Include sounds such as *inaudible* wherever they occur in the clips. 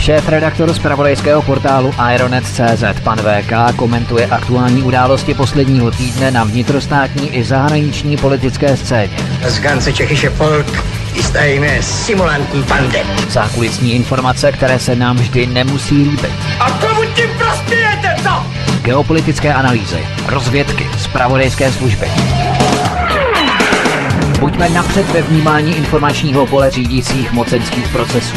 Šéf redaktor z pravodejského portálu Ironet.cz pan VK komentuje aktuální události posledního týdne na vnitrostátní i zahraniční politické scéně. Z ganze Čechische Volk ist eine simulantní bande. Zákulisní informace, které se nám vždy nemusí líbit. A komu tím prospějete, co? Geopolitické analýzy, rozvědky, zpravodajské služby. Buďme napřed ve vnímání informačního pole řídících mocenských procesů.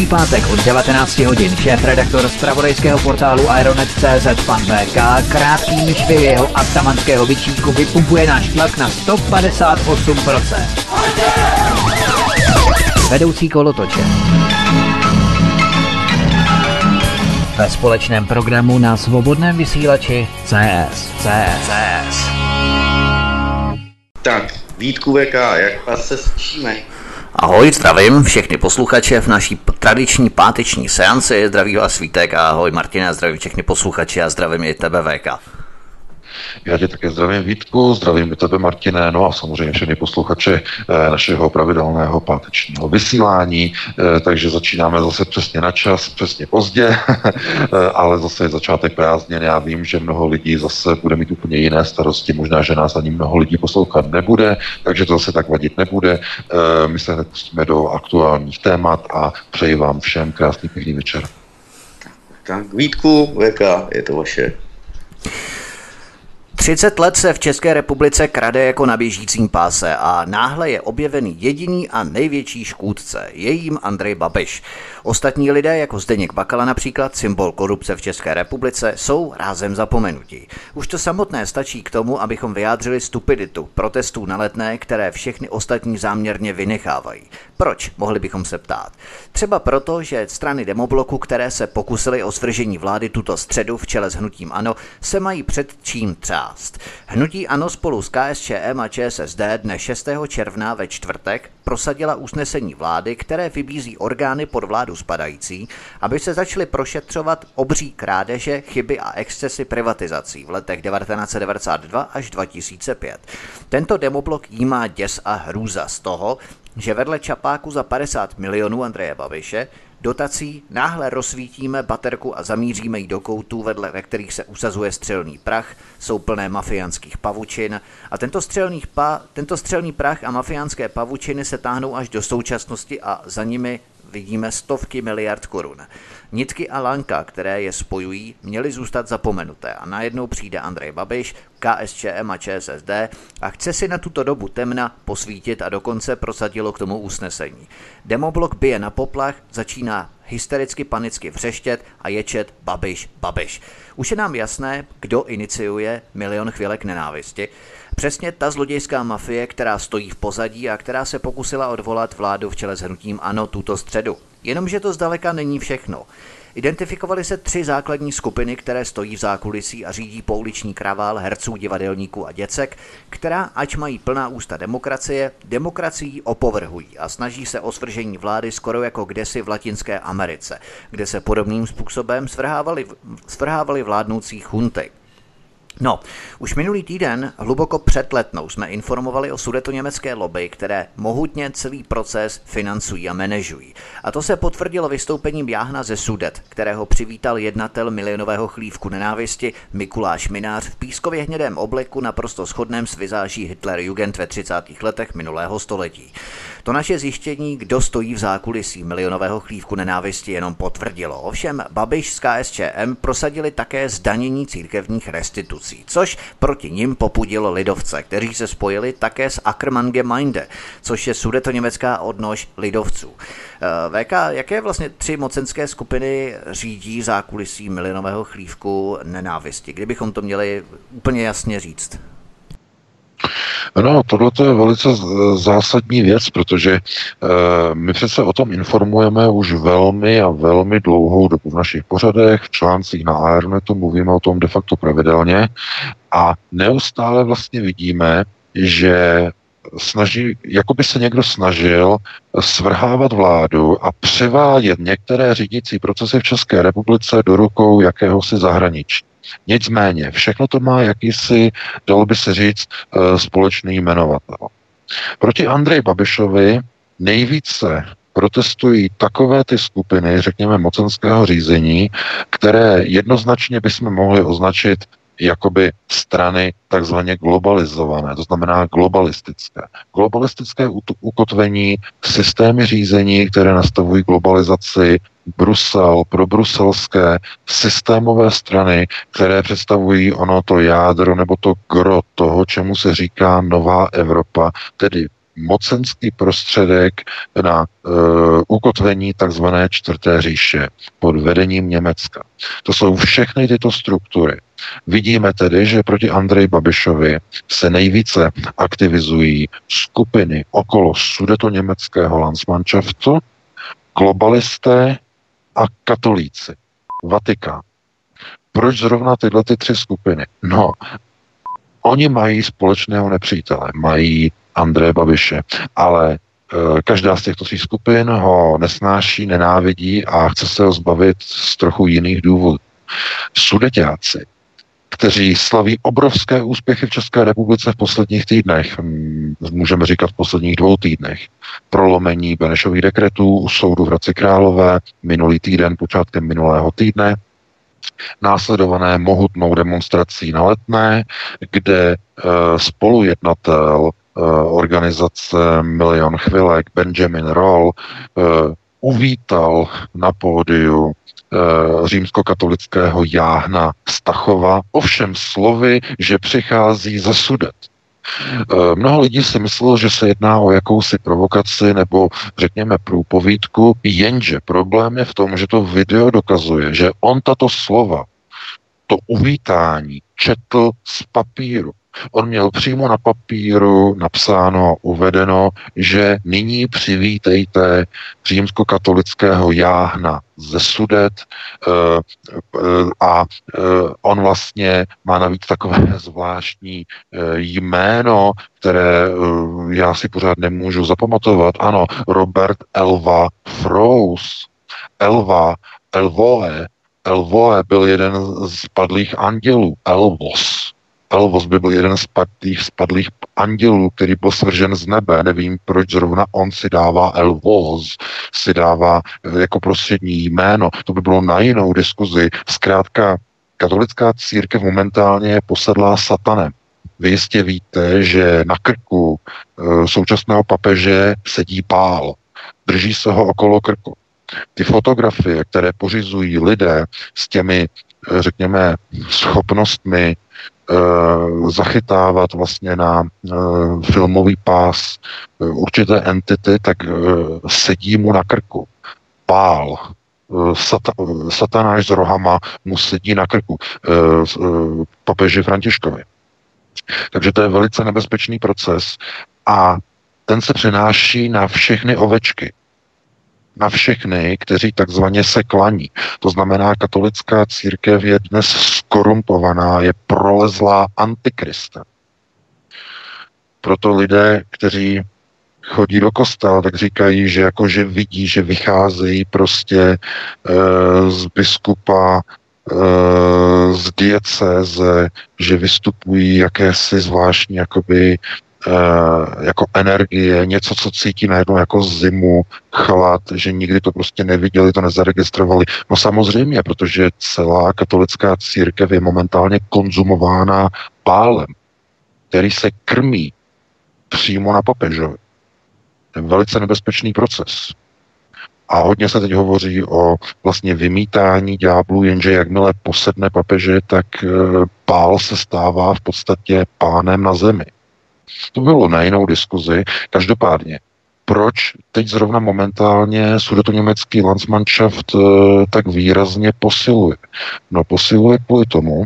Každý pátek od 19 hodin šéf redaktor z pravodejského portálu Ironet.cz pan VK krátkými švy jeho atamanského vyčíku vypumpuje náš tlak na 158%. Vedoucí kolotoče. Ve společném programu na svobodném vysílači CS. CS. CS. Tak, Vítku VK, jak vás se slyšíme? Ahoj, zdravím všechny posluchače v naší tradiční páteční seanci. Zdraví vás Vítek a ahoj Martina, zdravím všechny posluchače a zdravím i tebe VK. Já tě také zdravím Vítku, zdravím i tebe Martine, no a samozřejmě všechny posluchače eh, našeho pravidelného pátečního vysílání, eh, takže začínáme zase přesně na čas, přesně pozdě, *laughs* eh, ale zase je začátek prázdnin, já vím, že mnoho lidí zase bude mít úplně jiné starosti, možná, že nás ani mnoho lidí poslouchat nebude, takže to zase tak vadit nebude. My se hned pustíme do aktuálních témat a přeji vám všem krásný pěkný večer. Tak Vítku, VK, je to vaše. 30 let se v České republice krade jako na běžícím páse a náhle je objevený jediný a největší škůdce, je jím Andrej Babiš. Ostatní lidé, jako Zdeněk Bakala například, symbol korupce v České republice, jsou rázem zapomenutí. Už to samotné stačí k tomu, abychom vyjádřili stupiditu protestů na letné, které všechny ostatní záměrně vynechávají. Proč, mohli bychom se ptát. Třeba proto, že strany demobloku, které se pokusily o svržení vlády tuto středu v čele s hnutím ANO, se mají před čím třást. Hnutí ANO spolu s KSČM a ČSSD dne 6. června ve čtvrtek prosadila usnesení vlády, které vybízí orgány pod vládu spadající, aby se začaly prošetřovat obří krádeže, chyby a excesy privatizací v letech 1992 až 2005. Tento demoblok jí má děs a hrůza z toho, že vedle čapáku za 50 milionů Andreje Babiše dotací náhle rozsvítíme baterku a zamíříme ji do koutů, vedle ve kterých se usazuje střelný prach, jsou plné mafiánských pavučin. A tento střelný, pa, tento střelný prach a mafiánské pavučiny se táhnou až do současnosti a za nimi vidíme stovky miliard korun. Nitky a lanka, které je spojují, měly zůstat zapomenuté a najednou přijde Andrej Babiš, KSČM a ČSSD a chce si na tuto dobu temna posvítit a dokonce prosadilo k tomu usnesení. Demoblok bije na poplach, začíná hystericky panicky vřeštět a ječet Babiš, Babiš. Už je nám jasné, kdo iniciuje milion chvílek nenávisti. Přesně ta zlodějská mafie, která stojí v pozadí a která se pokusila odvolat vládu v čele s hnutím ANO tuto středu. Jenomže to zdaleka není všechno. Identifikovaly se tři základní skupiny, které stojí v zákulisí a řídí pouliční kravál herců, divadelníků a děcek, která, ač mají plná ústa demokracie, demokracií opovrhují a snaží se o svržení vlády skoro jako kdesi v Latinské Americe, kde se podobným způsobem svrhávali, svrhávali vládnoucí chunty. No, už minulý týden, hluboko před letnou, jsme informovali o německé lobby, které mohutně celý proces financují a manažují. A to se potvrdilo vystoupením Jáhna ze Sudet, kterého přivítal jednatel milionového chlívku nenávisti Mikuláš Minář v pískově hnědém obleku naprosto shodném s vizáží Hitler-Jugend ve 30. letech minulého století. To naše zjištění, kdo stojí v zákulisí milionového chlívku nenávisti, jenom potvrdilo. Ovšem Babiš z KSČM prosadili také zdanění církevních restitucí, což proti nim popudilo lidovce, kteří se spojili také s Ackermann-Gemeinde, což je sudetoněmecká odnož lidovců. Eh, VK, jaké vlastně tři mocenské skupiny řídí zákulisí milionového chlívku nenávisti? Kdybychom to měli úplně jasně říct. No, tohle je velice zásadní věc, protože e, my přece o tom informujeme už velmi a velmi dlouhou dobu v našich pořadech, v článcích na Aeronetu mluvíme o tom de facto pravidelně a neustále vlastně vidíme, že snaží, jako by se někdo snažil svrhávat vládu a převádět některé řídící procesy v České republice do rukou jakéhosi zahraničí. Nicméně, všechno to má jakýsi, dalo by se říct, eh, společný jmenovatel. Proti Andrej Babišovi nejvíce protestují takové ty skupiny, řekněme, mocenského řízení, které jednoznačně bychom mohli označit jakoby strany takzvaně globalizované, to znamená globalistické. Globalistické ukotvení, systémy řízení, které nastavují globalizaci, Brusel, pro bruselské systémové strany, které představují ono to jádro nebo to gro toho, čemu se říká nová Evropa, tedy mocenský prostředek na uh, ukotvení takzvané čtvrté říše pod vedením Německa. To jsou všechny tyto struktury. Vidíme tedy, že proti Andrej Babišovi se nejvíce aktivizují skupiny okolo sudeto německého Landsmannschaftu, globalisté a katolíci. Vatikán. Proč zrovna tyhle ty tři skupiny? No, oni mají společného nepřítele, mají Andreje Babiše, ale e, každá z těchto tří skupin ho nesnáší, nenávidí a chce se ho zbavit z trochu jiných důvodů. Sudeťáci, kteří slaví obrovské úspěchy v České republice v posledních týdnech, můžeme říkat v posledních dvou týdnech. Prolomení Benešových dekretů u soudu v Hradci Králové minulý týden, počátkem minulého týdne, následované mohutnou demonstrací na Letné, kde e, spolujednatel organizace Milion chvilek Benjamin Roll e, uvítal na pódiu Eh, římskokatolického jáhna Stachova, ovšem slovy, že přichází ze sudet. Eh, mnoho lidí si myslelo, že se jedná o jakousi provokaci nebo řekněme průpovídku, jenže problém je v tom, že to video dokazuje, že on tato slova, to uvítání četl z papíru. On měl přímo na papíru napsáno, uvedeno, že nyní přivítejte římskokatolického jáhna ze Sudet eh, eh, a eh, on vlastně má navíc takové *laughs* zvláštní jméno, které já si pořád nemůžu zapamatovat. Ano, Robert Elva Frous. Elva, Elvoe, Elvoe byl jeden z padlých andělů. Elvos Elvos by byl jeden z padlých, spadlých andělů, který byl svržen z nebe. Nevím, proč zrovna on si dává Elvos, si dává eh, jako prostřední jméno. To by bylo na jinou diskuzi. Zkrátka, katolická církev momentálně je posedlá satanem. Vy jistě víte, že na krku e, současného papeže sedí pál. Drží se ho okolo krku. Ty fotografie, které pořizují lidé s těmi, eh, řekněme, schopnostmi Eh, zachytávat vlastně na eh, filmový pás eh, určité entity, tak sedí mu na krku. Pál, sata, satanáš s rohama mu sedí na krku papeži Františkovi. Takže to je velice nebezpečný proces a ten se přenáší na všechny ovečky na všechny, kteří takzvaně se klaní. To znamená, katolická církev je dnes skorumpovaná, je prolezlá antikristem. Proto lidé, kteří chodí do kostela, tak říkají, že jakože vidí, že vycházejí prostě e, z biskupa z diecéze, že vystupují jakési zvláštní jakoby jako energie, něco, co cítí najednou jako zimu, chlad, že nikdy to prostě neviděli, to nezaregistrovali. No samozřejmě, protože celá katolická církev je momentálně konzumována pálem, který se krmí přímo na papežovi. Je velice nebezpečný proces. A hodně se teď hovoří o vlastně vymítání ďáblů, jenže jakmile posedne papeže, tak eh, pál se stává v podstatě pánem na zemi. To bylo na jinou diskuzi. Každopádně, proč teď zrovna momentálně německý Landsmannschaft eh, tak výrazně posiluje? No posiluje kvůli tomu,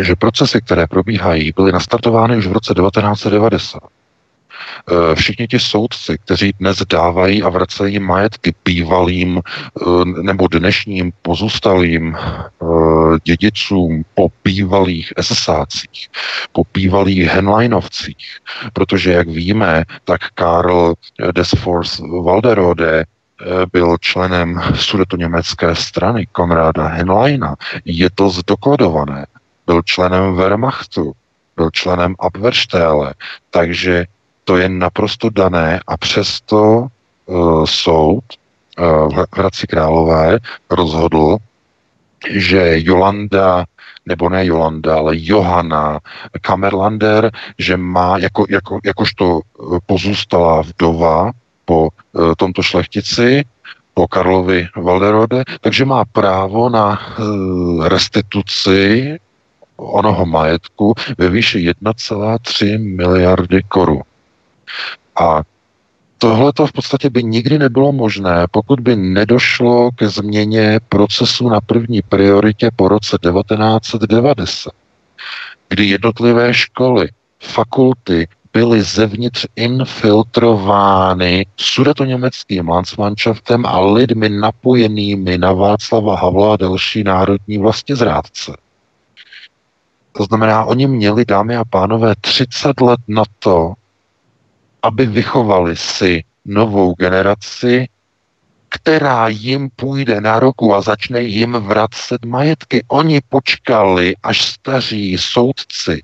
že procesy, které probíhají, byly nastartovány už v roce 1990. Eh, všichni ti soudci, kteří dnes dávají a vracejí majetky bývalým eh, nebo dnešním pozůstalým eh, dědicům po bývalých SSácích, po bývalých Henleinovcích, protože, jak víme, tak Karl Desforce Walderode byl členem německé strany Konráda Henleina. Je to zdokladované. Byl členem Wehrmachtu, byl členem Abwehrstelle, takže to je naprosto dané a přesto uh, soud uh, v Hradci Králové rozhodl, že Jolanda nebo ne Jolanda, ale Johana Kamerlander, že má jako, jako, jakožto eh, pozůstalá vdova po uh, tomto šlechtici, po Karlovi Valderode, takže má právo na uh, restituci onoho majetku ve výši 1,3 miliardy korun. A tohle to v podstatě by nikdy nebylo možné, pokud by nedošlo ke změně procesu na první prioritě po roce 1990, kdy jednotlivé školy, fakulty byly zevnitř infiltrovány sudetoněmeckým Landsmannschaftem a lidmi napojenými na Václava Havla a další národní zrádce. To znamená, oni měli, dámy a pánové, 30 let na to, aby vychovali si novou generaci, která jim půjde na roku a začne jim vracet majetky. Oni počkali, až staří soudci,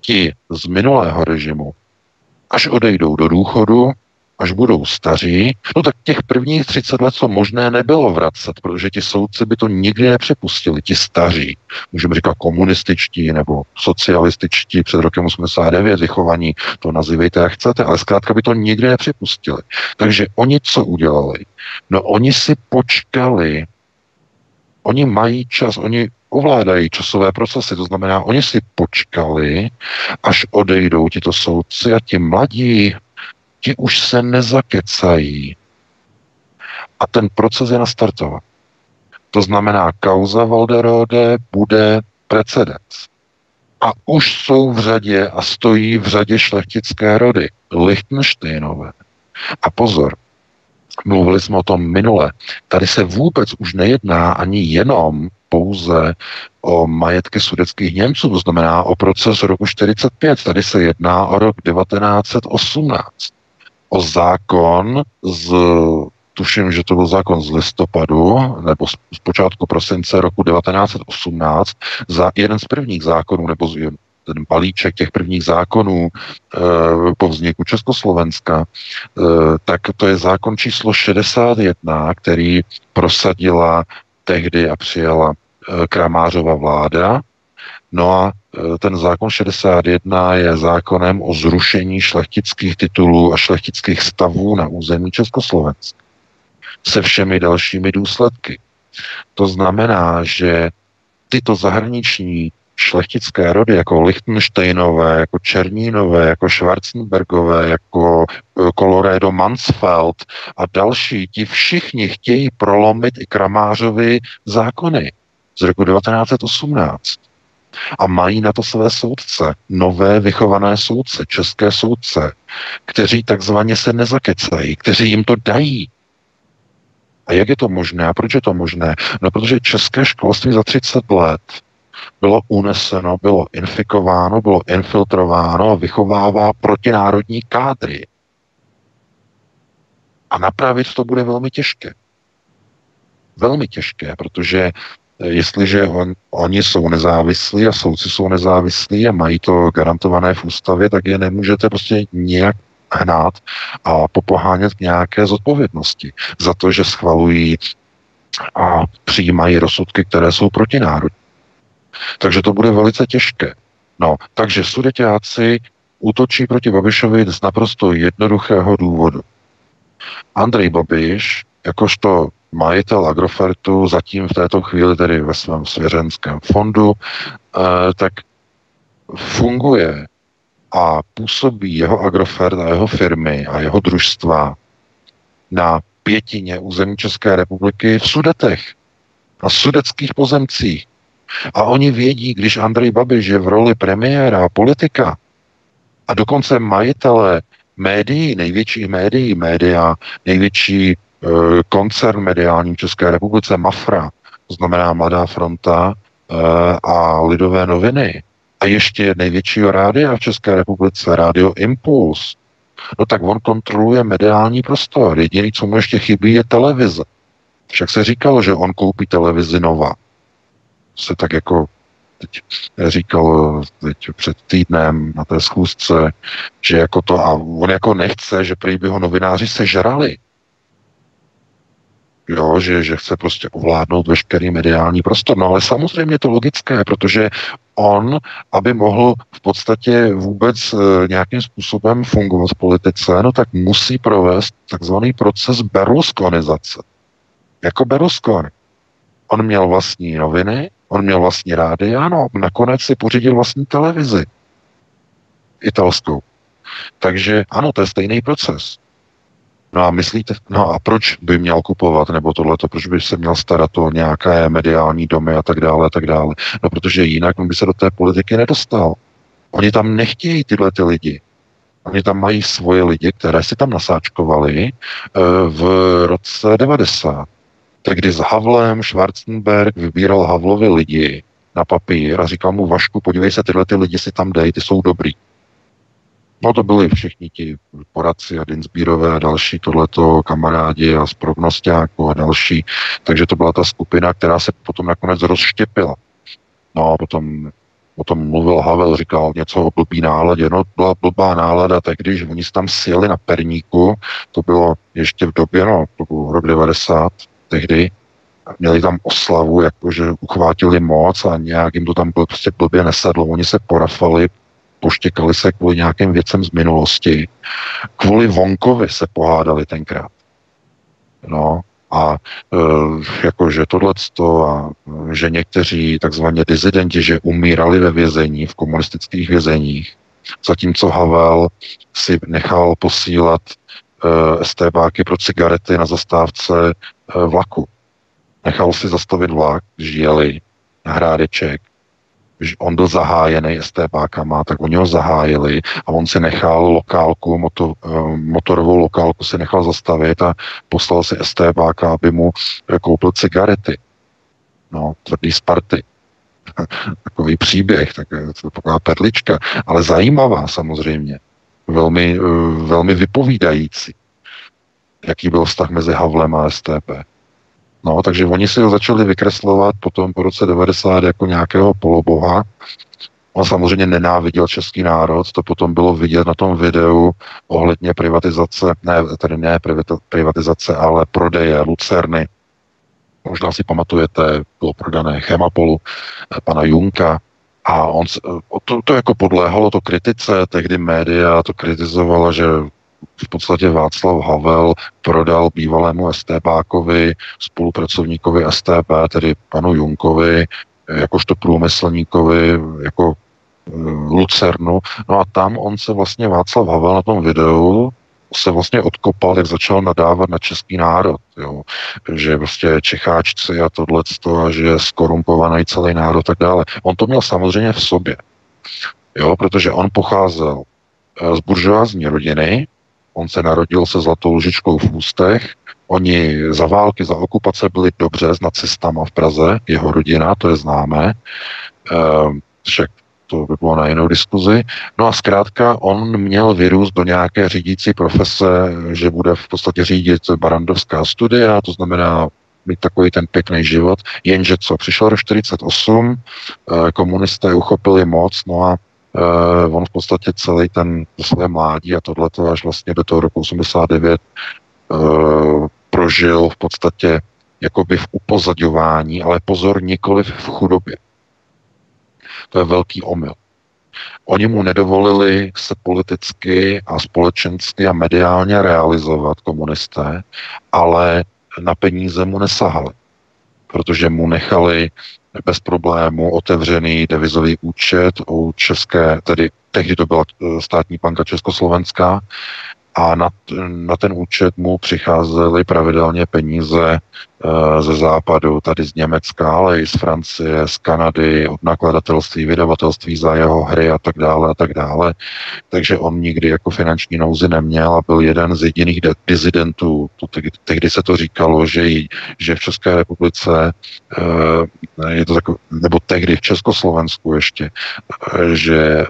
ti z minulého režimu, až odejdou do důchodu, až budou staří, no tak těch prvních 30 let to možné nebylo vracet, protože ti soudci by to nikdy nepřepustili, ti staří, můžeme říkat komunističtí nebo socialističtí před rokem 89 vychovaní, to nazývejte jak chcete, ale zkrátka by to nikdy nepřepustili. Takže oni co udělali? No oni si počkali, oni mají čas, oni ovládají časové procesy, to znamená, oni si počkali, až odejdou tito soudci a ti mladí ti už se nezakecají. A ten proces je nastartovat. To znamená, kauza Valderode bude precedens. A už jsou v řadě a stojí v řadě šlechtické rody. Lichtensteinové. A pozor, mluvili jsme o tom minule. Tady se vůbec už nejedná ani jenom pouze o majetky sudeckých Němců, to znamená o proces roku 45. Tady se jedná o rok 1918 o zákon z tuším, že to byl zákon z listopadu nebo z, z počátku prosince roku 1918, za jeden z prvních zákonů, nebo z, ten balíček těch prvních zákonů e, po vzniku Československa, e, tak to je zákon číslo 61, který prosadila tehdy a přijala e, Kramářova vláda. No a Eh, ten zákon 61 je zákonem o zrušení šlechtických titulů a šlechtických stavů na území Československa se všemi dalšími důsledky. To znamená, že tyto zahraniční šlechtické rody, jako Lichtensteinové, jako Černínové, jako Schwarzenbergové, jako eh, Colorado Mansfeld a další, ti všichni chtějí prolomit i Kramářovi zákony z roku 1918 a mají na to své soudce, nové vychované soudce, české soudce, kteří takzvaně se nezakecají, kteří jim to dají. A jak je to možné? A proč je to možné? No, protože české školství za 30 let bylo uneseno, bylo infikováno, bylo infiltrováno a vychovává protinárodní kádry. A napravit to bude velmi těžké. Velmi těžké, protože jestliže on, oni jsou nezávislí a soudci jsou nezávislí a mají to garantované v ústavě, tak je nemůžete prostě nějak hnát a popohánět k nějaké zodpovědnosti za to, že schvalují a přijímají rozsudky, které jsou protinárodní. Takže to bude velice těžké. No, takže sudeťáci útočí proti Babišovi z naprosto jednoduchého důvodu. Andrej Babiš, jakožto majitel Agrofertu, zatím v této chvíli tedy ve svém svěřenském fondu, eh, tak funguje a působí jeho Agrofert a jeho firmy a jeho družstva na pětině území České republiky v Sudetech, na sudeckých pozemcích. A oni vědí, když Andrej Babiš je v roli premiéra a politika a dokonce majitele médií, největší médií, média, největší koncern mediální v České republice, Mafra, to znamená Mladá fronta e, a Lidové noviny, a ještě největšího rádia v České republice, Radio Impuls, no tak on kontroluje mediální prostor. Jediný, co mu ještě chybí, je televize. Však se říkalo, že on koupí televizi Nova. Se tak jako teď říkal teď před týdnem na té schůzce, že jako to, a on jako nechce, že prý by ho novináři sežrali. Jo, že, že chce prostě ovládnout veškerý mediální prostor. No ale samozřejmě to logické, protože on, aby mohl v podstatě vůbec e, nějakým způsobem fungovat v politice, no tak musí provést takzvaný proces berlusconizace. Jako Berlusconi. On měl vlastní noviny, on měl vlastní rády, ano, nakonec si pořídil vlastní televizi italskou. Takže ano, to je stejný proces. No a myslíte, no a proč by měl kupovat, nebo tohleto, proč by se měl starat o nějaké mediální domy a tak dále, a tak dále. No protože jinak by se do té politiky nedostal. Oni tam nechtějí tyhle ty lidi. Oni tam mají svoje lidi, které si tam nasáčkovali eh, v roce 90. Tak kdy s Havlem Schwarzenberg vybíral Havlovi lidi na papír a říkal mu Vašku, podívej se, tyhle ty lidi si tam dej, ty jsou dobrý. No to byli všichni ti poradci a Dinsbírové a další tohleto kamarádi a z prognostáku a další. Takže to byla ta skupina, která se potom nakonec rozštěpila. No a potom o tom mluvil Havel, říkal něco o blbý náladě. No, byla blbá nálada tak když oni tam sjeli na Perníku, to bylo ještě v době, no, to byl rok 90, tehdy, měli tam oslavu, jakože uchvátili moc a nějak jim to tam bylo prostě blbě nesedlo. Oni se porafali, poštěkali se kvůli nějakým věcem z minulosti. Kvůli Vonkovi se pohádali tenkrát. No, a e, jakože tohleto a že někteří takzvaně dizidenti, že umírali ve vězení, v komunistických vězeních, zatímco Havel si nechal posílat e, STBáky pro cigarety na zastávce e, vlaku. Nechal si zastavit vlak, když jeli na Hrádeček on byl zahájený STBákama, tak oni ho zahájili a on si nechal lokálku, moto, eh, motorovou lokálku si nechal zastavit a poslal si STBáka, aby mu eh, koupil cigarety. No, tvrdý Sparty. *laughs* Takový příběh, tak eh, taková perlička, ale zajímavá samozřejmě. Velmi, velmi vypovídající, jaký byl vztah mezi Havlem a STP. No, takže oni si ho začali vykreslovat potom po roce 90 jako nějakého poloboha. On samozřejmě nenáviděl český národ, to potom bylo vidět na tom videu ohledně privatizace, ne, tedy ne privatizace, ale prodeje Lucerny. Možná si pamatujete, bylo prodané Chemapolu eh, pana Junka, a on, to, to jako podléhalo to kritice, tehdy média to kritizovala, že v podstatě Václav Havel prodal bývalému STBákovi, spolupracovníkovi STB, tedy panu Junkovi, jakožto průmyslníkovi, jako e, Lucernu. No a tam on se vlastně Václav Havel na tom videu se vlastně odkopal, jak začal nadávat na český národ, jo? že prostě Čecháčci a tohle a že je skorumpovaný celý národ tak dále. On to měl samozřejmě v sobě, jo? protože on pocházel e, z buržoázní rodiny, On se narodil se zlatou lžičkou v ústech. Oni za války, za okupace byli dobře s nacistama v Praze, jeho rodina, to je známé. Ehm, však to by bylo na jinou diskuzi. No a zkrátka on měl vyrůst do nějaké řídící profese, že bude v podstatě řídit barandovská studia, to znamená mít takový ten pěkný život, jenže co, přišel do 48, komunisté uchopili moc, no a Uh, on v podstatě celý ten své mládí a tohleto až vlastně do toho roku 89 uh, prožil v podstatě jakoby v upozadování, ale pozor, nikoli v chudobě. To je velký omyl. Oni mu nedovolili se politicky a společensky a mediálně realizovat komunisté, ale na peníze mu nesahali, protože mu nechali bez problému otevřený devizový účet u české, tedy tehdy to byla eh, státní banka Československá, a na, na ten účet mu přicházely pravidelně peníze e, ze západu, tady z Německa, ale i z Francie, z Kanady, od nakladatelství, vydavatelství za jeho hry a tak dále a tak dále. Takže on nikdy jako finanční nouzy neměl a byl jeden z jediných dizidentů. To tehdy se to říkalo, že, že v České republice e, je to takové, nebo tehdy v Československu ještě, e, že e,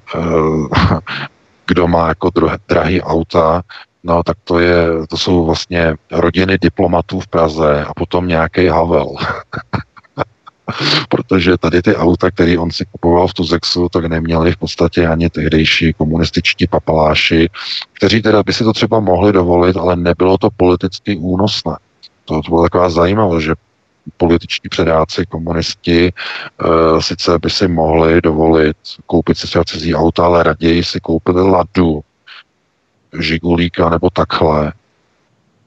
kdo má jako drahý auta, no tak to, je, to jsou vlastně rodiny diplomatů v Praze a potom nějaký Havel. *laughs* Protože tady ty auta, které on si kupoval v Tuzexu, tak neměli v podstatě ani tehdejší komunističtí papaláši, kteří teda by si to třeba mohli dovolit, ale nebylo to politicky únosné. To, to bylo taková zajímavost, že političtí předáci, komunisti, e, sice by si mohli dovolit koupit si třeba cizí auta, ale raději si koupili Ladu, Žigulíka nebo takhle,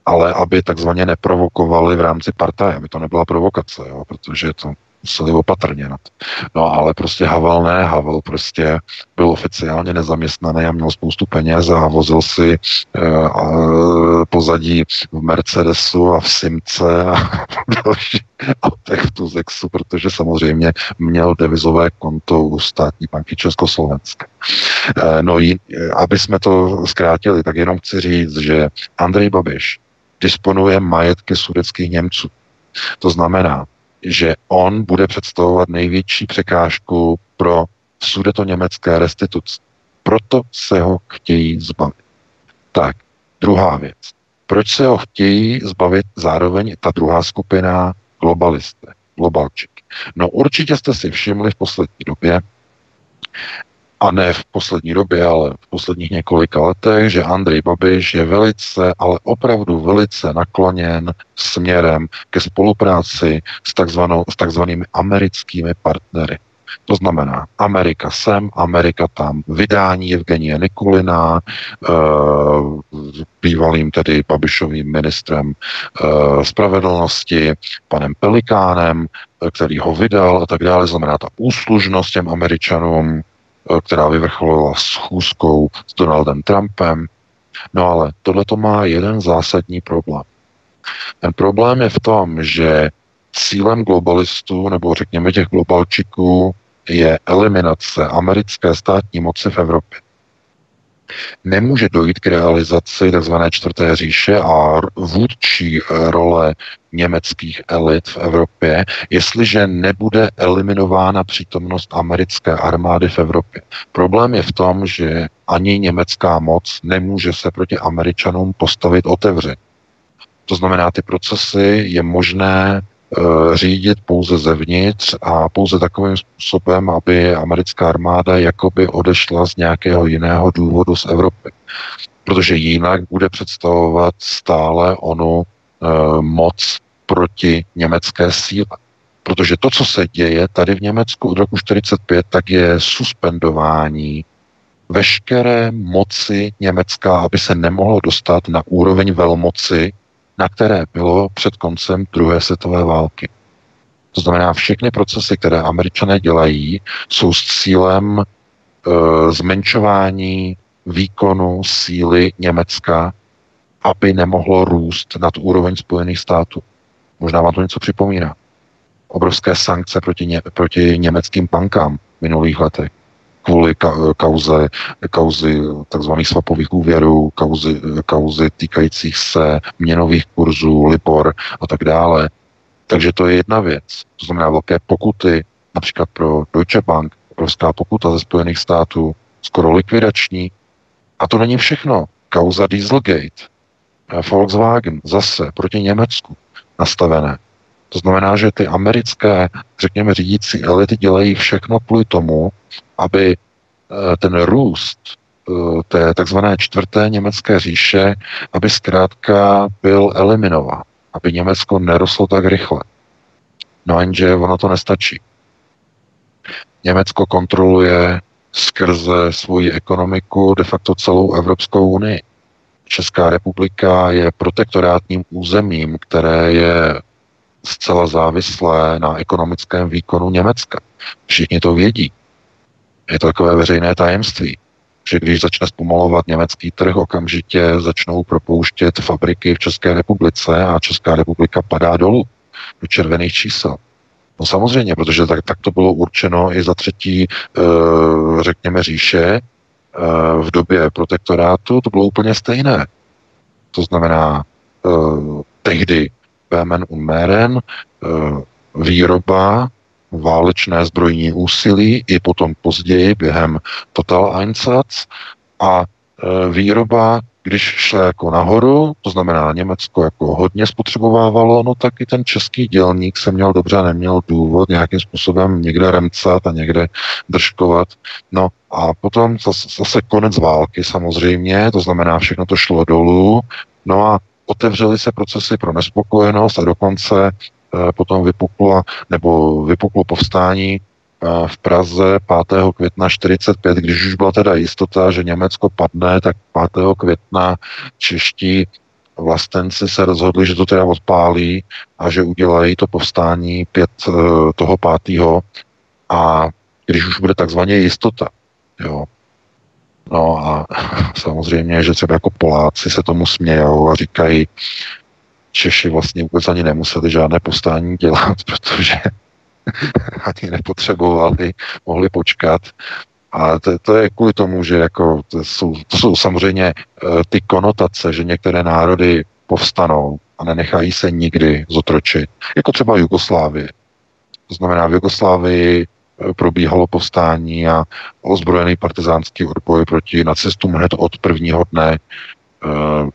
ale aby takzvaně neprovokovali v rámci partaje, aby to nebyla provokace, jo, protože to museli opatrně. No ale prostě Havel ne, Havel prostě byl oficiálně nezaměstnaný a měl spoustu peněz a vozil si uh, pozadí v Mercedesu a v Simce a v dalších autech v Tuzexu, protože samozřejmě měl devizové konto u státní banky Československé. Uh, no, jí, aby jsme to zkrátili, tak jenom chci říct, že Andrej Babiš disponuje majetky sudeckých Němců. To znamená, že on bude představovat největší překážku pro sudeto německé restituce. Proto se ho chtějí zbavit. Tak, druhá věc. Proč se ho chtějí zbavit zároveň ta druhá skupina globalisté, globalčiky? No určitě jste si všimli v poslední době, a ne v poslední době, ale v posledních několika letech, že Andrej Babiš je velice, ale opravdu velice nakloněn směrem ke spolupráci s, takzvanou, s takzvanými americkými partnery. To znamená Amerika sem, Amerika tam. Vydání Evgenie Nikulina, e, bývalým tedy Babišovým ministrem e, spravedlnosti, panem Pelikánem, který ho vydal a tak dále. Znamená ta úslužnost těm Američanům, Eh, která vyvrcholila schůzkou s Donaldem Trumpem. No ale tohle to má jeden zásadní problém. Ten problém je v tom, že cílem globalistů, nebo řekněme těch globalčiků, je eliminace americké státní moci v Evropě nemůže dojít k realizaci tzv. čtvrté říše a vůdčí eh, role německých elit v Evropě, jestliže nebude eliminována přítomnost americké armády v Evropě. Problém je v tom, že ani německá moc nemůže se proti Američanům postavit otevřeně. To znamená, ty procesy je možné Eh, řídit pouze zevnitř a pouze takovým způsobem, aby americká armáda jakoby odešla z nějakého jiného důvodu z Evropy. Protože jinak bude představovat stále onu e, moc proti německé síle. Protože to, co se děje tady v Německu od roku 1945, tak je suspendování veškeré moci Německa, aby se nemohlo dostat na úroveň velmoci na které bylo před koncem druhé světové války. To znamená, všechny procesy, které američané dělají, jsou s cílem e, zmenšování výkonu síly Německa, aby nemohlo růst nad úroveň Spojených států. Možná vám to něco připomíná. Obrovské sankce proti, ně, proti německým bankám v minulých letech kvůli ka- kauze, kauzy tzv. svapových úvěrů, kauzy, kauzy týkajících se měnových kurzů, Libor a tak dále. Takže to je jedna věc. To znamená velké pokuty, například pro Deutsche Bank, obrovská pokuta ze Spojených států, skoro likvidační. A to není všechno. Kauza Dieselgate, Volkswagen, zase proti Německu nastavené. To znamená, že ty americké, řekněme, řídící elity dělají všechno kvůli tomu, aby eh, ten růst eh, té takzvané čtvrté německé říše, aby zkrátka byl eliminován, aby Německo nerostlo tak rychle. No jenže ono to nestačí. Německo kontroluje skrze svoji ekonomiku de facto celou Evropskou unii. Česká republika je protektorátním územím, které je zcela závislé na ekonomickém výkonu Německa. Všichni to vědí. Je to takové veřejné tajemství, že když začne zpomalovat německý trh, okamžitě začnou propouštět fabriky v České republice a Česká republika padá dolů do červených čísel. No samozřejmě, protože tak, tak to bylo určeno i za třetí, eh, řekněme, říše v době protektorátu, to bylo úplně stejné. To znamená, eh, tehdy un Meren, výroba, válečné zbrojní úsilí, i potom později během Total Einsatz a výroba když šlo jako nahoru, to znamená Německo jako hodně spotřebovávalo, no tak i ten český dělník se měl dobře, neměl důvod nějakým způsobem někde remcat a někde držkovat. No a potom zase, zase konec války samozřejmě, to znamená všechno to šlo dolů, no a otevřely se procesy pro nespokojenost a dokonce eh, potom vypuklo, nebo vypuklo povstání v Praze 5. května 45, když už byla teda jistota, že Německo padne, tak 5. května čeští vlastenci se rozhodli, že to teda odpálí a že udělají to povstání pět eh, toho pátého a když už bude takzvaně jistota, jo. No a *laughs* samozřejmě, že třeba jako Poláci se tomu smějou a říkají, Češi vlastně vůbec ani nemuseli žádné povstání dělat, *laughs* protože *laughs* ani nepotřebovali, mohli počkat. A to, to je kvůli tomu, že jako to jsou, to jsou samozřejmě uh, ty konotace, že některé národy povstanou a nenechají se nikdy zotročit. Jako třeba Jugoslávie. To znamená, v Jugoslávii uh, probíhalo povstání a ozbrojený partizánský odboj proti nacistům hned od prvního dne. Uh,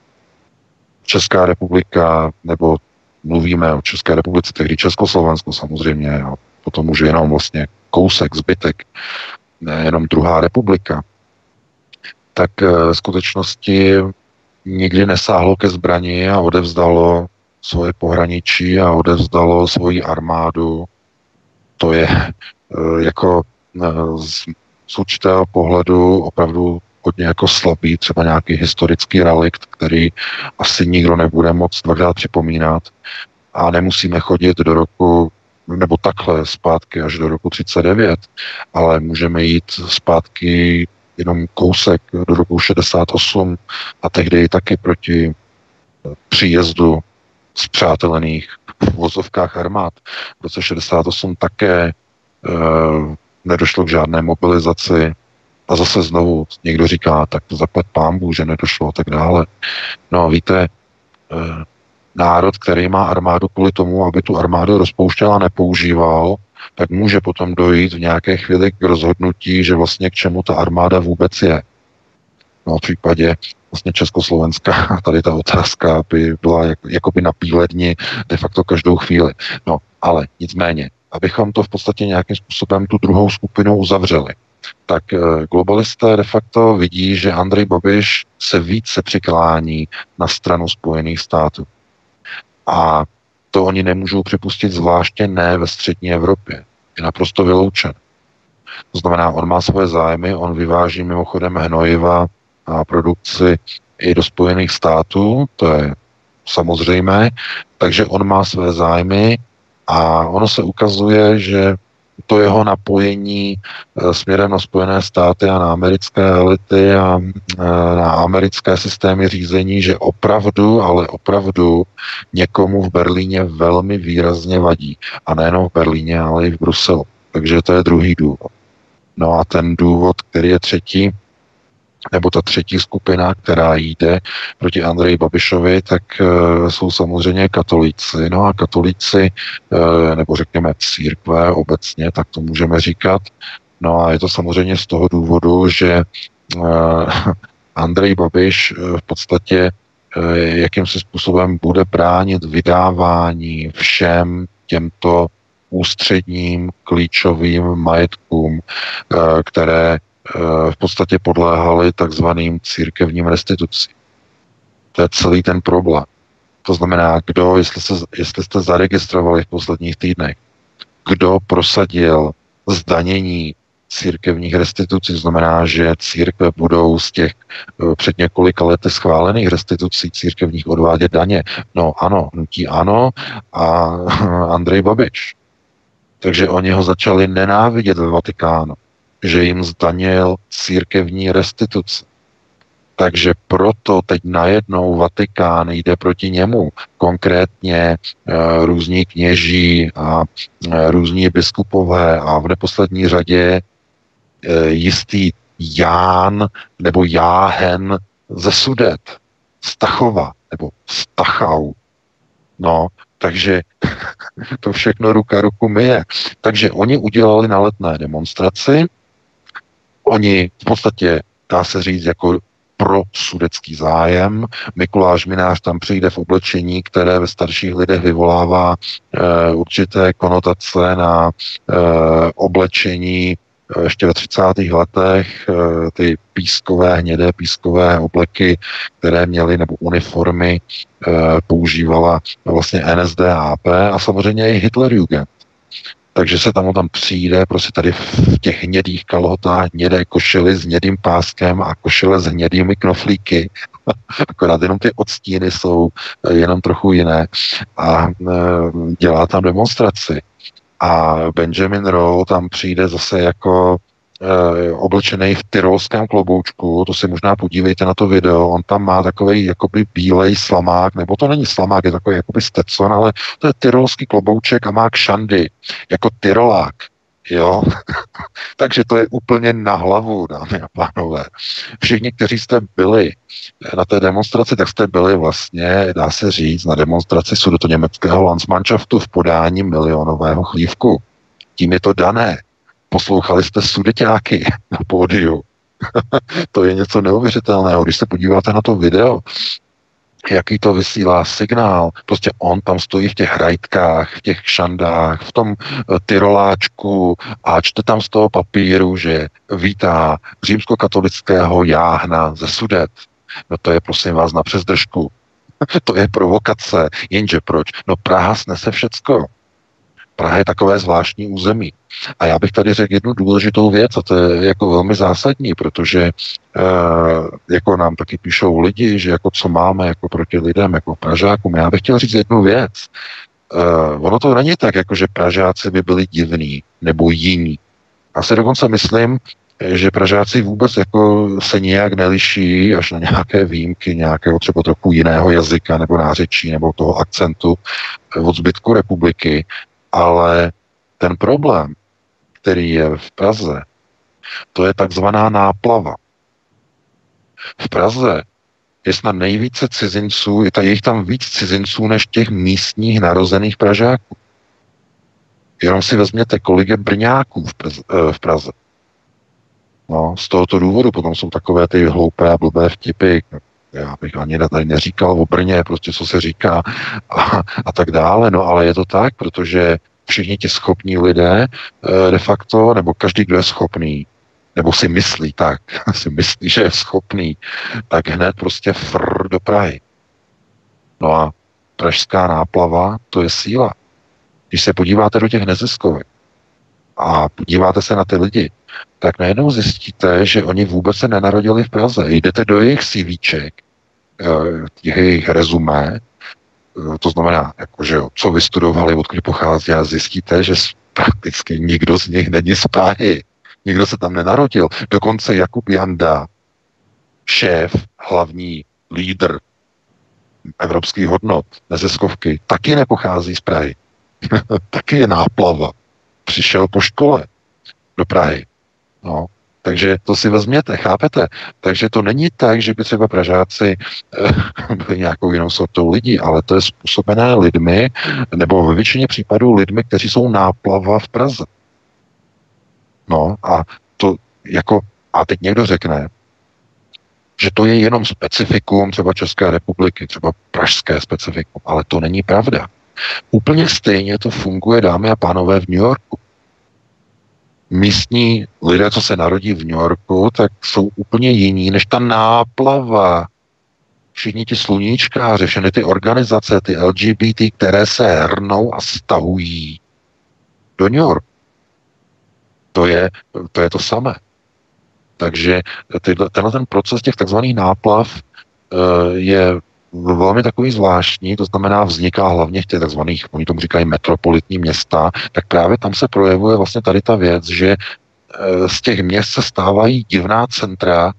Česká republika nebo mluvíme o České republice, tehdy Československo samozřejmě, a potom už jenom vlastně kousek, zbytek, jenom druhá republika, tak v eh, skutečnosti nikdy nesáhlo ke zbraní a odevzdalo svoje pohraničí a odevzdalo svoji armádu. To je eh, jako eh, z, z určitého pohledu opravdu hodně jako slabý, třeba nějaký historický relikt, který asi nikdo nebude moc dvakrát připomínat a nemusíme chodit do roku nebo takhle zpátky až do roku 39, ale můžeme jít zpátky jenom kousek do roku 68 a tehdy taky proti příjezdu zpřátelených v vozovkách armád. V roce 68 také e, nedošlo k žádné mobilizaci a zase znovu někdo říká, tak to zaplet pámbu, že nedošlo a tak dále. No víte, e, národ, který má armádu kvůli tomu, aby tu armádu rozpouštěl a nepoužíval, tak může potom dojít v nějaké chvíli k rozhodnutí, že vlastně k čemu ta armáda vůbec je. No v případě vlastně Československa, *laughs* tady ta otázka by byla jak, jakoby na píledni de facto každou chvíli. No, ale nicméně, abychom to v podstatě nějakým způsobem tu druhou skupinu uzavřeli, tak eh, globalisté de facto vidí, že Andrej Babiš se více přiklání na stranu Spojených států. A to oni nemůžou připustit, zvláště ne ve střední Evropě. Je naprosto vyloučen. To znamená, on má svoje zájmy, on vyváží mimochodem hnojiva a produkci i do Spojených států, to je samozřejmé, takže on má své zájmy a ono se ukazuje, že to jeho napojení eh, směrem na Spojené státy a na americké elity a eh, na americké systémy řízení, že opravdu, ale opravdu někomu v Berlíně velmi výrazně vadí. A nejenom v Berlíně, ale i v Bruselu. Takže to je druhý důvod. No a ten důvod, který je třetí, nebo ta třetí skupina, která jde proti Andreji Babišovi, tak uh, jsou samozřejmě katolíci. No a katolíci, uh, nebo řekněme církve obecně, tak to můžeme říkat. No a je to samozřejmě z toho důvodu, že uh, Andrej Babiš v podstatě jakým se způsobem bude bránit vydávání všem těmto ústředním klíčovým majetkům, eh, které eh, v podstatě podléhaly takzvaným církevním restitucím. To je celý ten problém. To znamená, kdo, jestli, se, jestli jste zaregistrovali v posledních týdnech, kdo prosadil zdanění církevních restitucí, znamená, že církve budou z těch eh, před několika lety schválených restitucí církevních odvádět daně. No ano, nutí ano a *laughs* Andrej Babiš. Takže oni ho začali nenávidět ve Vatikánu, že jim zdanil církevní restituce. Takže proto teď najednou Vatikán jde proti němu. Konkrétně e, různí kněží a e, různí biskupové a v neposlední řadě e, jistý Ján nebo Jáhen ze Sudet, Stachova nebo Stachau. No, takže *laughs* to všechno ruka ruku myje. Takže oni udělali na letné demonstraci, oni v podstatě, dá se říct, jako pro sudecký zájem. Mikuláš Minář tam přijde v oblečení, které ve starších lidech vyvolává e, určité konotace na e, oblečení eh, ještě ve 30. letech ty pískové, hnědé pískové obleky, které měly, nebo uniformy, používala vlastně NSDAP a samozřejmě i Hitlerjugend. Takže se tam tam přijde, prostě tady v těch hnědých kalhotách, hnědé košily s hnědým páskem a košile s hnědými knoflíky. *laughs* Akorát jenom ty odstíny jsou eh, jenom trochu jiné. A e, dělá tam demonstraci. A Benjamin Rowe tam přijde zase jako oblečený v tyrolském kloboučku, to si možná podívejte na to video, on tam má takový jakoby bílej slamák, nebo to není slamák, je takový jakoby stetson, ale to je tyrolský klobouček a má kšandy, jako tyrolák. Jo, *laughs* takže to je úplně na hlavu, dámy a pánové. Všichni, kteří jste byli na té demonstraci, tak jste byli vlastně, dá se říct, na demonstraci sudu německého Landsmannschaftu v podání milionového chlívku. Tím je to dané. Poslouchali jste sudeťáky na pódiu. *laughs* to je něco neuvěřitelného. Když se podíváte na to video, jaký to vysílá signál. Prostě on tam stojí v těch hrajtkách, v těch šandách, v tom eh, tyroláčku a čte tam z toho papíru, že vítá římskokatolického jáhna ze Sudet. No to je prosím vás na přezdržku. *laughs* to je provokace. Jenže proč? No Praha snese všecko. Praha je takové zvláštní území. A já bych tady řekl jednu důležitou věc, a to je jako velmi zásadní, protože e, jako nám taky píšou lidi, že jako co máme jako proti lidem, jako Pražákům. Já bych chtěl říct jednu věc. E, ono to není tak, jako že Pražáci by byli divní nebo jiní. Já si dokonce myslím, že Pražáci vůbec jako se nějak neliší až na nějaké výjimky, nějakého třeba trochu jiného jazyka nebo nářečí nebo toho akcentu od zbytku republiky, ale ten problém, který je v Praze, to je takzvaná náplava. V Praze je snad nejvíce cizinců, je, jich tam víc cizinců než těch místních narozených Pražáků. Jenom si vezměte, kolik je Brňáků v Praze. Eh, v Praze. No, z tohoto důvodu potom jsou takové ty hloupé a blbé vtipy, já bych ani tady neříkal o Brně, prostě co se říká a, a tak dále, no ale je to tak, protože všichni ti schopní lidé eh, de facto, nebo každý, kdo je schopný, nebo si myslí tak, *laughs* si myslí, že je schopný, tak hned prostě fr do Prahy. No a pražská náplava, to je síla. Když se podíváte do těch neziskovek a podíváte se na ty lidi, tak najednou zjistíte, že oni vůbec se nenarodili v Praze. Jdete do jejich CVček, eh, těch jejich rezumé, eh, to znamená, jako, že jo, co vystudovali, odkud pochází a zjistíte, že prakticky nikdo z nich není z Prahy. Nikdo se tam nenarodil. Dokonce Jakub Janda, šéf, hlavní lídr evropských hodnot, neziskovky, taky nepochází z Prahy. *laughs* taky je náplava. Přišel po škole do Prahy. No, takže to si vezměte, chápete? Takže to není tak, že by třeba Pražáci e, *laughs* byli nějakou jinou sortou lidí, ale to je způsobené lidmi, nebo ve většině případů lidmi, kteří jsou náplava v Praze. No a to jako, a teď někdo řekne, že to je jenom specifikum třeba České republiky, třeba pražské specifikum, ale to není pravda. Úplně stejně to funguje, dámy a pánové, v New Yorku. Místní lidé, co se narodí v New Yorku, tak jsou úplně jiní než ta náplava. Všichni ti sluníčkáři, všechny ty organizace, ty LGBT, které se hrnou a stahují do New York. To je to, je to samé. Takže tyhle, tenhle ten proces těch takzvaných náplav uh, je velmi takový zvláštní, to znamená vzniká hlavně v těch takzvaných, oni tomu říkají metropolitní města, tak právě tam se projevuje vlastně tady ta věc, že uh, z těch měst se stávají divná centra,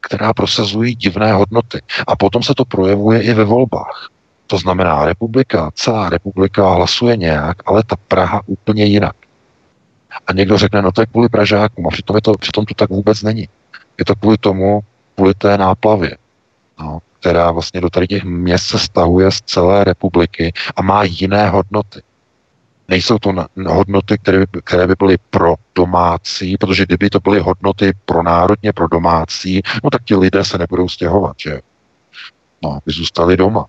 která prosazují divné hodnoty. A potom se to projevuje i ve volbách. To znamená, republika, celá republika hlasuje nějak, ale ta Praha úplně jinak. A někdo řekne, no to je kvůli Pražákům, a přitom, je to, přitom to tak vůbec není. Je to kvůli tomu, kvůli té náplavě, no, která vlastně do tady těch měst se stahuje z celé republiky a má jiné hodnoty. Nejsou to hodnoty, které, které by byly pro domácí, protože kdyby to byly hodnoty pro národně, pro domácí, no tak ti lidé se nebudou stěhovat, že No, by zůstali doma.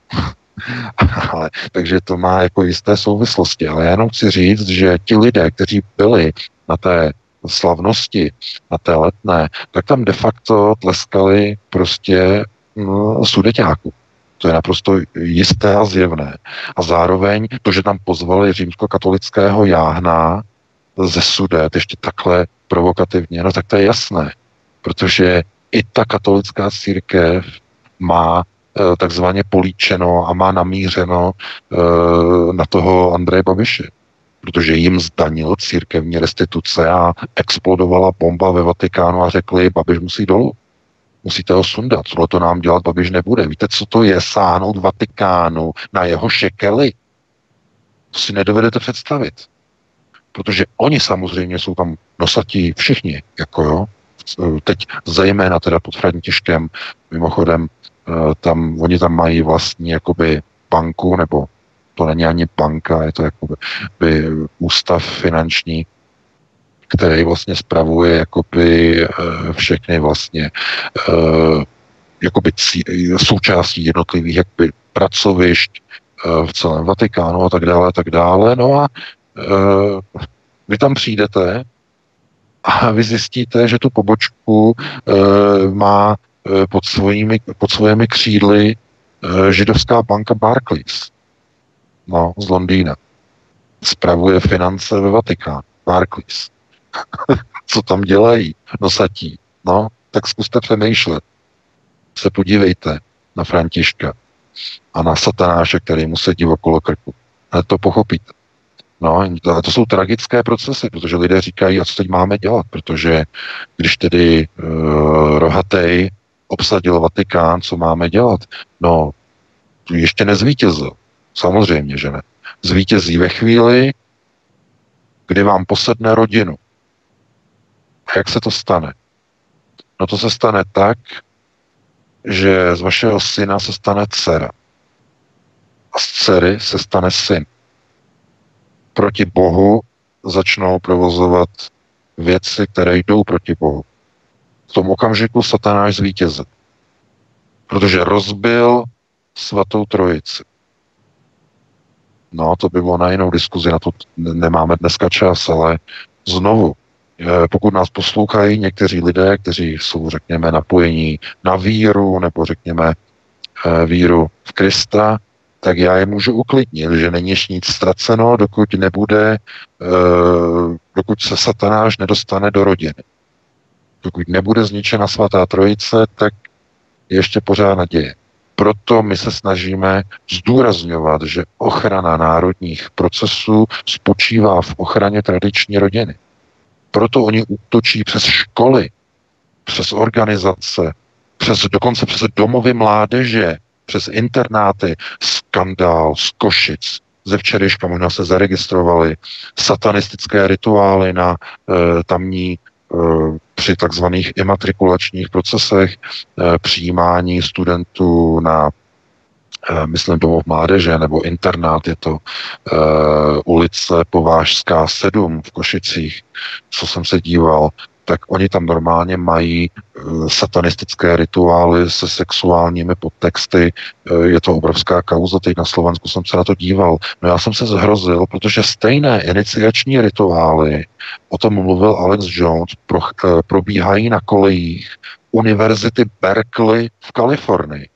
*laughs* ale, takže to má jako jisté souvislosti. Ale já jenom chci říct, že ti lidé, kteří byli na té slavnosti, na té letné, tak tam de facto tleskali prostě no, sudeťáku. To je naprosto jisté a zjevné. A zároveň to, že tam pozvali římskokatolického jáhna ze sudet ještě takhle provokativně, no tak to je jasné. Protože i ta katolická církev má Eh, takzvaně políčeno a má namířeno eh, na toho Andreje Babiše. Protože jim zdanil církevní restituce a explodovala bomba ve Vatikánu a řekli, Babiš musí dolů. Musíte ho sundat, tohle to nám dělat Babiš nebude. Víte, co to je sáhnout Vatikánu na jeho šekely? To si nedovedete představit. Protože oni samozřejmě jsou tam nosatí všichni, jako jo. Teď zejména teda pod Františkem, mimochodem Eh, tam, oni tam mají vlastní jakoby banku, nebo to není ani banka, je to jakoby by ústav finanční, který vlastně spravuje jakoby eh, všechny vlastně eh, jakoby součástí jednotlivých jakoby pracovišť v celém Vatikánu a tak dále a tak dále. No a vy tam přijdete a vy zjistíte, že tu pobočku má Eh, pod, svojimi, pod svými křídly eh, židovská banka Barclays no, z Londýna. Spravuje finance ve Vatikánu. Barclays. *laughs* Co tam dělají? Nosatí. No, tak zkuste přemýšlet. Se podívejte na Františka a na satanáše, který mu sedí okolo krku. A to pochopíte. No, to jsou tragické procesy, protože lidé říkají, a co teď máme dělat, protože když tedy uh, rohatej obsadil Vatikán, co máme dělat? No, ještě nezvítězil. Samozřejmě, že ne. Zvítězí ve chvíli, kdy vám posedne rodinu. A jak se to stane? No to se stane tak, že z vašeho syna se stane dcera. A z dcery se stane syn. Proti Bohu začnou provozovat věci, které jdou proti Bohu v tom okamžiku satanáš zvítězil. Protože rozbil svatou trojici. No, to by bylo na jinou diskuzi, na to nemáme dneska čas, ale znovu, pokud nás poslouchají někteří lidé, kteří jsou, řekněme, napojení na víru, nebo řekněme eh, víru v Krista, tak já je můžu uklidnit, že není nic ztraceno, dokud nebude, eh, dokud se satanáš nedostane do rodiny. Pokud nebude zničena svatá trojice, tak je ještě pořád naděje. Proto my se snažíme zdůrazňovat, že ochrana národních procesů spočívá v ochraně tradiční rodiny. Proto oni útočí přes školy, přes organizace, přes, dokonce přes domovy mládeže, přes internáty, skandál z Košic. Ze včerejška možná se zaregistrovali satanistické rituály na e, tamní Eh, při takzvaných imatrikulačních procesech eh, přijímání studentů na myslím domov mládeže nebo internát, je to uh, ulice Povážská 7 v Košicích, co jsem se díval, tak oni tam normálně mají satanistické rituály se sexuálními podtexty. Je to obrovská kauza, teď na Slovensku jsem se na to díval. No já jsem se zhrozil, protože stejné iniciační rituály, o tom mluvil Alex Jones, pro, probíhají na kolejích Univerzity Berkeley v Kalifornii.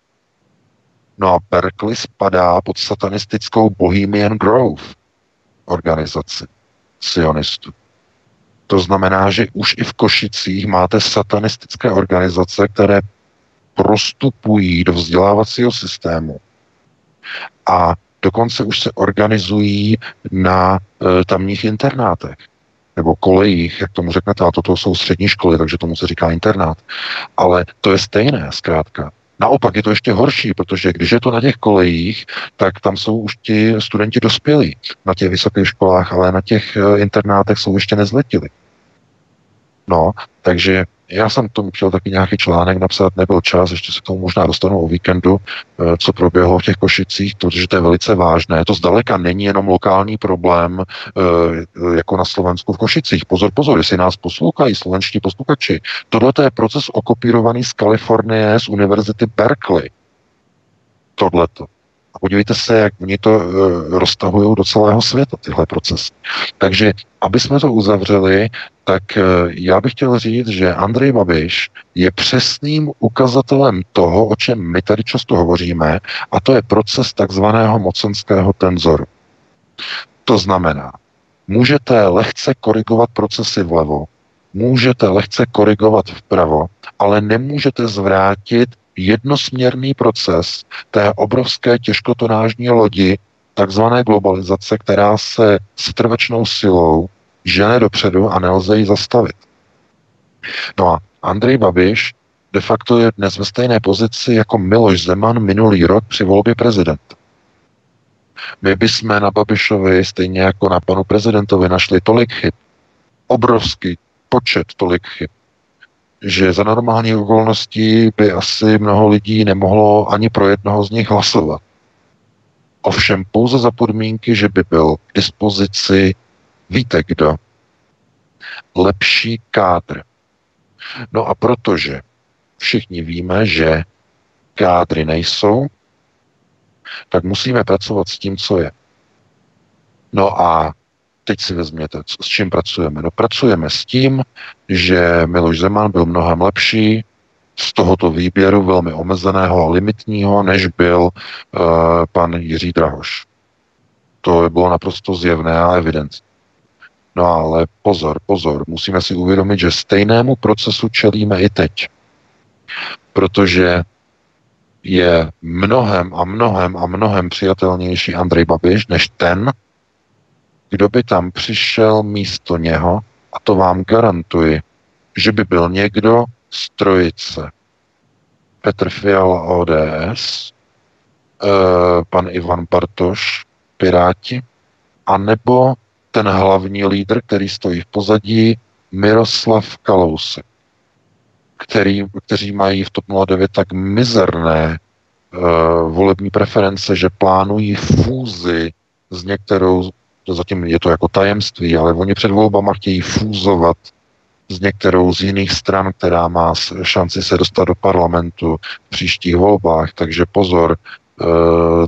No a Berkeley spadá pod satanistickou Bohemian Grove organizaci sionistů. To znamená, že už i v Košicích máte satanistické organizace, které prostupují do vzdělávacího systému a dokonce už se organizují na e, tamních internátech nebo kolejích, jak tomu řeknete, a toto jsou střední školy, takže tomu se říká internát. Ale to je stejné, zkrátka. Naopak je to ještě horší, protože když je to na těch kolejích, tak tam jsou už ti studenti dospělí na těch vysokých školách, ale na těch eh, internátech jsou ještě nezletili. No, takže já jsem tomu chtěl taky nějaký článek napsat, nebyl čas, ještě se k tomu možná dostanu o víkendu, eh, co proběhlo v těch Košicích, protože to je velice vážné. To zdaleka není jenom lokální problém, eh, jako na Slovensku v Košicích. Pozor, pozor, jestli nás poslouchají slovenští posluchači. Tohle je proces okopírovaný z Kalifornie, z univerzity Berkeley. Tohleto. A podívejte se, jak oni to e, roztahují do celého světa, tyhle procesy. Takže, aby jsme to uzavřeli, tak e, já bych chtěl říct, že Andrej Babiš je přesným ukazatelem toho, o čem my tady často hovoříme, a to je proces takzvaného mocenského tenzoru. To znamená, můžete lehce korigovat procesy vlevo, můžete lehce korigovat vpravo, ale nemůžete zvrátit jednosměrný proces té obrovské těžkotonážní lodi, takzvané globalizace, která se s trvečnou silou žene dopředu a nelze ji zastavit. No a Andrej Babiš de facto je dnes ve stejné pozici jako Miloš Zeman minulý rok při volbě prezidenta. My bychom na Babišovi, stejně jako na panu prezidentovi, našli tolik chyb, obrovský počet tolik chyb, že za normální okolností by asi mnoho lidí nemohlo ani pro jednoho z nich hlasovat. Ovšem pouze za podmínky, že by byl k dispozici, víte kdo, lepší kádr. No a protože všichni víme, že kádry nejsou, tak musíme pracovat s tím, co je. No a teď si vezměte, s čím pracujeme. No pracujeme s tím, že Miloš Zeman byl mnohem lepší z tohoto výběru velmi omezeného a limitního, než byl uh, pan Jiří Drahoš. To bylo naprosto zjevné a evidentní. No ale pozor, pozor, musíme si uvědomit, že stejnému procesu čelíme i teď. Protože je mnohem a mnohem a mnohem přijatelnější Andrej Babiš než ten, kdo by tam přišel místo něho, a to vám garantuji, že by byl někdo z trojice. Petr Fiala ODS, eh, pan Ivan Bartoš, Piráti, a nebo ten hlavní lídr, který stojí v pozadí, Miroslav Kalousek, který, kteří mají v TOP 09 tak mizerné uh, volební preference, že plánují fúzi s některou zatím je to jako tajemství, ale oni před volbama chtějí fúzovat s některou z jiných stran, která má šanci se dostat do parlamentu v příštích volbách. Takže pozor, eh,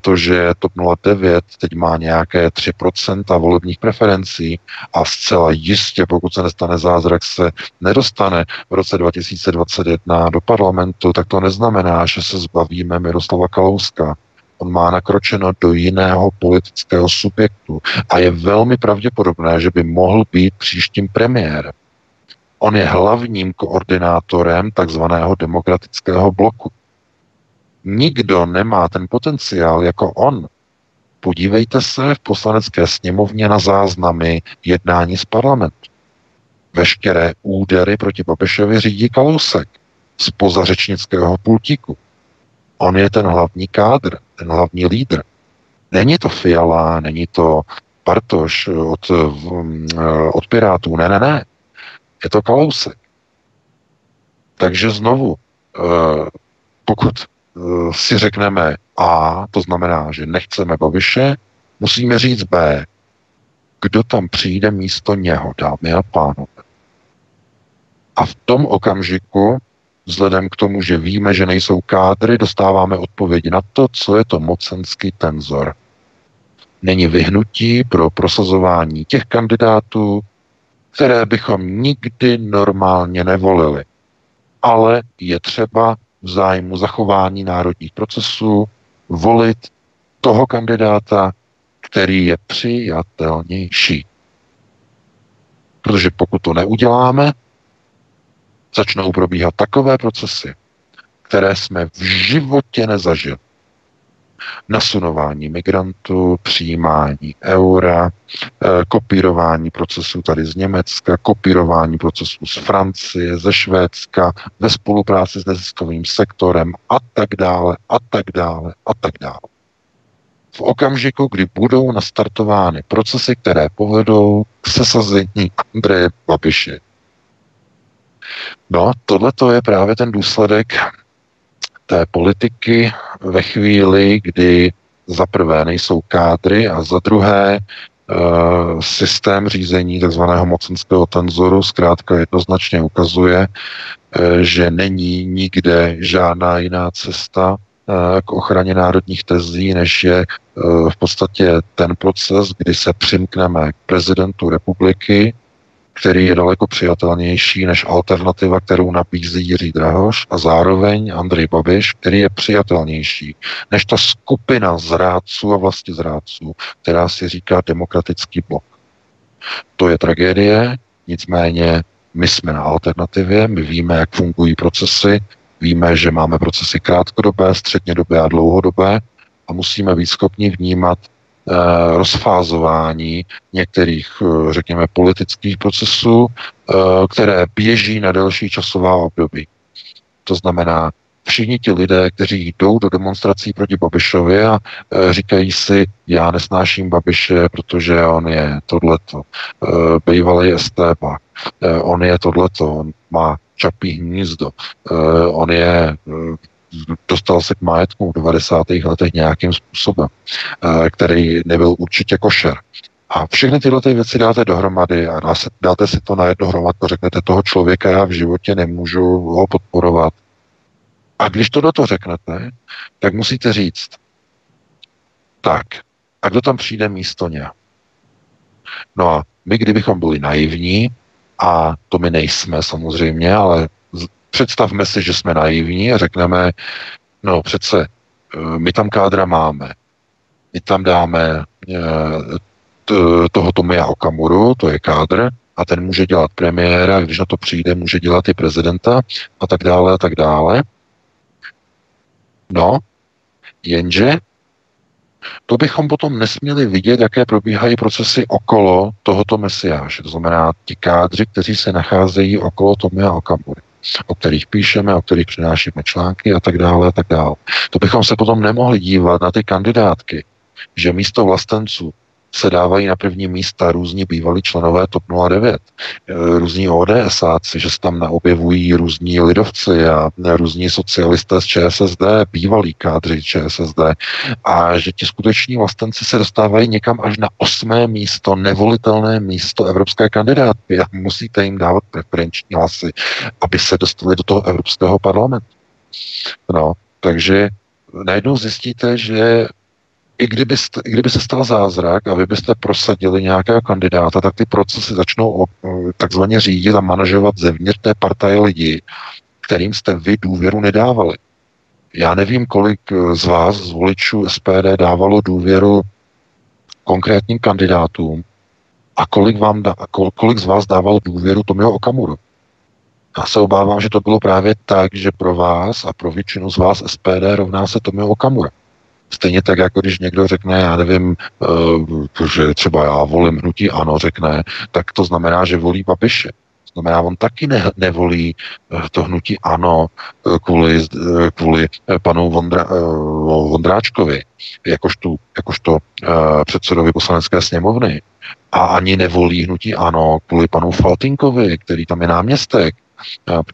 to, že TOP 09 teď má nějaké 3% volebních preferencí a zcela jistě, pokud se nestane zázrak, se nedostane v roce 2021 do parlamentu, tak to neznamená, že se zbavíme Miroslava Kalouska. On má nakročeno do jiného politického subjektu a je velmi pravděpodobné, že by mohl být příštím premiérem. On je hlavním koordinátorem takzvaného demokratického bloku. Nikdo nemá ten potenciál jako on. Podívejte se v poslanecké sněmovně na záznamy jednání z parlamentu. Veškeré údery proti Babišovi řídí Kalousek z pozařečnického pultíku. On je ten hlavní kádr, ten hlavní lídr. Není to Fiala, není to Bartoš od, od Pirátů, ne, ne, ne. Je to Kalousek. Takže znovu, eh, pokud eh, si řekneme A, to znamená, že nechceme Babiše, musíme říct B. Kdo tam přijde místo něho, dámy a pánové? A v tom okamžiku, vzhledem k tomu, že víme, že nejsou kádry, dostáváme odpovědi na to, co je to mocenský tenzor. Není vyhnutí pro prosazování těch kandidátů, které bychom nikdy normálně nevolili. Ale je třeba v zájmu zachování národních procesů volit toho kandidáta, který je přijatelnější. Protože pokud to neuděláme, začnou probíhat takové procesy, které jsme v životě nezažili. Nasunování migrantů, přijímání eura, eh, kopírování procesů tady z Německa, kopírování procesů z Francie, ze Švédska, ve spolupráci s neziskovým sektorem a tak dále, a tak dále, a tak dále v okamžiku, kdy budou nastartovány procesy, které povedou k sesazení Andreje Babiše. No, tohle to je právě ten důsledek té politiky ve chvíli, kdy za prvé nejsou kádry a za druhé Uh, systém řízení tzv. mocenského tenzoru zkrátka jednoznačně ukazuje, uh, že není nikde žádná jiná cesta Eh, k ochraně národních tezí, než je eh, v podstatě ten proces, kdy se přimkneme k prezidentu republiky, který je daleko přijatelnější než alternativa, kterou nabízí Jiří Drahoš a zároveň Andrej Babiš, který je přijatelnější než ta skupina zrádců a vlastně zrádců, která si říká demokratický blok. To je tragédie, nicméně my jsme na alternativě, my víme, jak fungují procesy, Víme, že máme procesy krátkodobé, střednědobé a dlouhodobé a musíme být schopni vnímat rozfázování některých, eh, řekněme, politických procesů, eh, které běží na delší časová období. To znamená, všichni ti lidé, kteří jdou do demonstrací proti Babišovi a říkají si, já nesnáším Babiše, protože on je tohleto, bývalý STB, e, on je tohleto, on má čapí hnízdo. On je dostal se k majetku v 90. letech nějakým způsobem, uh, který nebyl určitě košer. A všechny tyhle ty věci dáte dohromady a dáte si to na jednu hromadu, řeknete toho člověka, já v životě nemůžu ho podporovat. A když to do toho řeknete, tak musíte říct, tak, a kdo tam přijde místo ně? No a my, kdybychom byli naivní, a to my nejsme samozřejmě, ale představme si, že jsme naivní a řekneme, no přece eh, my tam kádra máme, my tam dáme eh, toho Tomia Okamuru, to je kádr, a ten může dělat premiéra, když na to přijde, může dělat i prezidenta a tak dále a tak dále. No, jenže to bychom potom nesměli vidět, jaké probíhají procesy okolo tohoto mesiáše. To znamená ti kádři, kteří se nacházejí okolo Tomia Okamury o kterých píšeme, o kterých přinášíme články a tak dále a tak dále. To bychom se potom nemohli dívat na ty kandidátky, že místo vlastenců se dávají na první místa různí bývalí členové TOP 09, eh, různí ODSáci, že se tam naobjevují různí lidovci a různí socialisté z ČSSD, bývalí kádři ČSSD a že ti skuteční vlastenci se dostávají někam až na osmé místo, nevolitelné místo evropské kandidátky a musíte jim dávat preferenční hlasy, aby se dostali do toho Evropského parlamentu. No, takže najednou zjistíte, že i kdyby, i kdyby se stal zázrak a vy byste prosadili nějakého kandidáta, tak ty procesy začnou takzvaně řídit a manažovat zevnitř té partaje lidí, kterým jste vy důvěru nedávali. Já nevím, kolik z vás, z voličů SPD, dávalo důvěru konkrétním kandidátům a kolik, vám da, kolik z vás dávalo důvěru Tomio Okamuru. Já se obávám, že to bylo právě tak, že pro vás a pro většinu z vás SPD rovná se Tomio Okamura. Stejně tak, jako když někdo řekne, já nevím, uh, že třeba já volím hnutí ano, řekne, tak to znamená, že volí Babiše. To znamená, on taky ne, nevolí uh, to hnutí ano uh, kvůli, kvůli panu Vondra, Vondráčkovi, jakožto, jakožto předsedovi poslanecké sněmovny. A ani nevolí hnutí ano kvůli panu Faltinkovi, který tam je náměstek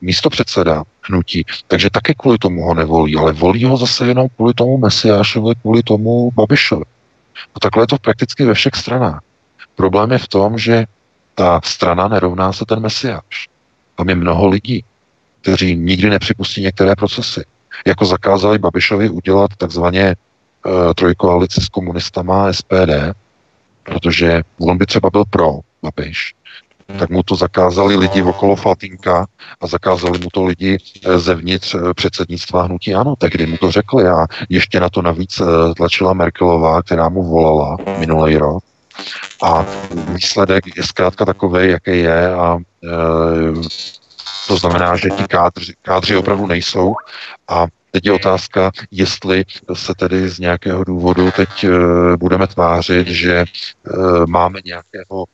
místo předseda hnutí, takže také kvůli tomu ho nevolí, ale volí ho zase jenom kvůli tomu Mesiášovi, kvůli tomu Babišovi. A takhle je to prakticky ve všech stranách. Problém je v tom, že ta strana nerovná se ten Mesiáš. Tam je mnoho lidí, kteří nikdy nepřipustí některé procesy. Jako zakázali Babišovi udělat takzvaně uh, trojkoalici s komunistama SPD, protože on by třeba byl pro Babiš, tak mu to zakázali lidi okolo Faltinka a zakázali mu to lidi eh, zevnitř eh, předsednictva hnutí ano, tehdy mu to řekli a ještě na to navíc tlačila Merkelová, která mu volala minulý rok. A výsledek je zkrátka takový, jaký je a e, to znamená, že ti kádři, kádři opravdu nejsou. A Teď je otázka, jestli se tedy z nějakého důvodu teď uh, budeme tvářit, že uh, máme nějakého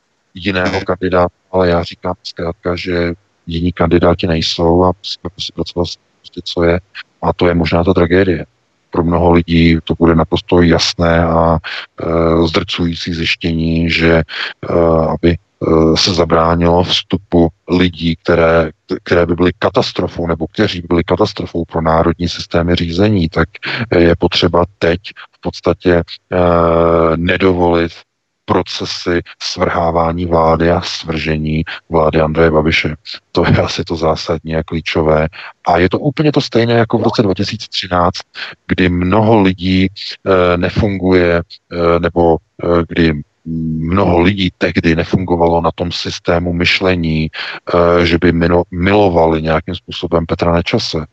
jiného kandidáta, ale já říkám zkrátka, že jiní kandidáti nejsou a musíme si pracovat prostě, co je. A to je možná ta tragédie. Pro mnoho lidí to bude naprosto jasné a e, zdrcující zjištění, že e, aby Eh, se zabránilo vstupu lidí, které, které by byly katastrofou nebo kteří by byli katastrofou pro národní systémy řízení, tak je potřeba teď v podstatě eh, nedovolit procesy svrhávání vlády a svržení vlády Andreje Babiše. To je asi to zásadní a klíčové. A je to úplně to stejné jako v roce 2013, kdy mnoho lidí e, nefunguje, e, nebo e, kdy mnoho lidí tehdy nefungovalo na tom systému myšlení, eh, že by milovali nějakým způsobem Petra Nečase.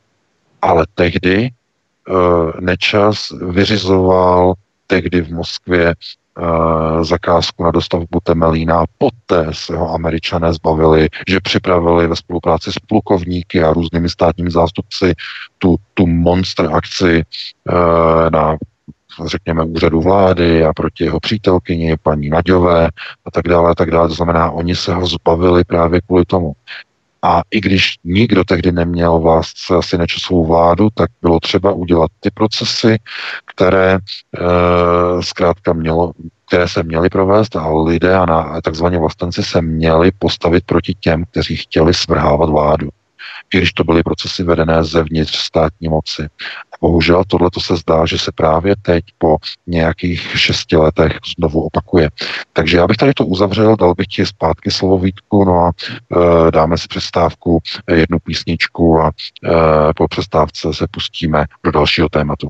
Ale tehdy eh, Nečas vyřizoval tehdy v Moskvě zakázku na dostavbu Temelína. Poté se ho američané zbavili, že připravili ve spolupráci s plukovníky a různými státními zástupci tu, tu monster akci na řekněme, úřadu vlády a proti jeho přítelkyni, paní Naďové a tak dále, a tak dále. To znamená, oni se ho zbavili právě kvůli tomu. A i když nikdo tehdy neměl vlastně asi nečasovou vládu, tak bylo třeba udělat ty procesy, které e, zkrátka mělo, které se měly provést a lidé a na, takzvaně vlastenci se měli postavit proti těm, kteří chtěli svrhávat vládu i když to byly procesy vedené zevnitř státní moci. A bohužel tohle to se zdá, že se právě teď po nějakých šesti letech znovu opakuje. Takže já bych tady to uzavřel, dal bych ti zpátky slovo Vítku, no a e, dáme si přestávku, jednu písničku a e, po přestávce se pustíme do dalšího tématu.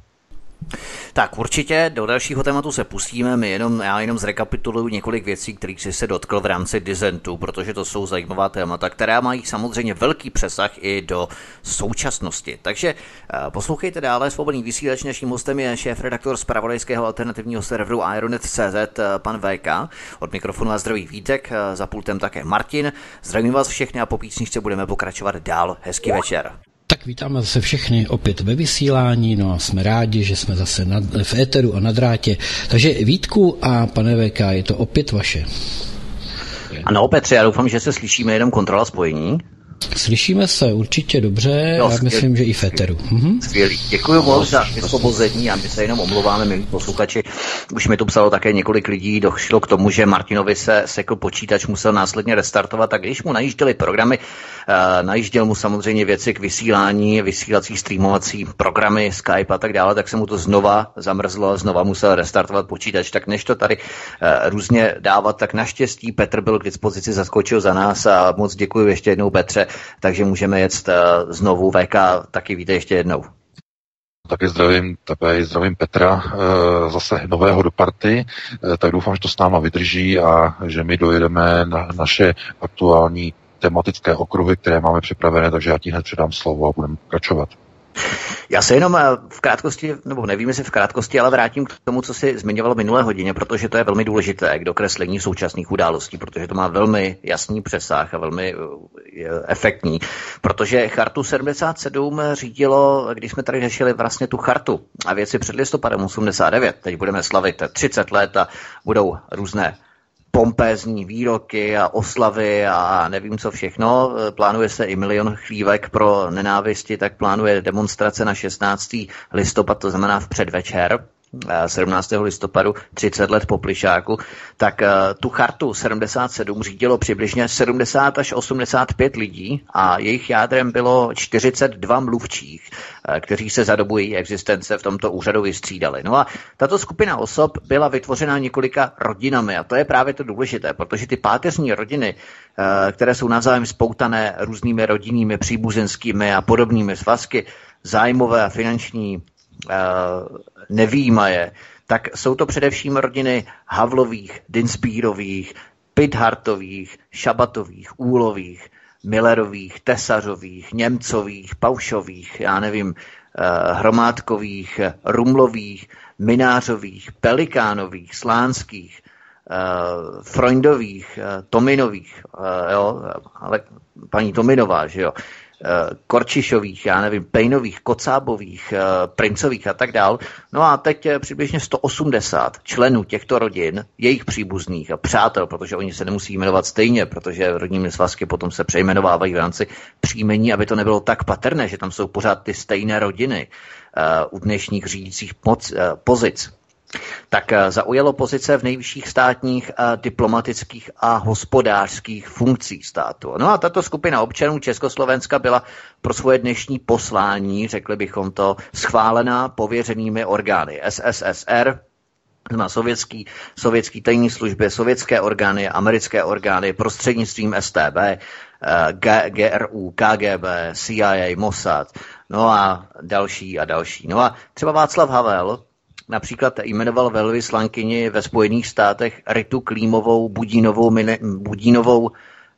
Tak určitě do dalšího tématu se pustíme, my jenom, já jenom zrekapituluju několik věcí, kterých jsi se dotkl v rámci Dizentu, protože to jsou zajímavá témata, která mají samozřejmě velký přesah i do současnosti. Takže eh, poslouchejte dále, svobodný vysílač, naším hostem je šéf-redaktor z pravodejského alternativního serveru Ironet.cz, eh, pan VK. Od mikrofonu a zdraví Vítek, eh, za pultem také Martin. Zdravím vás všechny a po písničce budeme pokračovat dál. Hezký večer. Tak vítáme zase všechny opět ve vysílání, no a jsme rádi, že jsme zase na, v éteru a na drátě. Takže Vítku a pane VK, je to opět vaše. Ano, Petře, já doufám, že se slyšíme jenom kontrola spojení. Slyšíme se určitě dobře, no, já myslím, že i Féteru. Mhm. Skvělý. Děkuji moc za vysvobození a my se jenom omlouváme, milí posluchači. Už mi to psalo také několik lidí, došlo k tomu, že Martinovi se sekl počítač, musel následně restartovat, tak když mu najížděli programy, uh, najížděl mu samozřejmě věci k vysílání, vysílací, streamovací programy, Skype a tak dále, tak se mu to znova zamrzlo, znova musel restartovat počítač. Tak než to tady uh, různě dávat, tak naštěstí Petr byl k dispozici, zaskočil za nás a moc děkuji ještě jednou Petře takže můžeme jet eh, znovu VK, taky víte ještě jednou. Taky zdravím tebe, zdravím Petra, eh, zase nového do party, eh, tak doufám, že to s náma vydrží a že my dojedeme na naše aktuální tematické okruhy, které máme připravené, takže já ti hned předám slovo a budeme pokračovat. Já se jenom eh, v krátkosti, nebo nevím, jestli v krátkosti, ale vrátím k tomu, co si zmiňoval minulé hodině, protože to je velmi důležité k dokreslení současných událostí, protože to má velmi jasný přesah a velmi eh, efektní. Protože chartu 77 řídilo, když jsme tady řešili vlastně tu chartu a věci před listopadem 89, teď budeme slavit 30 let a budou různé pompézní výroky a oslavy a nevím co všechno. Plánuje se i milion chlívek pro nenávisti, tak plánuje demonstrace na 16. listopad, to znamená v předvečer 17. listopadu, 30 let po Plišáku, tak tu chartu 77 řídilo přibližně 70 až 85 lidí a jejich jádrem bylo 42 mluvčích, kteří se za dobu její existence v tomto úřadu vystřídali. No a tato skupina osob byla vytvořena několika rodinami a to je právě to důležité, protože ty páteřní rodiny, které jsou navzájem spoutané různými rodinnými, příbuzenskými a podobnými svazky, zájmové a finanční nevýjímaje, tak jsou to především rodiny Havlových, Dinsbírových, Pidhartových, Šabatových, Úlových, Millerových, Tesařových, Němcových, Paušových, já nevím, Hromádkových, Rumlových, Minářových, Pelikánových, Slánských, Freundových, Tominových, jo, ale paní Tominová, že jo, Eh, Korčišových, já nevím, Pejnových, Kocábových, eh, Princových a tak dál. No a teď přibližně 180 členů těchto rodin, jejich příbuzných a přátel, protože oni se nemusí jmenovat stejně, protože rodními svazky potom se přejmenovávají v rámci příjmení, aby to nebylo tak patrné, že tam jsou pořád ty stejné rodiny u dnešních řídících pozic tak eh, zaujalo pozice v nejvyšších státních, a diplomatických a hospodářských funkcích státu. No a tato skupina občanů Československa byla pro svoje dnešní poslání, řekli bychom to, schválená pověřenými orgány SSSR, na sovětský, sovětský tajní služby, sovětské orgány, americké orgány, prostřednictvím STB, eh, GRU, KGB, CIA, Mossad, no a další a další. No a třeba Václav Havel, například jmenoval velvyslankyni ve Spojených státech Ritu Klímovou Budínovou, Budínovou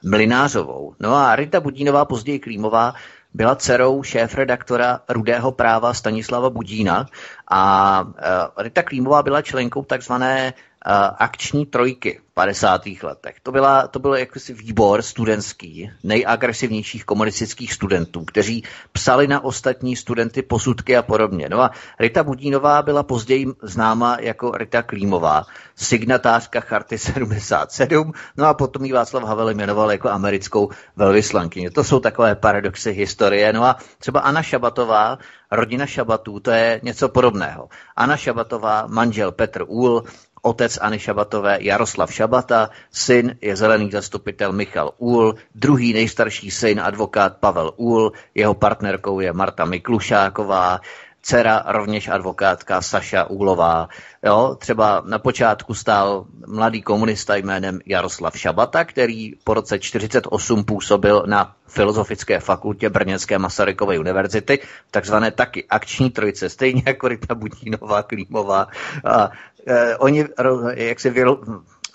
Mlinářovou. No a Rita Budínová, později Klímová, byla dcerou šéf-redaktora Rudého práva Stanislava Budína a uh, Rita Klímová byla členkou takzvané uh, akční trojky 50. letech. To, byla, to byl jakýsi výbor studentský, nejagresivnějších komunistických studentů, kteří psali na ostatní studenty posudky a podobně. No a Rita Budínová byla později známa jako Rita Klímová, signatářka Charty 77, no a potom ji Václav Havel jmenoval jako americkou velvyslankyni. To jsou takové paradoxy historie. No a třeba Anna Šabatová, rodina Šabatů, to je něco podobného. Anna Šabatová, manžel Petr Úl, otec Ani Šabatové Jaroslav Šabata, syn je zelený zastupitel Michal Úl, druhý nejstarší syn advokát Pavel Úl, jeho partnerkou je Marta Miklušáková, dcera rovněž advokátka Saša Úlová. Jo, třeba na počátku stál mladý komunista jménem Jaroslav Šabata, který po roce 1948 působil na Filozofické fakultě Brněnské Masarykovy univerzity, takzvané taky akční trojice, stejně jako Rita Budínová, Klímová. A, e, oni, jak se vyro,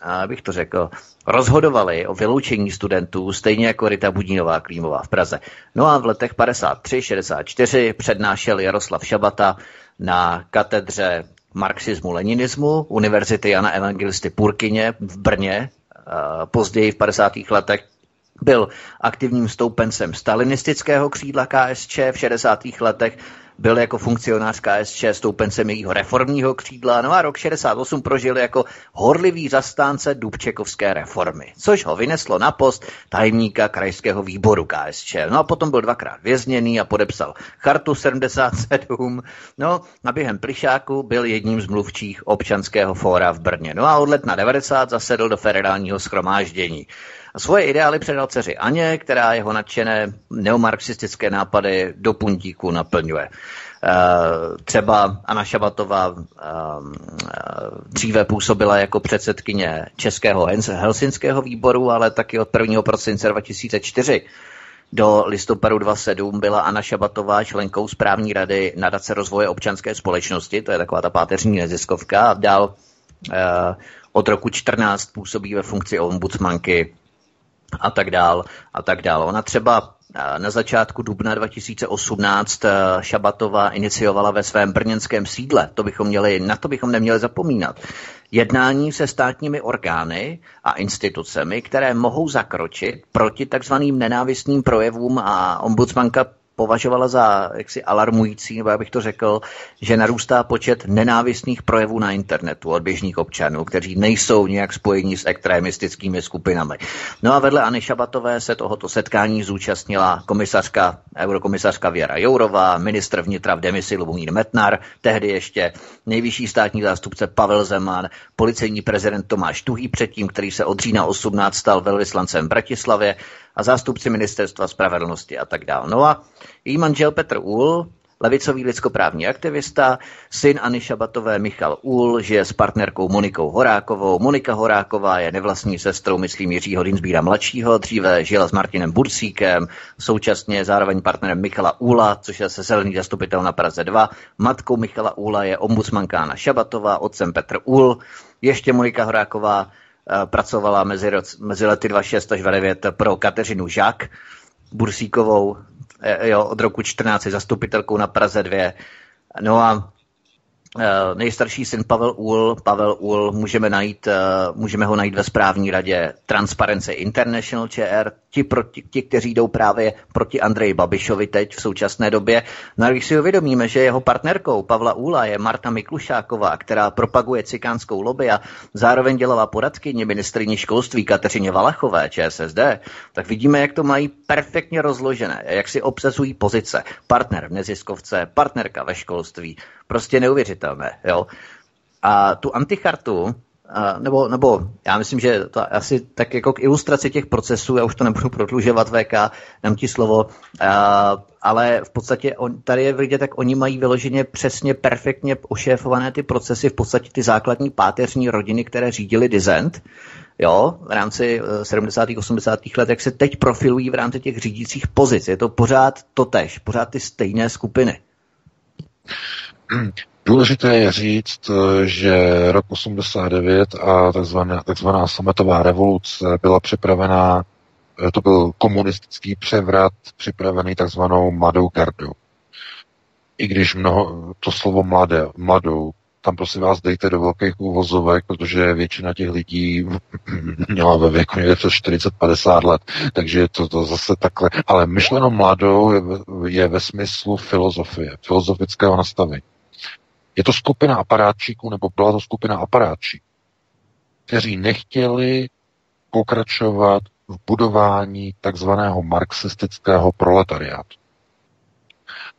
abych to řekl, rozhodovali o vyloučení studentů, stejně jako Rita Budínová Klímová v Praze. No a v letech 53-64 přednášel Jaroslav Šabata na katedře marxismu-leninismu Univerzity Jana Evangelisty Purkyně v Brně. Později v 50. letech byl aktivním stoupencem stalinistického křídla KSČ v 60. letech byl jako funkcionář KSČ stoupencem jejího reformního křídla, no a rok 68 prožil jako horlivý zastánce Dubčekovské reformy, což ho vyneslo na post tajemníka krajského výboru KSČ. No a potom byl dvakrát vězněný a podepsal chartu 77, no a během plišáku byl jedním z mluvčích občanského fóra v Brně. No a od letna 90 zasedl do federálního schromáždění. A svoje ideály předal dceři Aně, která jeho nadšené neomarxistické nápady do puntíku naplňuje. Uh, třeba Anna Šabatová uh, dříve působila jako předsedkyně Českého Helsinského výboru, ale taky od 1. prosince 2004 do listopadu 27 byla Anna Šabatová členkou správní rady nadace rozvoje občanské společnosti, to je taková ta páteřní neziskovka, a dál uh, od roku 14 působí ve funkci ombudsmanky a tak dál a tak dál. Ona třeba eh, na začátku dubna 2018 eh, Šabatová iniciovala ve svém brněnském sídle, to bychom měli, na to bychom neměli zapomínat, jednání se státními orgány a institucemi, které mohou zakročit proti takzvaným nenávistným projevům a ombudsmanka považovala za jaksi alarmující, nebo já bych to řekl, že narůstá počet nenávistných projevů na internetu od běžných občanů, kteří nejsou nějak spojení s extremistickými skupinami. No a vedle Anny Šabatové se tohoto setkání zúčastnila komisařka, eurokomisařka Věra Jourová, ministr vnitra v demisi Lubomír Metnar, tehdy ještě nejvyšší státní zástupce Pavel Zeman, policejní prezident Tomáš Tuhý předtím, který se od října 18 stal velvyslancem v Bratislavě a zástupci ministerstva spravedlnosti a tak dále. No a její manžel Petr Úl, levicový lidskoprávní aktivista, syn Ani Šabatové Michal Úl, žije s partnerkou Monikou Horákovou. Monika Horáková je nevlastní sestrou, myslím, Jiřího Dinsbíra mladšího, dříve žila s Martinem Burcíkem, současně zároveň partnerem Michala Úla, což je se zelený zastupitel na Praze 2. Matkou Michala Úla je ombudsmanka Anna Šabatová, otcem Petr Úl, ještě Monika Horáková pracovala mezi, mezi lety 26 až 29 pro Kateřinu Žák Bursíkovou, eh, jo, od roku 14 zastupitelkou na Praze 2. No a Eh, nejstarší syn Pavel Úl, Pavel Úl, můžeme, najít, eh, můžeme ho najít ve správní radě Transparency International ČR, ti, proti, ti, kteří jdou právě proti Andreji Babišovi teď v současné době. No když si uvědomíme, že jeho partnerkou Pavla Úla je Marta Miklušáková, která propaguje cikánskou lobby a zároveň dělala poradkyně ministrině školství Kateřině Valachové ČSSD, tak vidíme, jak to mají perfektně rozložené, jak si obsazují pozice. Partner v neziskovce, partnerka ve školství, Prostě neuvěřitelné. Jo? A tu antichartu, nebo, nebo já myslím, že to asi tak jako k ilustraci těch procesů, já už to nebudu prodlužovat VK, dám ti slovo, ale v podstatě on, tady je vidět, tak oni mají vyloženě přesně perfektně ošéfované ty procesy, v podstatě ty základní páteřní rodiny, které řídili Dizent, jo, v rámci 70. Eh, 80. let, jak se teď profilují v rámci těch řídících pozic. Je to pořád to tež, pořád ty stejné skupiny. *clears throat* Důležité je říct, že rok 89 a takzvaná, takzvaná sametová revoluce byla připravená, to byl komunistický převrat připravený takzvanou mladou gardou. I když mnoho, to slovo mladé, mladou, tam prosím vás dejte do velkých úvozovek, protože většina těch lidí *clears throat* měla ve věku někde přes 40-50 let, takže je to, to zase takhle. Ale myšleno mladou je, je ve smyslu filozofie, filozofického nastavení. Je to skupina aparátčíků, nebo byla to skupina aparátčíků, kteří nechtěli pokračovat v budování takzvaného marxistického proletariátu.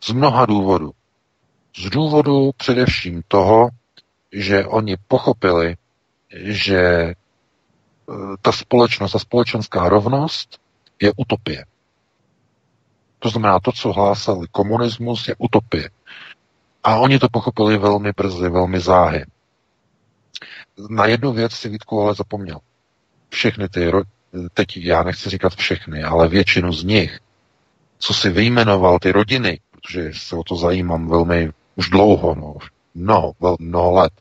Z mnoha důvodů. Z důvodu především toho, že oni pochopili, že e, ta společnost, ta společenská rovnost je utopie. To znamená, to, co hlásal komunismus, je utopie. A oni to pochopili velmi brzy, velmi záhy. Na jednu věc si Vítku ale zapomněl. Všechny ty, teď já nechci říkat všechny, ale většinu z nich, co si vyjmenoval ty rodiny, protože se o to zajímám velmi už dlouho, no, mnoho, vel, mnoho let,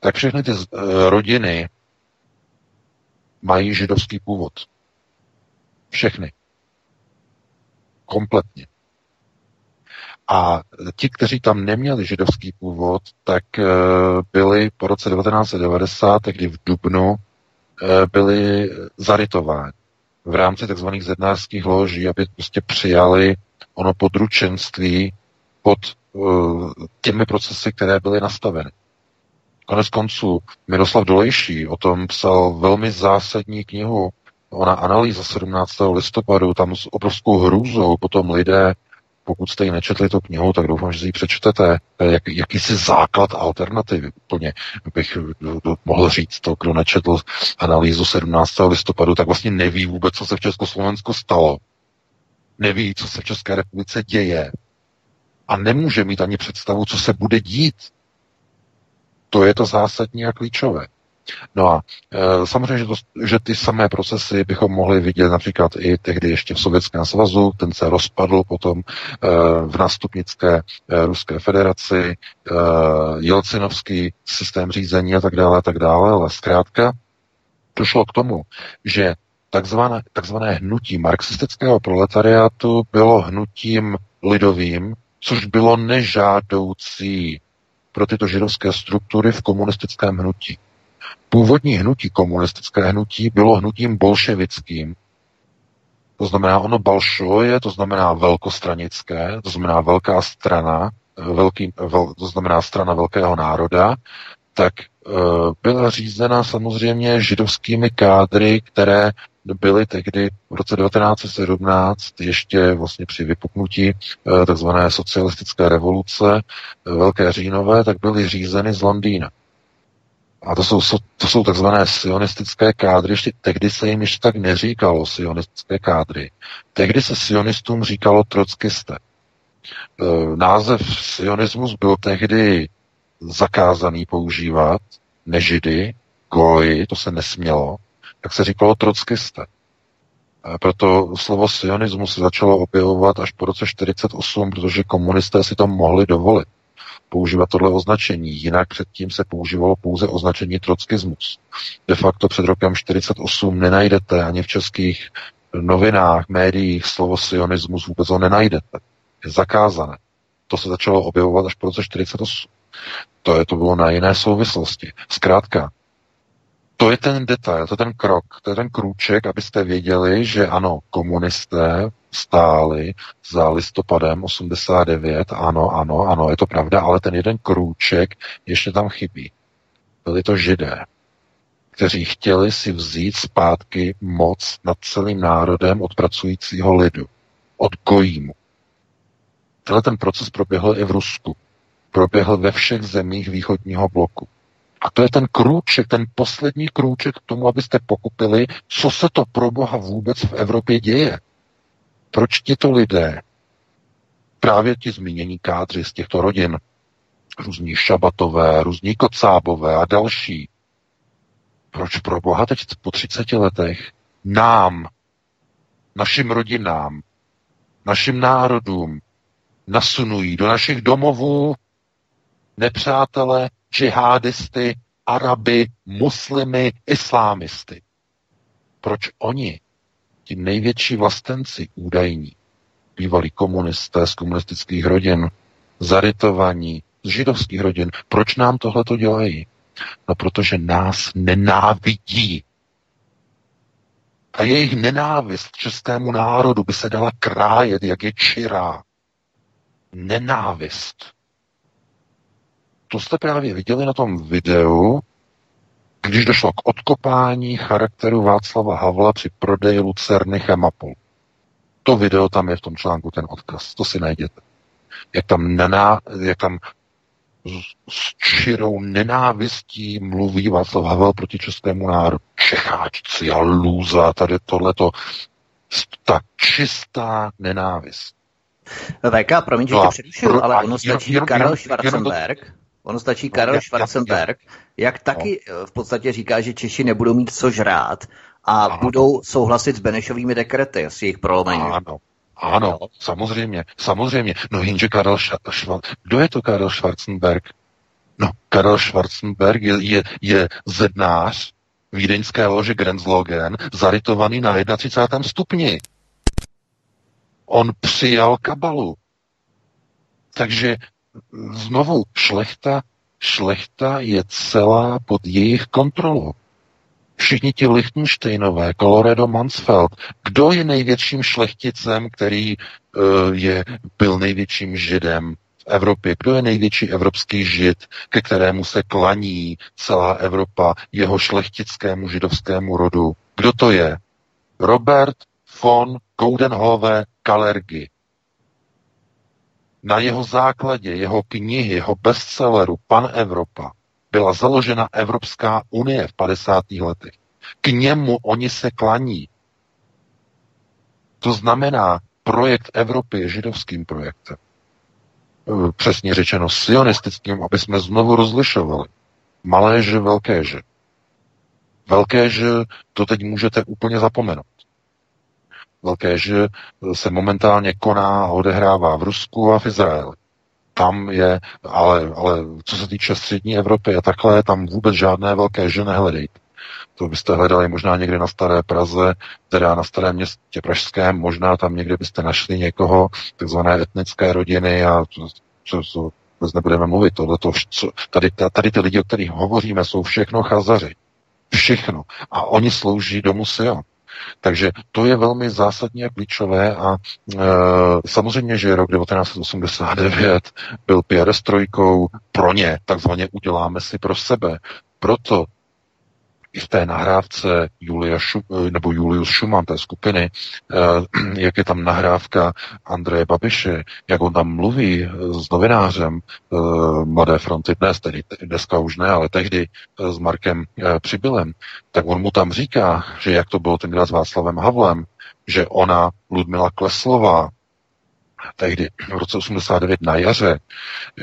tak všechny ty uh, rodiny mají židovský původ. Všechny. Kompletně. A ti, kteří tam neměli židovský původ, tak eh, byli po roce 1990, kdy v Dubnu, eh, byli zarytováni v rámci tzv. zednářských loží, aby prostě přijali ono područenství pod uh, těmi procesy, které byly nastaveny. Konec konců Miroslav Dolejší o tom psal velmi zásadní knihu. Ona analýza 17. listopadu, tam s obrovskou hrůzou potom lidé pokud jste ji nečetli tu knihu, tak doufám, že si ji přečtete. Jak, jakýsi základ alternativy. Úplně bych mohl říct to, kdo nečetl analýzu 17. listopadu, tak vlastně neví vůbec, co se v Československu stalo. Neví, co se v České republice děje. A nemůže mít ani představu, co se bude dít. To je to zásadní a klíčové. No a e, samozřejmě, že, to, že ty samé procesy bychom mohli vidět například i tehdy ještě v Sovětském svazu, ten se rozpadl potom e, v nástupnické e, Ruské federaci, e, Jelcinovský systém řízení a tak dále, a tak dále, ale zkrátka došlo k tomu, že takzvané, takzvané hnutí marxistického proletariátu bylo hnutím lidovým, což bylo nežádoucí pro tyto židovské struktury v komunistickém hnutí. Původní hnutí, komunistické hnutí, bylo hnutím bolševickým, To znamená, ono balšoje, to znamená velkostranické, to znamená velká strana, velký, vel, to znamená strana velkého národa, tak e, byla řízena samozřejmě židovskými kádry, které byly tehdy v roce 1917 ještě vlastně při vypuknutí e, takzvané socialistické revoluce e, Velké říjnové, tak byly řízeny z Londýna. A to jsou, to jsou takzvané sionistické kádry, ještě tehdy se jim ještě tak neříkalo sionistické kádry. Tehdy se sionistům říkalo trockisté. E, název sionismus byl tehdy zakázaný používat, nežidy, goji, to se nesmělo, tak se říkalo trockisté. Proto slovo sionismus se začalo objevovat až po roce 48, protože komunisté si to mohli dovolit používat tohle označení. Jinak předtím se používalo pouze označení trockismus. De facto před rokem 48 nenajdete ani v českých novinách, médiích slovo sionismus, vůbec ho nenajdete. Je zakázané. To se začalo objevovat až po roce 48. To, je, to bylo na jiné souvislosti. Zkrátka, to je ten detail, to je ten krok, to je ten krůček, abyste věděli, že ano, komunisté stáli za listopadem 89, ano, ano, ano, je to pravda, ale ten jeden krůček ještě tam chybí. Byli to židé, kteří chtěli si vzít zpátky moc nad celým národem od pracujícího lidu, od gojímu. Tenhle ten proces proběhl i v Rusku. Proběhl ve všech zemích východního bloku. A to je ten krůček, ten poslední krůček k tomu, abyste pokupili, co se to pro Boha vůbec v Evropě děje. Proč tito lidé, právě ti zmínění kádři z těchto rodin, různí šabatové, různí kocábové a další, proč pro Boha teď po 30 letech nám, našim rodinám, našim národům nasunují do našich domovů nepřátele, džihadisty, araby, muslimy, islámisty. Proč oni ti největší vlastenci údajní, bývalí komunisté z komunistických rodin, zarytovaní z židovských rodin, proč nám tohle to dělají? No protože nás nenávidí. A jejich nenávist k českému národu by se dala krájet, jak je čirá. Nenávist. To jste právě viděli na tom videu, když došlo k odkopání charakteru Václava Havla při prodeji Lucerny Chemapol. To video tam je v tom článku, ten odkaz, to si najděte. Jak tam, nená, jak tam s čirou nenávistí mluví Václav Havel proti českému národu. Čecháčci a lůza, tady tohleto, ta čistá nenávist. VK, promiň, že no tě přerušuju, ale ono stačí Karel Schwarzenberg, Ono stačí Karel Schwarzenberg, jak taky no. v podstatě říká, že Češi nebudou mít co žrát a ano. budou souhlasit s Benešovými dekrety, s jejich prolomením. Ano, ano, no. samozřejmě, samozřejmě. No jenže Karel Schwarzenberg, kdo je to Karel Schwarzenberg? No, Karel Schwarzenberg je, je, je zednář vídeňské lože Grenzlogen, zarytovaný na 31. stupni. On přijal kabalu. Takže znovu, šlechta, šlechta je celá pod jejich kontrolou. Všichni ti Lichtensteinové, Colorado Mansfeld, kdo je největším šlechticem, který uh, je, byl největším židem v Evropě? Kdo je největší evropský žid, ke kterému se klaní celá Evropa jeho šlechtickému židovskému rodu? Kdo to je? Robert von Coudenhove Kalergi. Na jeho základě, jeho knihy, jeho bestselleru Pan Evropa byla založena Evropská unie v 50. letech. K němu oni se klaní. To znamená, projekt Evropy je židovským projektem. E, přesně řečeno sionistickým, aby jsme znovu rozlišovali. Malé že, velké že. Velké že, to teď můžete úplně zapomenout velké, že se momentálně koná a odehrává v Rusku a v Izraeli. Tam je, ale, ale co se týče střední Evropy a takhle, tam vůbec žádné velké že nehledejte. To byste hledali možná někde na Staré Praze, teda na Starém městě Pražském, možná tam někde byste našli někoho, takzvané etnické rodiny a co, co, co vůbec nebudeme mluvit. Tohleto, co, tady, tady ty lidi, o kterých hovoříme, jsou všechno chazaři. Všechno. A oni slouží domu Sion. Takže to je velmi zásadní a klíčové a e, samozřejmě, že rok 1989 byl pěrestrojkou pro ně, takzvaně uděláme si pro sebe. Proto i v té nahrávce Julia Šu, nebo Julius Schumann té skupiny, eh, *clears throat* jak je tam nahrávka Andreje Babiše, jak on tam mluví eh, s novinářem eh, Mladé fronty dnes, tedy dneska už ne, ale tehdy s Markem Přibylem, tak on mu tam říká, že jak to bylo tenkrát s Václavem Havlem, že ona, Ludmila Kleslová, tehdy v roce 89 na jaře,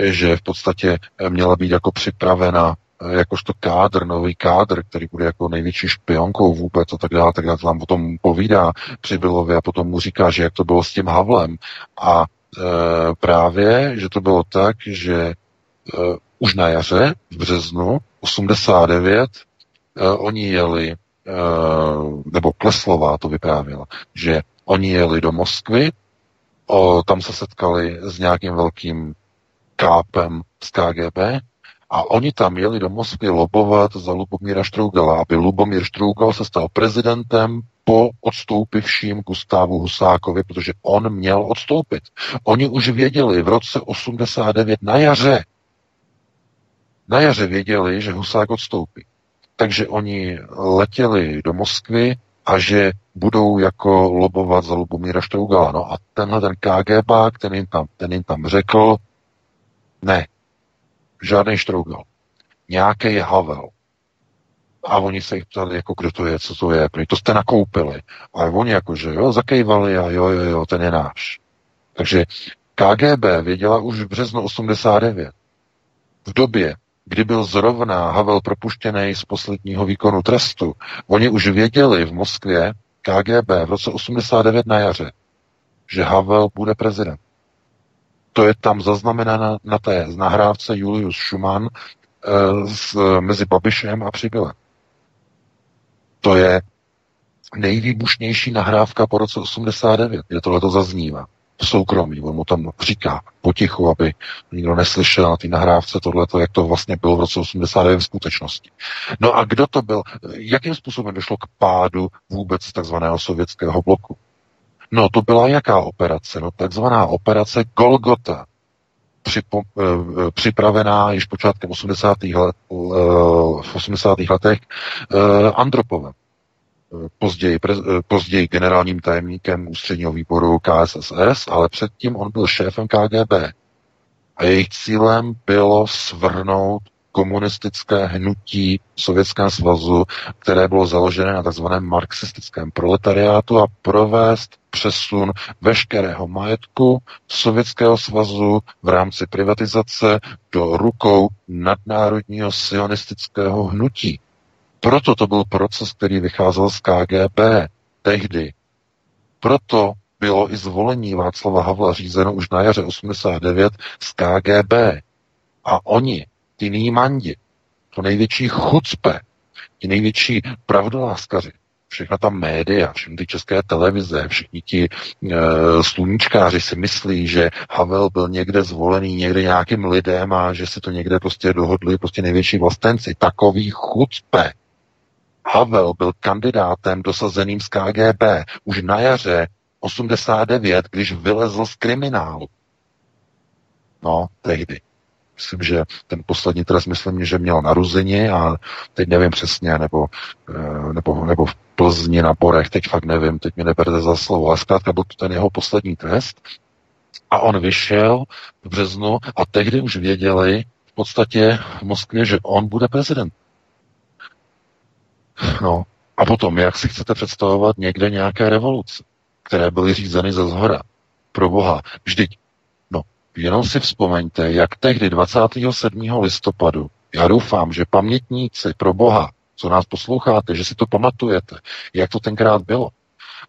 že v podstatě měla být jako připravena jakožto kádr, nový kádr, který bude jako největší špionkou vůbec a tak dále, tak dále, tam potom povídá Přibylovi a potom mu říká, že jak to bylo s tím Havlem. A e, právě, že to bylo tak, že e, už na jaře, v březnu 89, e, oni jeli, e, nebo Kleslová to vyprávěla, že oni jeli do Moskvy, o, tam se setkali s nějakým velkým kápem z KGB a oni tam jeli do Moskvy lobovat za Lubomíra Štrougala, aby Lubomír Štrougal se stal prezidentem po odstoupivším Gustávu Husákovi, protože on měl odstoupit. Oni už věděli v roce 89 na jaře, na jaře věděli, že Husák odstoupí. Takže oni letěli do Moskvy a že budou jako lobovat za Lubomíra Štrougala. No a tenhle ten KGB, ten jim tam, ten jim tam řekl, ne, žádný Štrougal. Nějaký Havel. A oni se jich ptali, jako kdo to je, co to je, to jste nakoupili. A oni jako, že jo, zakejvali a jo, jo, jo, ten je náš. Takže KGB věděla už v březnu 89. V době, kdy byl zrovna Havel propuštěný z posledního výkonu trestu, oni už věděli v Moskvě, KGB v roce 89 na jaře, že Havel bude prezident. To je tam zaznamenáno na té nahrávce Julius Schumann e, s, mezi Babišem a Přibylem. To je nejvýbušnější nahrávka po roce 89, kde tohle to zaznívá. V soukromí, on mu tam říká potichu, aby nikdo neslyšel na té nahrávce tohleto, jak to vlastně bylo v roce 89 v skutečnosti. No a kdo to byl? Jakým způsobem došlo k pádu vůbec takzvaného sovětského bloku? No to byla jaká operace? No takzvaná operace Golgota, připo, e, připravená již počátkem 80. let, e, v 80. letech Andropovem. Později, pre, později generálním tajemníkem ústředního výboru KSSS, ale předtím on byl šéfem KGB. A jejich cílem bylo svrhnout komunistické hnutí v Sovětském svazu, které bylo založené na tzv. marxistickém proletariátu a provést přesun veškerého majetku Sovětského svazu v rámci privatizace do rukou nadnárodního sionistického hnutí. Proto to byl proces, který vycházel z KGB tehdy. Proto bylo i zvolení Václava Havla řízeno už na jaře 89 z KGB. A oni ty nímandi, to největší chucpe, ti největší pravdoláskaři, všechna ta média, všechny ty české televize, všichni ti e, sluníčkáři si myslí, že Havel byl někde zvolený někde nějakým lidem a že si to někde prostě dohodli prostě největší vlastenci. Takový chucpe. Havel byl kandidátem dosazeným z KGB už na jaře 89, když vylezl z kriminálu. No, tehdy. Myslím, že ten poslední trest, myslím, že měl narození a teď nevím přesně, nebo, eh, nebo, nebo v Plzni na Borech, teď fakt nevím, teď mi neberte za slovo, ale zkrátka byl to ten jeho poslední trest a on vyšel v březnu a tehdy už věděli v podstatě v Moskvě, že on bude prezident. No a potom, jak si chcete představovat někde nějaké revoluce, které byly řízeny ze zhora? Pro boha, vždyť Jenom si vzpomeňte, jak tehdy 27. listopadu, já doufám, že pamětníci pro Boha, co nás posloucháte, že si to pamatujete, jak to tenkrát bylo.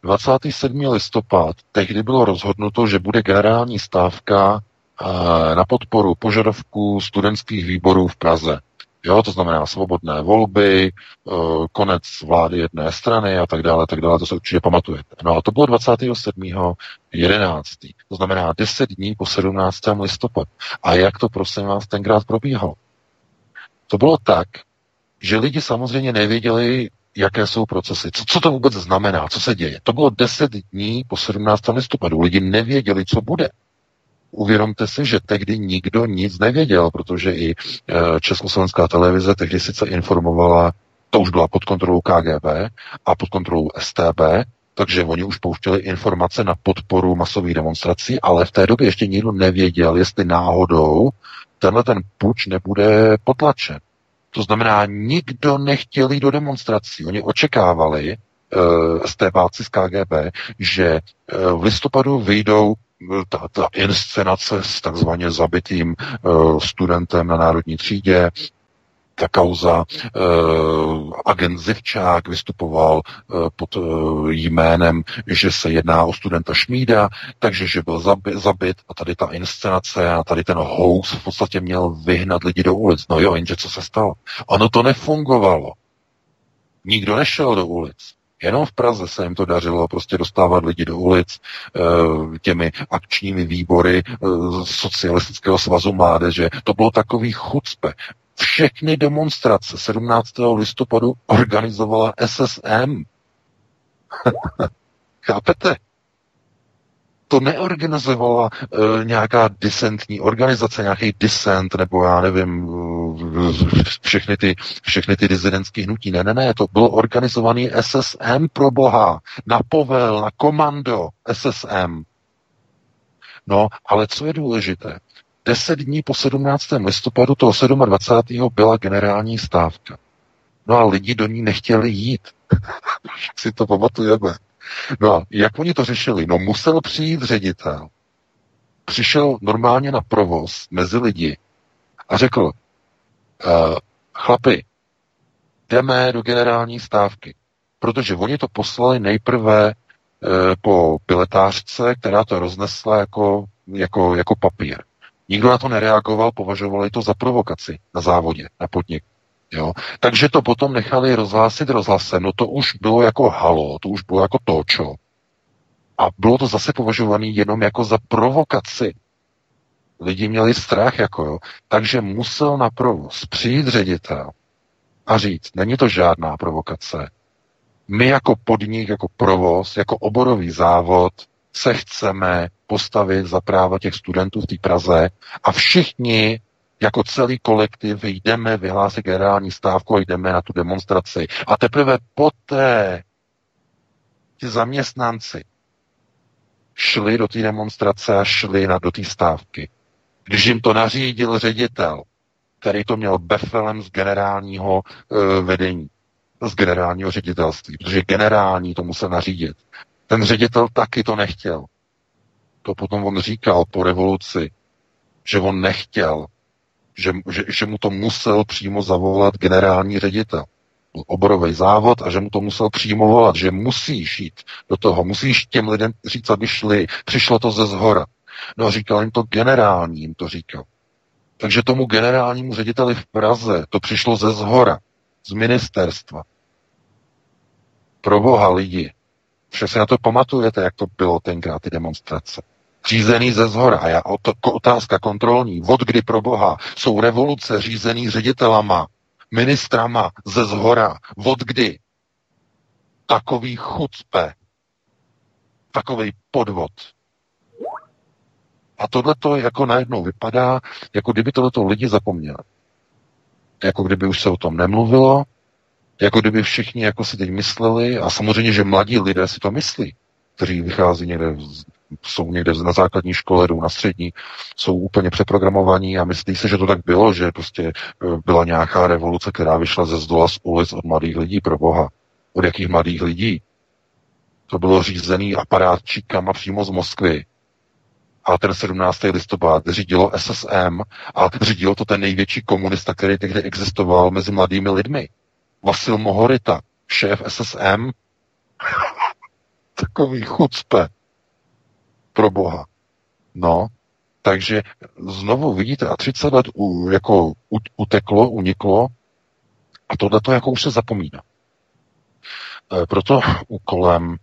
27. listopad, tehdy bylo rozhodnuto, že bude generální stávka eh, na podporu požadavků studentských výborů v Praze. Jo, to znamená svobodné volby, eh, konec vlády jedné strany a tak dále, tak dále, to se určitě pamatujete. No a to bylo 27. 11. To znamená 10 dní po 17. listopadu. A jak to prosím vás tenkrát probíhalo? To bylo tak, že lidi samozřejmě nevěděli, jaké jsou procesy, co, co to vůbec znamená, co se děje. To bylo 10 dní po 17. listopadu. Lidi nevěděli, co bude. Uvědomte si, že tehdy nikdo nic nevěděl, protože i eh, Československá televize tehdy sice informovala, to už byla pod kontrolou KGB a pod kontrolou STB, takže oni už pouštěli informace na podporu masových demonstrací, ale v té době ještě nikdo nevěděl, jestli náhodou tenhle ten puč nebude potlačen. To znamená, nikdo nechtěl jít do demonstrací. Oni očekávali, uh, stébáci z KGB, že uh, v listopadu vyjdou eh, ta, ta inscenace s takzvaně zabitým uh, studentem na národní třídě, ta kauza uh, agent Zivčák vystupoval uh, pod uh, jménem, že se jedná o studenta Šmída, takže že byl zabi- zabit a tady ta inscenace a tady ten hoax v podstatě měl vyhnat lidi do ulic. No jo, jenže co se stalo? Ono to nefungovalo. Nikdo nešel do ulic. Jenom v Praze se jim to dařilo prostě dostávat lidi do ulic těmi akčními výbory socialistického svazu mládeže. To bylo takový chucpe všechny demonstrace 17. listopadu organizovala SSM. *laughs* Chápete? To neorganizovala e, nějaká disentní organizace, nějaký disent, nebo já nevím, e, všechny ty, všechny ty dizidentské hnutí. Ne, ne, ne, to bylo organizovaný SSM pro boha, na povel, na komando SSM. No, ale co je důležité? Deset dní po 17. listopadu toho 27. byla generální stávka. No a lidi do ní nechtěli jít. *laughs* Si to pamatujeme. No a jak oni to řešili? No musel přijít ředitel. Přišel normálně na provoz mezi lidi a řekl, uh, chlapi, jdeme do generální stávky. Protože oni to poslali nejprve uh, po piletářce, která to roznesla jako, jako, jako papír. Nikdo na to nereagoval, považovali to za provokaci na závodě, na podnik. Jo? Takže to potom nechali rozhlásit rozhlasem. No to už bylo jako halo, to už bylo jako točo. A bylo to zase považované jenom jako za provokaci. Lidi měli strach, jako jo. Takže musel na provoz přijít ředitel a říct, není to žádná provokace. My jako podnik, jako provoz, jako oborový závod se chceme postavit za práva těch studentů v té Praze a všichni jako celý kolektiv jdeme vyhlásit generální stávku a jdeme na tu demonstraci. A teprve poté ti zaměstnanci šli do té demonstrace a šli na, do té stávky. Když jim to nařídil ředitel, který to měl befelem z generálního e, vedení, z generálního ředitelství, protože generální to musel nařídit. Ten ředitel taky to nechtěl. To potom on říkal po revoluci, že on nechtěl, že, že, že mu to musel přímo zavolat generální ředitel. Oborový závod a že mu to musel přímo volat, že musíš jít do toho, musíš těm lidem říct, aby šli. Přišlo to ze zhora. No říkal jim to generální, jim to říkal. Takže tomu generálnímu řediteli v Praze to přišlo ze zhora, z ministerstva. Pro boha lidi, Vše si na to pamatujete, jak to bylo tenkrát, ty demonstrace. Řízený ze zhora. A já, otázka kontrolní. Od kdy pro Boha jsou revoluce řízený ředitelama, ministrama ze zhora? Od kdy? Takový chucpe. Takový podvod. A tohle to jako najednou vypadá, jako kdyby tohleto lidi zapomněli. Jako kdyby už se o tom nemluvilo, jako kdyby všichni jako si teď mysleli, a samozřejmě, že mladí lidé si to myslí, kteří vychází někde, jsou někde na základní škole, jdou na střední, jsou úplně přeprogramovaní a myslí se, že to tak bylo, že prostě e, byla nějaká revoluce, která vyšla ze zdola z ulic od mladých lidí, pro boha. Od jakých mladých lidí? To bylo řízený aparátčíkama přímo z Moskvy. A ten 17. listopad řídilo SSM a řídilo to ten největší komunista, který tehdy existoval mezi mladými lidmi. Vasil Mohorita, šéf SSM, *laughs* takový chucpe. Pro boha. No, takže znovu vidíte, a 30 let u, jako uteklo, uniklo, a tohle to jako už se zapomíná. E, proto úkolem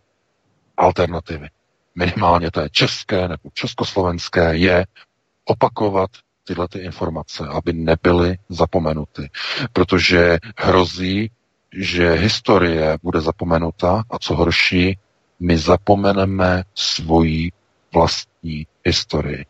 alternativy, minimálně té české nebo československé, je opakovat tyhle ty informace, aby nebyly zapomenuty. Protože hrozí, že historie bude zapomenuta a co horší, my zapomeneme svoji vlastní historii.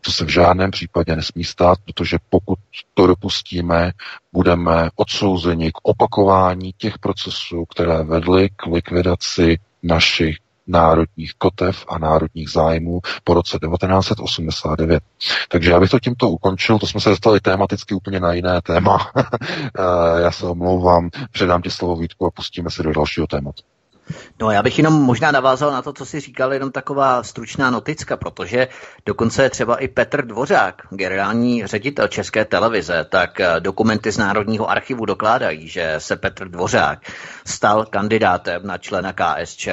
To se v žádném případě nesmí stát, protože pokud to dopustíme, budeme odsouzeni k opakování těch procesů, které vedly k likvidaci našich národních kotev a národních zájmů po roce 1989. Takže já bych to tímto ukončil, to jsme se dostali tematicky úplně na jiné téma. *laughs* Já se omlouvám, předám ti slovo Vítku a pustíme se do dalšího tématu. No já bych jenom možná navázal na to, co si říkal, jenom taková stručná noticka, protože dokonce třeba i Petr Dvořák, generální ředitel České televize, tak eh, dokumenty z Národního archivu dokládají, že se Petr Dvořák stal kandidátem na člena KSČ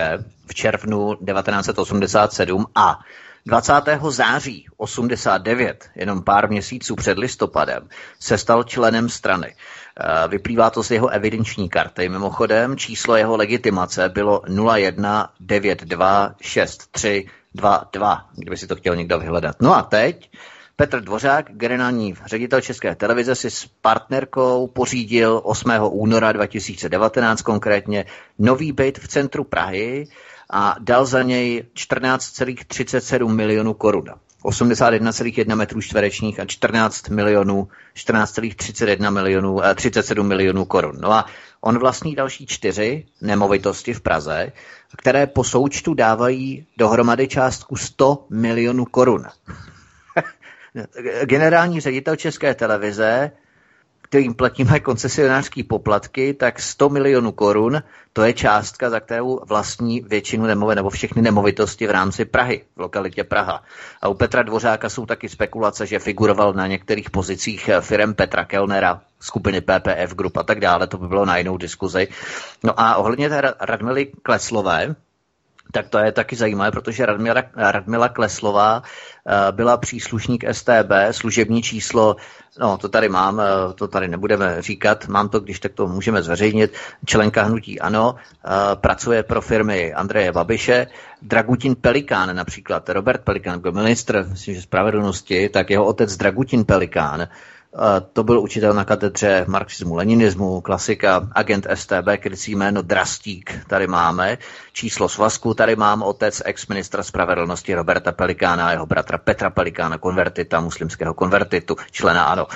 v červnu 1987 a 20. září 89, jenom pár měsíců před listopadem, se stal členem strany. Eh, vyplývá to z jeho evidenční karty. Mimochodem, číslo jeho legitimace bylo 01926322, kdyby si to chtěl někdo vyhledat. No a teď Petr Dvořák, generální ředitel České televize, si s partnerkou pořídil 8. února 2019 konkrétně nový byt v centru Prahy a dal za něj 14,37 milionů korun. 81,1 metrů čtverečních a 14 milionů, 14,31 milionů, 37 eh, milionů korun. No a on vlastní další čtyři nemovitosti v Praze, které po součtu dávají dohromady částku 100 milionů korun. *laughs* Generální ředitel České televize kterým platíme koncesionářské poplatky, tak 100 milionů korun, to je částka, za kterou vlastní většinu nemové nebo všechny nemovitosti v rámci Prahy, v lokalitě Praha. A u Petra Dvořáka jsou taky spekulace, že figuroval na některých pozicích firm Petra Kellnera, skupiny PPF Group a tak dále, to by bylo na jinou diskuzi. No a ohledně té Radmily Kleslové, tak to je taky zajímavé, protože Radmila, Radmila Kleslová eh, byla příslušník STB, služební číslo, no to tady mám, eh, to tady nebudeme říkat, mám to, když tak to můžeme zveřejnit, členka hnutí ANO, eh, pracuje pro firmy Andreje Babiše, Dragutin Pelikán například, Robert Pelikán byl ministr, myslím, že spravedlnosti, tak jeho otec Dragutin Pelikán to byl učitel na katedře marxismu, leninismu, klasika, agent STB, krycí jméno Drastík, tady máme. Číslo svazku, tady mám otec ex-ministra spravedlnosti Roberta Pelikána a jeho bratra Petra Pelikána, konvertita, muslimského konvertitu, člena ANO.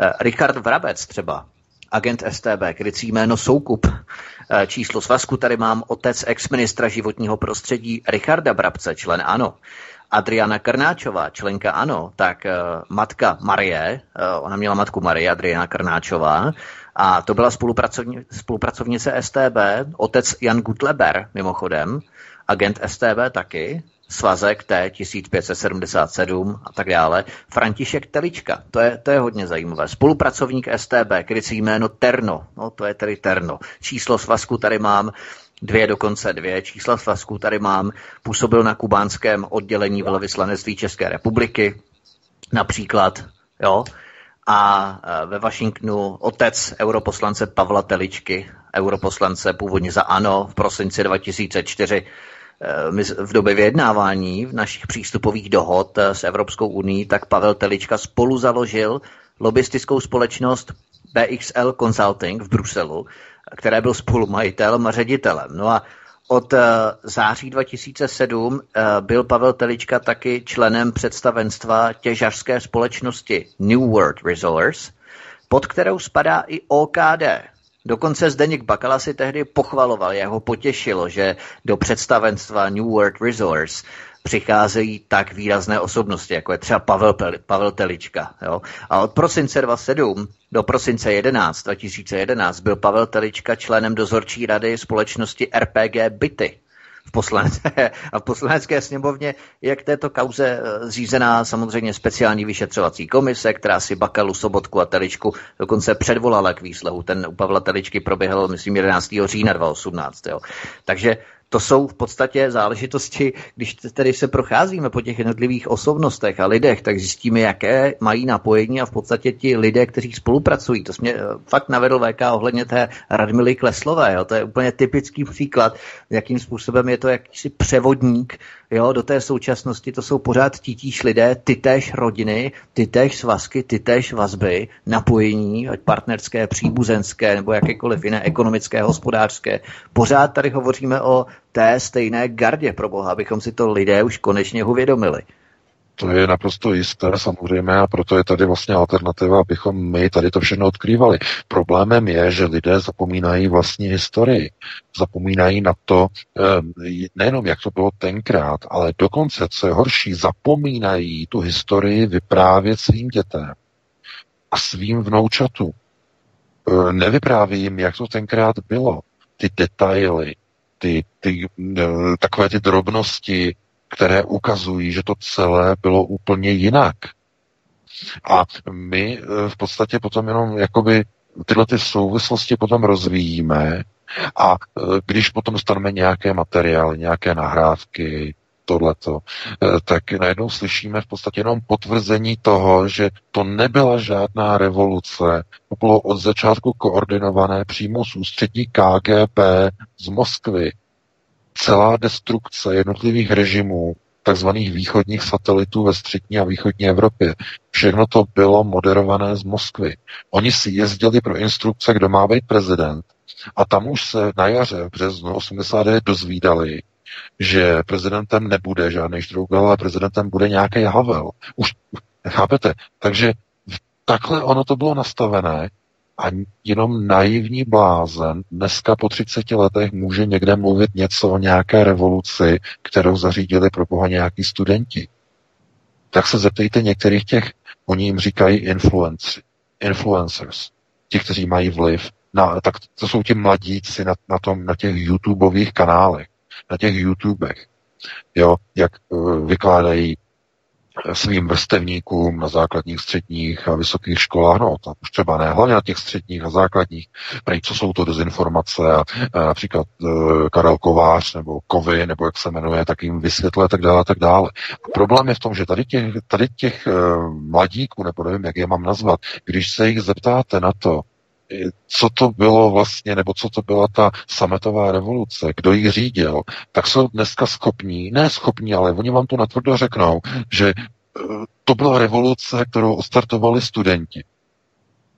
Eh, Richard Vrabec třeba, agent STB, krycí jméno Soukup. Eh, číslo svazku tady mám otec ex-ministra životního prostředí Richarda Brabce, člen ANO. Adriana Krnáčová, členka ANO, tak uh, matka Marie, uh, ona měla matku Marie, Adriana Krnáčová, a to byla spolupracovni, spolupracovnice STB, otec Jan Gutleber, mimochodem, agent STB taky, svazek T 1577 a tak dále. František Telička, to je, to je hodně zajímavé. Spolupracovník STB, krycí jméno Terno, no to je tedy Terno. Číslo svazku tady mám dvě, dokonce dvě čísla svazků tady mám. Působil na kubánském oddělení velvyslanectví České republiky, například, jo, a e, ve Washingtonu otec europoslance Pavla Teličky, europoslance původně za ANO v prosinci 2004, e, my v době vyjednávání v našich přístupových dohod e, s Evropskou uní, tak Pavel Telička spolu založil lobistickou společnost BXL Consulting v Bruselu, které byl spolumajitelem a ředitelem. No a od uh, září 2007 uh, eh, byl Pavel Telička taky členem představenstva těžařské společnosti New World Resource, pod kterou spadá i OKD. Dokonce Zdeněk Bakala si tehdy pochvaloval, jak ho potěšilo, že do představenstva New World Resource přicházejí tak výrazné osobnosti, jako je třeba Pavel, Pavel Telička. Jo? A od prosince 27 do prosince 11, 2011 byl Pavel Telička členem dozorčí rady společnosti RPG Byty v poslanecké, *laughs* a v poslanecké sněmovně je k této kauze eh, zřízená samozřejmě speciální vyšetřovací komise, která si Bakalu, Sobotku a Teličku dokonce předvolala k výslehu. Ten u Pavla Teličky proběhl, myslím, 11. října 2018. Jo. Takže to jsou v podstatě záležitosti, když tedy se procházíme po těch jednotlivých osobnostech a lidech, tak zjistíme, jaké mají napojení a v podstatě ti lidé, kteří spolupracují. To mě eh, fakt navedl VK ohledně té Radmily Kleslové. Jo. To je úplně typický příklad, jakým způsobem je to jakýsi převodník jo, do té současnosti to jsou pořád titíž lidé, ty též rodiny, ty též svazky, ty též vazby, napojení, ať partnerské, příbuzenské nebo jakékoliv jiné ekonomické, hospodářské. Pořád tady hovoříme o té stejné gardě, pro boha, abychom si to lidé už konečně uvědomili. To je naprosto jisté samozřejmě a proto je tady vlastně alternativa, abychom my tady to všechno odkrývali. Problémem je, že lidé zapomínají vlastní historii. Zapomínají na to, eh, nejenom jak to bylo tenkrát, ale dokonce, co je horší, zapomínají tu historii vyprávět svým dětem a svým vnoučatům. Eh, nevypráví jim, jak to tenkrát bylo. Ty detaily, ty, ty, eh, takové ty drobnosti, které ukazují, že to celé bylo úplně jinak. A my eh, v podstatě potom jenom jakoby tyhle ty souvislosti potom rozvíjíme a eh, když potom dostaneme nějaké materiály, nějaké nahrávky, tohleto, eh, tak najednou slyšíme v podstatě jenom potvrzení toho, že to nebyla žádná revoluce, to bylo od začátku koordinované přímo z ústřední KGB z Moskvy celá destrukce jednotlivých režimů, takzvaných východních satelitů ve střední a východní Evropě. Všechno to bylo moderované z Moskvy. Oni si jezdili pro instrukce, kdo má být prezident. A tam už se na jaře v březnu 89 dozvídali, že prezidentem nebude žádný Štrougel, ale prezidentem bude nějaký Havel. Už chápete? Takže takhle ono to bylo nastavené a jenom naivní blázen dneska po 30 letech může někde mluvit něco o nějaké revoluci, kterou zařídili pro boha nějaký studenti. Tak se zeptejte některých těch, oni jim říkají influenci, influencers, ti, kteří mají vliv, na, tak to jsou ti mladíci na, na, tom, na těch YouTubeových kanálech, na těch YouTubech, jo, jak uh, vykládají svým vrstevníkům na základních, středních a vysokých školách, no tam už třeba ne, hlavně na těch středních a základních, prej, co jsou to dezinformace a, a například e, Karel Kovář nebo Kovy, nebo jak se jmenuje, tak jim vysvětluje tak dále, tak dále. Problém je v tom, že tady těch, tady těch e, mladíků, nebo nevím, jak je mám nazvat, když se jich zeptáte na to, co to bylo vlastně, nebo co to byla ta sametová revoluce, kdo ji řídil, tak jsou dneska schopní, ne schopní, ale oni vám to natvrdo řeknou, že eh, to byla revoluce, kterou odstartovali studenti.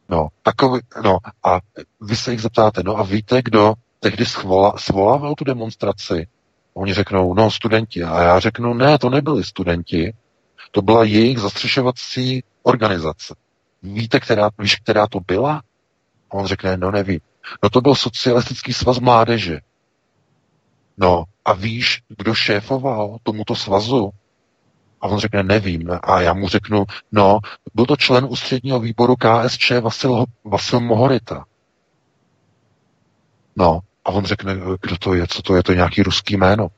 No, takový, no, a vy se jich zeptáte, no a víte, kdo tehdy schvola, svolával tu demonstraci? Oni řeknou, no, studenti. A já řeknu, ne, to nebyli studenti, to byla jejich zastřešovací organizace. Víte, která, víš, která to byla? A on řekne, no nevím. No to byl socialistický svaz mládeže. No a víš, kdo šéfoval tomuto svazu? A on řekne, nevím. A já mu řeknu, no, byl to člen ústředního výboru KSČ Vasil, Vasil Mohorita. No, a on řekne, kdo to je, co to je, to je nějaký ruský jméno.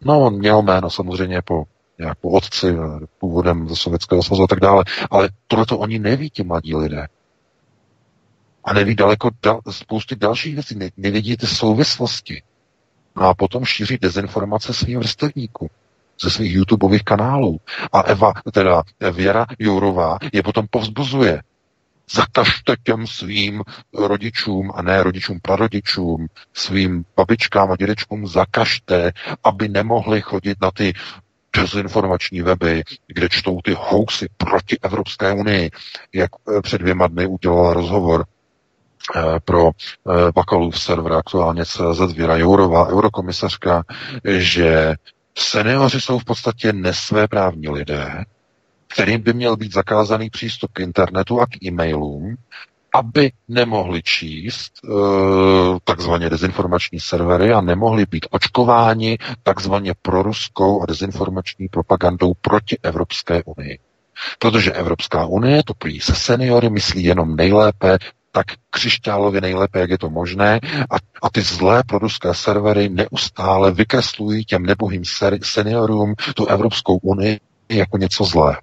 No, on měl jméno samozřejmě po, nějak po otci, původem ze Sovětského svazu a tak dále, ale tohle to oni neví, ti mladí lidé. A neví daleko dal, spousty dalších věcí, ne, nevidí ty souvislosti. No a potom šíří dezinformace svým vrstevníkům ze svých YouTubeových kanálů. A Eva, teda Věra Jourová je potom povzbuzuje. Zakažte těm svým rodičům, a ne rodičům, prarodičům, svým babičkám a dědečkům, zakažte, aby nemohli chodit na ty dezinformační weby, kde čtou ty housy proti Evropské unii, jak eh, před dvěma dny udělala rozhovor pro eh, Bakalův server aktuálně CZ Věra Jourová, eurokomisařka, že seniori jsou v podstatě nesvéprávní lidé, kterým by měl být zakázaný přístup k internetu a k e-mailům, aby nemohli číst e, takzvaně dezinformační servery a nemohli být očkováni takzvaně proruskou a dezinformační propagandou proti Evropské unii. Protože Evropská unie to prý se seniory myslí jenom nejlépe tak křišťálově nejlépe, jak je to možné, a, a ty zlé proruské servery neustále vykreslují těm nebohým seniorům tu Evropskou unii jako něco zlé.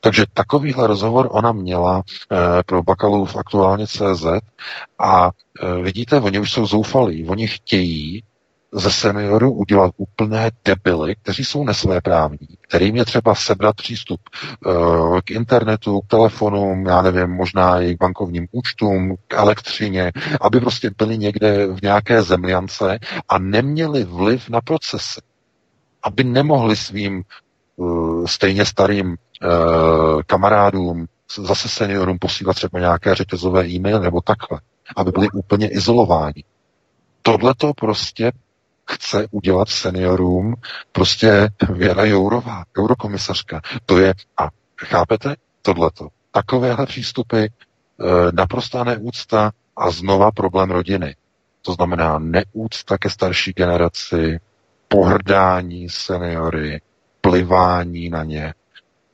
Takže takovýhle rozhovor ona měla e, pro Bakalův aktuálně CZ a e, vidíte, oni už jsou zoufalí, oni chtějí, ze seniorů udělat úplné debily, kteří jsou nesvéprávní, kterým je třeba sebrat přístup uh, k internetu, k telefonům, já nevím, možná i k bankovním účtům, k elektřině, aby prostě byli někde v nějaké zemljance a neměli vliv na procesy. aby nemohli svým uh, stejně starým uh, kamarádům, zase seniorům posílat třeba nějaké řetězové e-maily nebo takhle, aby byli úplně izolováni. Tohle to prostě chce udělat seniorům prostě Věra Jourová, eurokomisařka. To je, a chápete, tohleto. Takovéhle přístupy, e, naprostá neúcta a znova problém rodiny. To znamená neúcta ke starší generaci, pohrdání seniory, plivání na ně.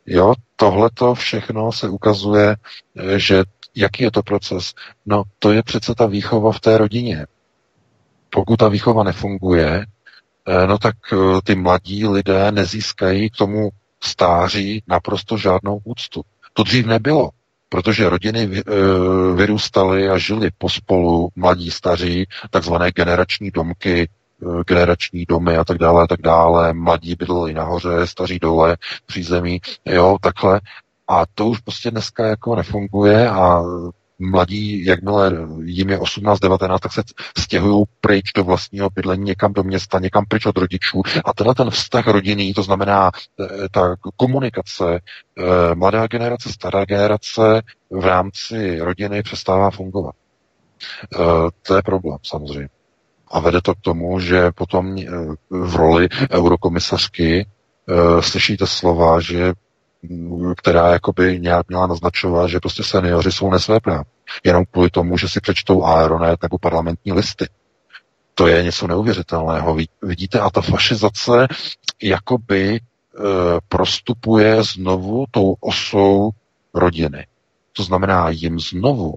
Jo, tohleto všechno se ukazuje, e, že jaký je to proces? No, to je přece ta výchova v té rodině. Pokud ta výchova nefunguje, eh, no tak eh, ty mladí lidé nezískají k tomu stáří naprosto žádnou úctu. To dřív nebylo, protože rodiny eh, vyrůstaly a žili pospolu, mladí, staří, takzvané generační domky, generační domy a tak dále a tak dále, mladí bydleli nahoře, staří dole, přízemí, jo, takhle. A to už prostě dneska jako nefunguje a mladí, jakmile jim je 18, 19, tak se stěhují pryč do vlastního bydlení, někam do města, někam pryč od rodičů. A tenhle ten vztah rodinný, to znamená eh, ta komunikace, eh, mladá generace, stará generace v rámci rodiny přestává fungovat. Eh, to je problém, samozřejmě. A vede to k tomu, že potom v roli eurokomisařky slyšíte slova, že která jakoby nějak měla naznačovat, že prostě seniori jsou nesvéprávní. Jenom kvůli tomu, že si přečtou Aeronet nebo parlamentní listy. To je něco neuvěřitelného. Vidíte, a ta fašizace jakoby e, prostupuje znovu tou osou rodiny. To znamená, jim znovu,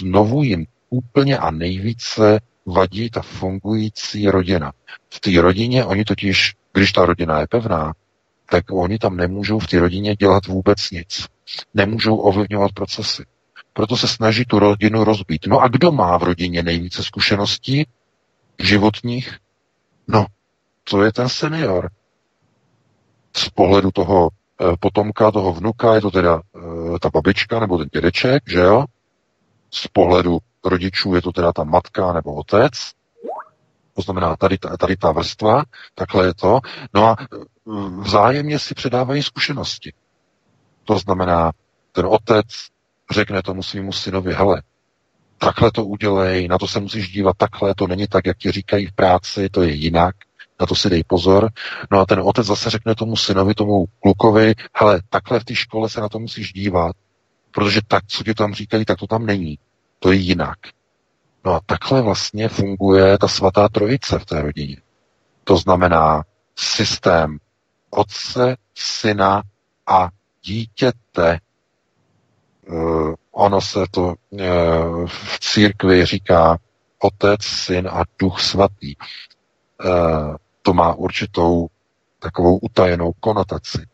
znovu jim úplně a nejvíce vadí ta fungující rodina. V té rodině oni totiž, když ta rodina je pevná, tak oni tam nemůžou v té rodině dělat vůbec nic. Nemůžou ovlivňovat procesy. Proto se snaží tu rodinu rozbít. No a kdo má v rodině nejvíce zkušeností životních? No, to je ten senior. Z pohledu toho eh, potomka, toho vnuka, je to teda eh, ta babička nebo ten dědeček, že jo? Z pohledu rodičů je to teda ta matka nebo otec. To znamená tady, tady ta vrstva, takhle je to. No a vzájemně si předávají zkušenosti. To znamená, ten otec řekne tomu svýmu synovi, hele, takhle to udělej, na to se musíš dívat takhle, to není tak, jak ti říkají v práci, to je jinak, na to si dej pozor. No a ten otec zase řekne tomu synovi, tomu klukovi, hele, takhle v té škole se na to musíš dívat, protože tak, co ti tam říkají, tak to tam není. To je jinak. No a takhle vlastně funguje ta svatá trojice v té rodině. To znamená systém otce, syna a dítěte. Uh, ono se to uh, v církvi říká otec, syn a duch svatý. Uh, to má určitou takovou utajenou konotaci.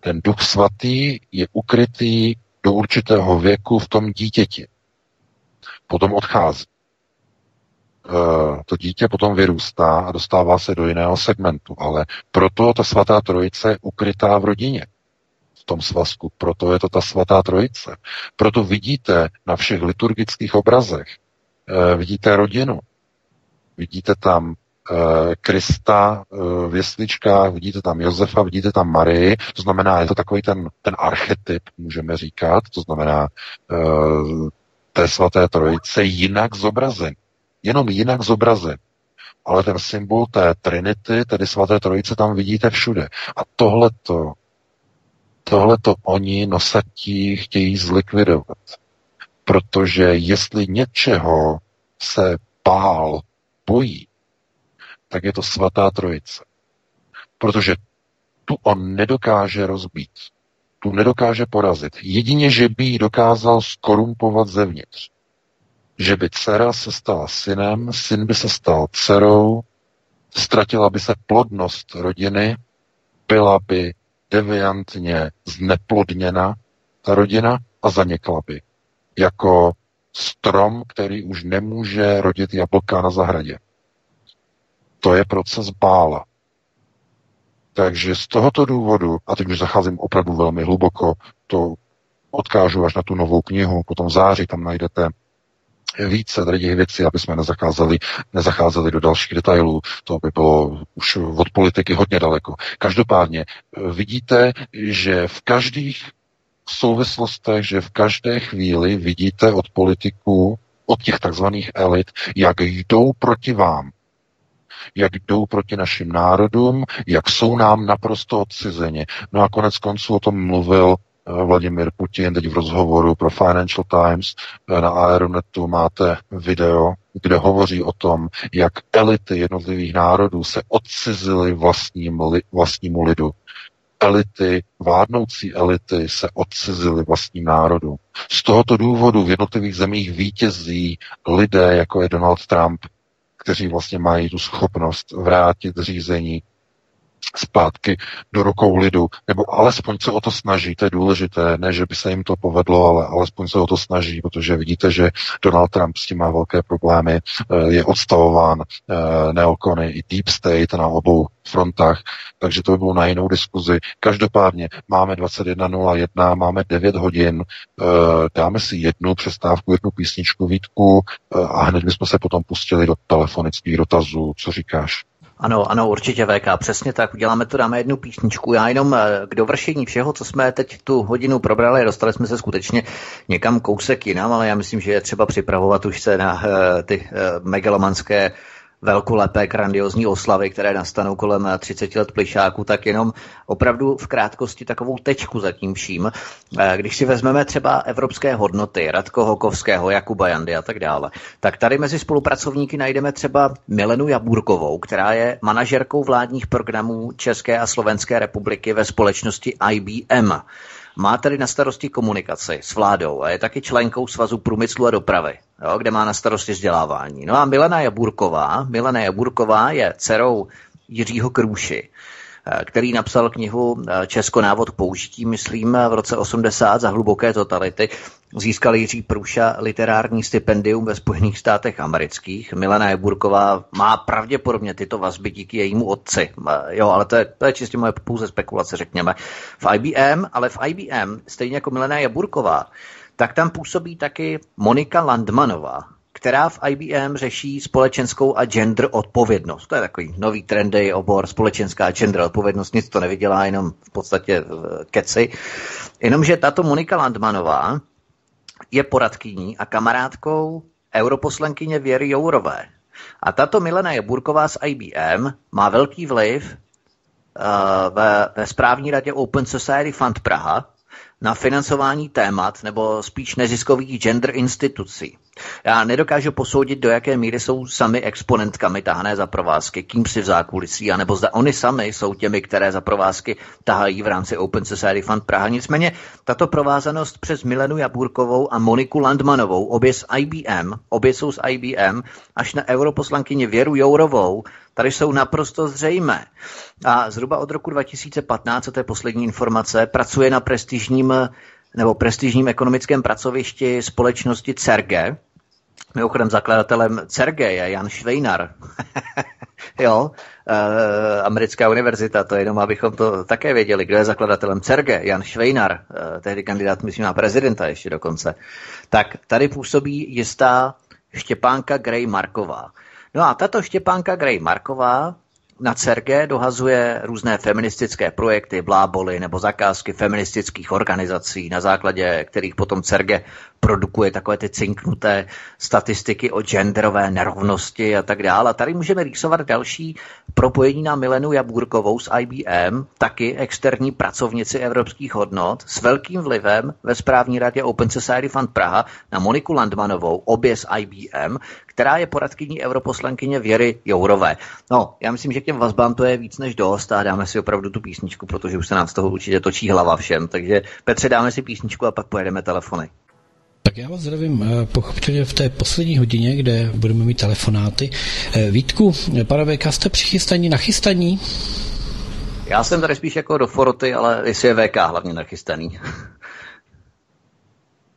Ten duch svatý je ukrytý do určitého věku v tom dítěti. Potom odchází. Eh, to dítě potom vyrůstá a dostává se do jiného segmentu. Ale proto ta svatá trojice je ukrytá v rodině, v tom svazku. Proto je to ta svatá trojice. Proto vidíte na všech liturgických obrazech, eh, vidíte rodinu, vidíte tam eh, Krista v jesličkách, vidíte tam Josefa, vidíte tam Marii, to znamená, je to takový ten, ten archetyp, můžeme říkat, to znamená té svaté trojice jinak zobrazen jenom jinak zobrazen. Ale ten symbol té Trinity, tedy svaté trojice, tam vidíte všude. A tohleto, tohleto oni nosatí chtějí zlikvidovat. Protože jestli něčeho se pál bojí, tak je to svatá trojice. Protože tu on nedokáže rozbít. Tu nedokáže porazit. Jedině, že by ji dokázal skorumpovat zevnitř že by dcera se stala synem, syn by se stal dcerou, ztratila by se plodnost rodiny, byla by deviantně zneplodněna ta rodina a zanikla by. Jako strom, který už nemůže rodit jablka na zahradě. To je proces bála. Takže z tohoto důvodu, a teď už zacházím opravdu velmi hluboko, to odkážu až na tu novou knihu, potom v září tam najdete více tady těch věcí, aby jsme nezacházeli, nezacházeli do dalších detailů. To by bylo už od politiky hodně daleko. Každopádně vidíte, že v každých souvislostech, že v každé chvíli vidíte od politiků, od těch takzvaných elit, jak jdou proti vám jak jdou proti našim národům, jak jsou nám naprosto odcizeně. No a konec konců o tom mluvil eh, Vladimir Putin teď v rozhovoru pro Financial Times. Eh, na Aeronetu máte video, kde hovoří o tom, jak elity jednotlivých národů se odcizily vlastním, vlastnímu lidu. Elity, vládnoucí elity se odcizily vlastním národu. Z tohoto důvodu v jednotlivých zemích vítězí lidé, jako je Donald Trump, kteří vlastně mají tu schopnost vrátit řízení zpátky do rukou lidu, nebo alespoň se o to snaží, to je důležité, ne, že by se jim to povedlo, ale alespoň se o to snaží, protože vidíte, že Donald Trump s tím má velké problémy, eh, je odstavován eh, neokony i deep state na obou frontách, takže to by bylo na jinou diskuzi. Každopádně máme 21.01, máme 9 hodin, eh, dáme si jednu přestávku, jednu písničku Vítku a hned bychom se potom pustili do telefonických dotazů. Co říkáš? Ano, ano, určitě VK, přesně tak. Uděláme to, dáme jednu písničku. Já jenom eh, k dovršení všeho, co jsme teď tu hodinu probrali, dostali jsme se skutečně někam kousek jinam, ale já myslím, že je třeba připravovat už se na uh, ty uh, megalomanské velkolepé, grandiozní oslavy, které nastanou kolem 30 let plišáku, tak jenom opravdu v krátkosti takovou tečku za tím vším. Eh, když si vezmeme třeba evropské hodnoty, Radko Hokovského, Jakuba Jandy a tak dále, tak tady mezi spolupracovníky najdeme třeba Milenu Jaburkovou, která je manažerkou vládních programů České a Slovenské republiky ve společnosti IBM. Má tedy na starosti komunikaci s vládou a je taky členkou Svazu průmyslu a dopravy, jo, kde má na starosti vzdělávání. No a Milena Jaburková, Milena Jaburková je dcerou Jiřího Krůši, který napsal knihu eh, Česko návod k použití, myslím, v roce 80 za hluboké totality. Získal Jiří Průša literární stipendium ve Spojených státech amerických. Milena Jeburková má pravděpodobně tyto vazby díky jejímu otci. Eh, jo, ale to je, to je čistě moje pouze spekulace, řekněme. V IBM, ale v IBM, stejně jako Milena Jeburková, tak tam působí taky Monika Landmanová, která v IBM řeší společenskou a gender odpovědnost. To je takový nový trendy obor, společenská gender odpovědnost, nic to nevydělá, jenom v podstatě eh, keci. Jenomže tato Monika Landmanová je poradkyní a kamarádkou europoslankyně Věry Jourové. A tato Milena Jeburková z IBM má velký vliv uh, ve, ve správní radě Open Society Fund Praha, na financování témat nebo spíš neziskových gender institucí. Já nedokážu posoudit, do jaké míry jsou sami exponentkami tahané za provázky, kým si v zákulisí, anebo zda oni sami jsou těmi, které za provázky tahají v rámci Open Society Fund Praha. Nicméně tato provázanost přes Milenu Jabůrkovou a Moniku Landmanovou, obě z IBM, obě jsou z IBM, až na europoslankyni Věru Jourovou, tady jsou naprosto zřejmé. A zhruba od roku 2015, to je poslední informace, pracuje na prestižním nebo prestižním ekonomickém pracovišti společnosti CERGE. Mimochodem zakladatelem CERGE je Jan Švejnar. *laughs* jo, e, americká univerzita, to jenom abychom to také věděli, kdo je zakladatelem CERGE, Jan Švejnar, e, tehdy kandidát, myslím, na prezidenta ještě dokonce. Tak tady působí jistá Štěpánka Gray Marková. No a tato Štěpánka Gray Marková na CERGE dohazuje různé feministické projekty, bláboly nebo zakázky feministických organizací, na základě kterých potom CERGE produkuje takové ty cinknuté statistiky o genderové nerovnosti a tak dále. A tady můžeme rýsovat další propojení na Milenu Jabůrkovou z IBM, taky externí pracovnici evropských hodnot s velkým vlivem ve správní radě Open Society Fund Praha na Moniku Landmanovou, obě z IBM, která je poradkyní europoslankyně Věry Jourové. No, já myslím, že k těm vazbám to je víc než dost a dáme si opravdu tu písničku, protože už se nám z toho určitě točí hlava všem. Takže Petře, dáme si písničku a pak pojedeme telefony. Tak já vás zdravím eh, pochopitelně v té poslední hodině, kde budeme mít telefonáty. Eh, Vítku, pane VK, jste přichystaní, nachystaní? Já jsem tady spíš jako do foroty, ale jestli je VK hlavně nachystaný. *laughs*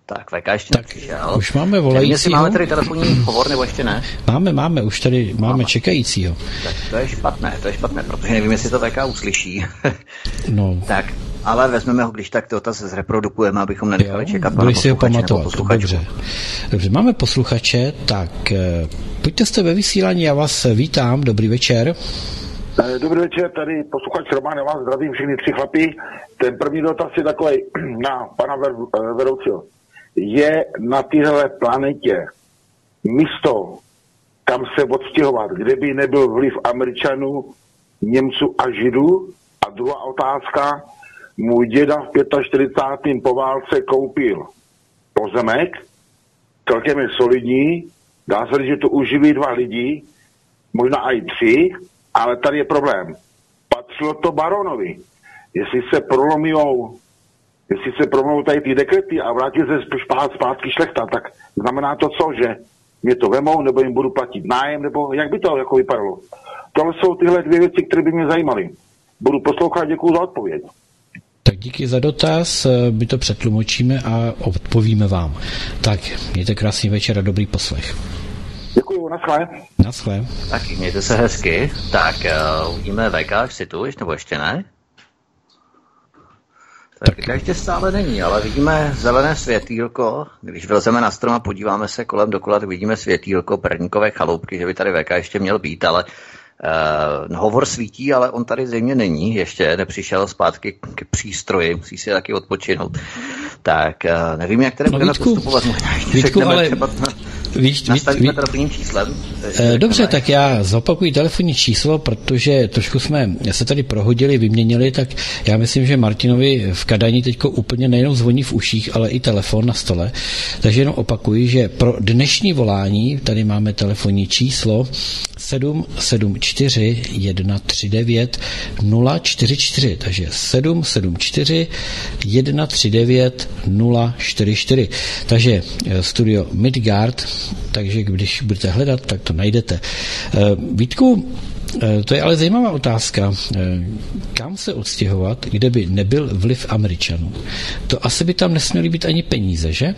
Tak, VK ještě tak nepřišel. Už máme volajícího. Jestli máme tady telefonní hovor, nebo ještě ne? Máme, máme, už tady máme, máme. čekajícího. Tak to je špatné, to je špatné, protože nevím, jestli to VK uslyší. no. *laughs* Tak, Ale vezmeme ho, když tak ty otaz zreprodukujeme, abychom nenechali Jo, čekat Budeš si ho pamatovat, dobře. Dobře, máme posluchače, tak eh, pojďte jste ve vysílání, já vás vítám, dobrý večer. Eh, Dobrý večer, tady posluchač Roman, já vás zdravím všechny tři chlapy. Ten první dotaz je takový *clears throat* na pana ver, eh, vedoucího. Je na téhle planetě místo, kam se odstěhovat, kde by nebyl vliv Američanů, Němců a Židů? A druhá otázka, můj děda v 45. po válce koupil pozemek, celkem je solidní, dá se říct, že to uživí dva lidi, možná i tři, ale tady je problém. Patřilo to baronovi. Jestli se prolomijou, jestli se prolomijou tady ty dekrety a vrátí se zpát, zpátky šlechta, tak znamená to co, že mě to vemou, nebo jim budu platit nájem, nebo jak by to jako vypadalo. Tohle jsou tyhle dvě věci, které by mě zajímaly. Budu poslouchat, děkuji za odpověď. Tak díky za dotaz, eh, my to přetlumočíme a odpovíme vám. Tak, mějte krásný večer a dobrý poslech. Děkuji, naschle. Naschle. Tak mějte se hezky. Tak uh, uvidíme VK, až si tu, ještě nebo ještě ne? Tak, ještě stále není, ale vidíme zelené světýlko. Když vylezeme na strom a podíváme se kolem dokola, tak vidíme světýlko perníkové chaloupky, že by tady VK ještě měl být, ale Uh, hovor svítí, ale on tady zřejmě není, ještě nepřišel zpátky k, k přístroji, musí si taky odpočinout. Tak uh, nevím, jak tady No, budeme Vítku, postupovat. Možná ještě Vítku, řekneme ale třeba Víš, nastavíme víš, telefonním číslem. Eh, Dobře, tak já zopakuji telefonní číslo, protože trošku jsme se tady prohodili, vyměnili, tak já myslím, že Martinovi v Kadani teďko úplně nejenom zvoní v uších, ale i telefon na stole. Takže jenom opakuji, že pro dnešní volání tady máme telefonní číslo 774 139 044, takže 774 139 044. Takže eh, studio Midgard, takže když budete hledat, tak to najdete. Eh, Vítku, eh, to je ale zajímavá otázka. Kam se odstěhovat, kde by nebyl vliv Američanů? To asi by tam nesměly být ani peníze, že?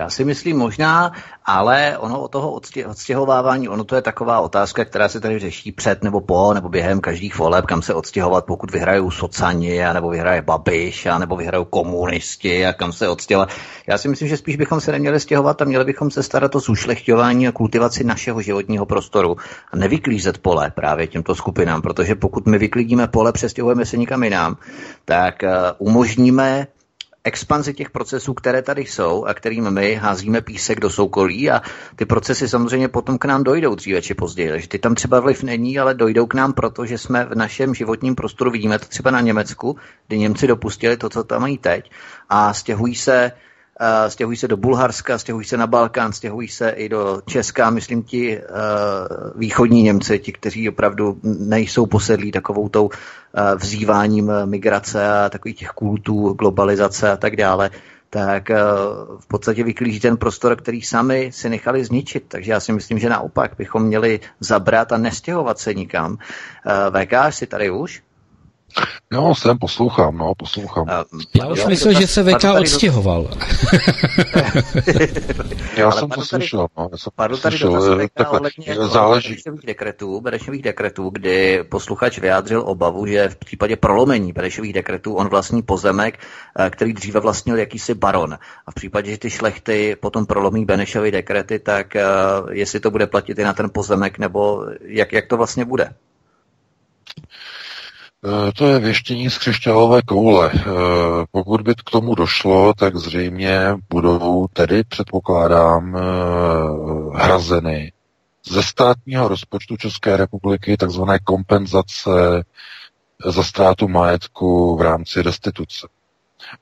Já si myslím možná, ale ono o toho odstěh, odstěhovávání, ono to je taková otázka, která se tady řeší před nebo po, nebo během každých voleb, kam se odstěhovat, pokud vyhrajou socani, nebo vyhraje Babiš, a nebo vyhrajou komunisti, a kam se odstěhovat. Já si myslím, že spíš bychom se neměli stěhovat a měli bychom se starat o zušlechťování a kultivaci našeho životního prostoru a nevyklízet pole právě těmto skupinám, protože pokud my vyklidíme pole, přestěhujeme se nikam jinam, tak uh, umožníme expanzi těch procesů, které tady jsou a kterým my házíme písek do soukolí a ty procesy samozřejmě potom k nám dojdou dříve či později. Takže ty tam třeba vliv není, ale dojdou k nám, protože jsme v našem životním prostoru, vidíme to třeba na Německu, kdy Němci dopustili to, co tam mají teď a stěhují se stěhují se do Bulharska, stěhují se na Balkán, stěhují se i do Česka, myslím ti uh, východní Němci, ti, kteří opravdu nejsou posedlí takovou tou uh, vzýváním migrace a takových těch kultů, globalizace a tak dále, tak v podstatě vyklíží ten prostor, který sami si nechali zničit. Takže já si myslím, že naopak bychom měli zabrat a nestěhovat se nikam. VK, jsi tady už? Jo, jsem, poslouchám, no, poslouchám. Já už myslel, že se VK odstěhoval. *laughs* Já ale jsem to slyšel, no, já jsem Padl to tady slyšel. dotaz eh, VK takhle, ohledně záleží, Benešových dekretů, Benešových dekretů, kdy posluchač vyjádřil obavu, že v případě prolomení Benešových dekretů on vlastní pozemek, eh, který dříve vlastnil jakýsi baron. A v případě, že ty šlechty potom prolomí Benešovy dekrety, tak eh, jestli to bude platit i na ten pozemek, nebo jak, jak to vlastně bude? Eh, To je věštění z křišťálové koule. Eh, Pokud by k tomu došlo, tak zřejmě budou tedy, předpokládám, eh, hrazeny ze státního rozpočtu České republiky takzvané kompenzace za ztrátu majetku v rámci restituce.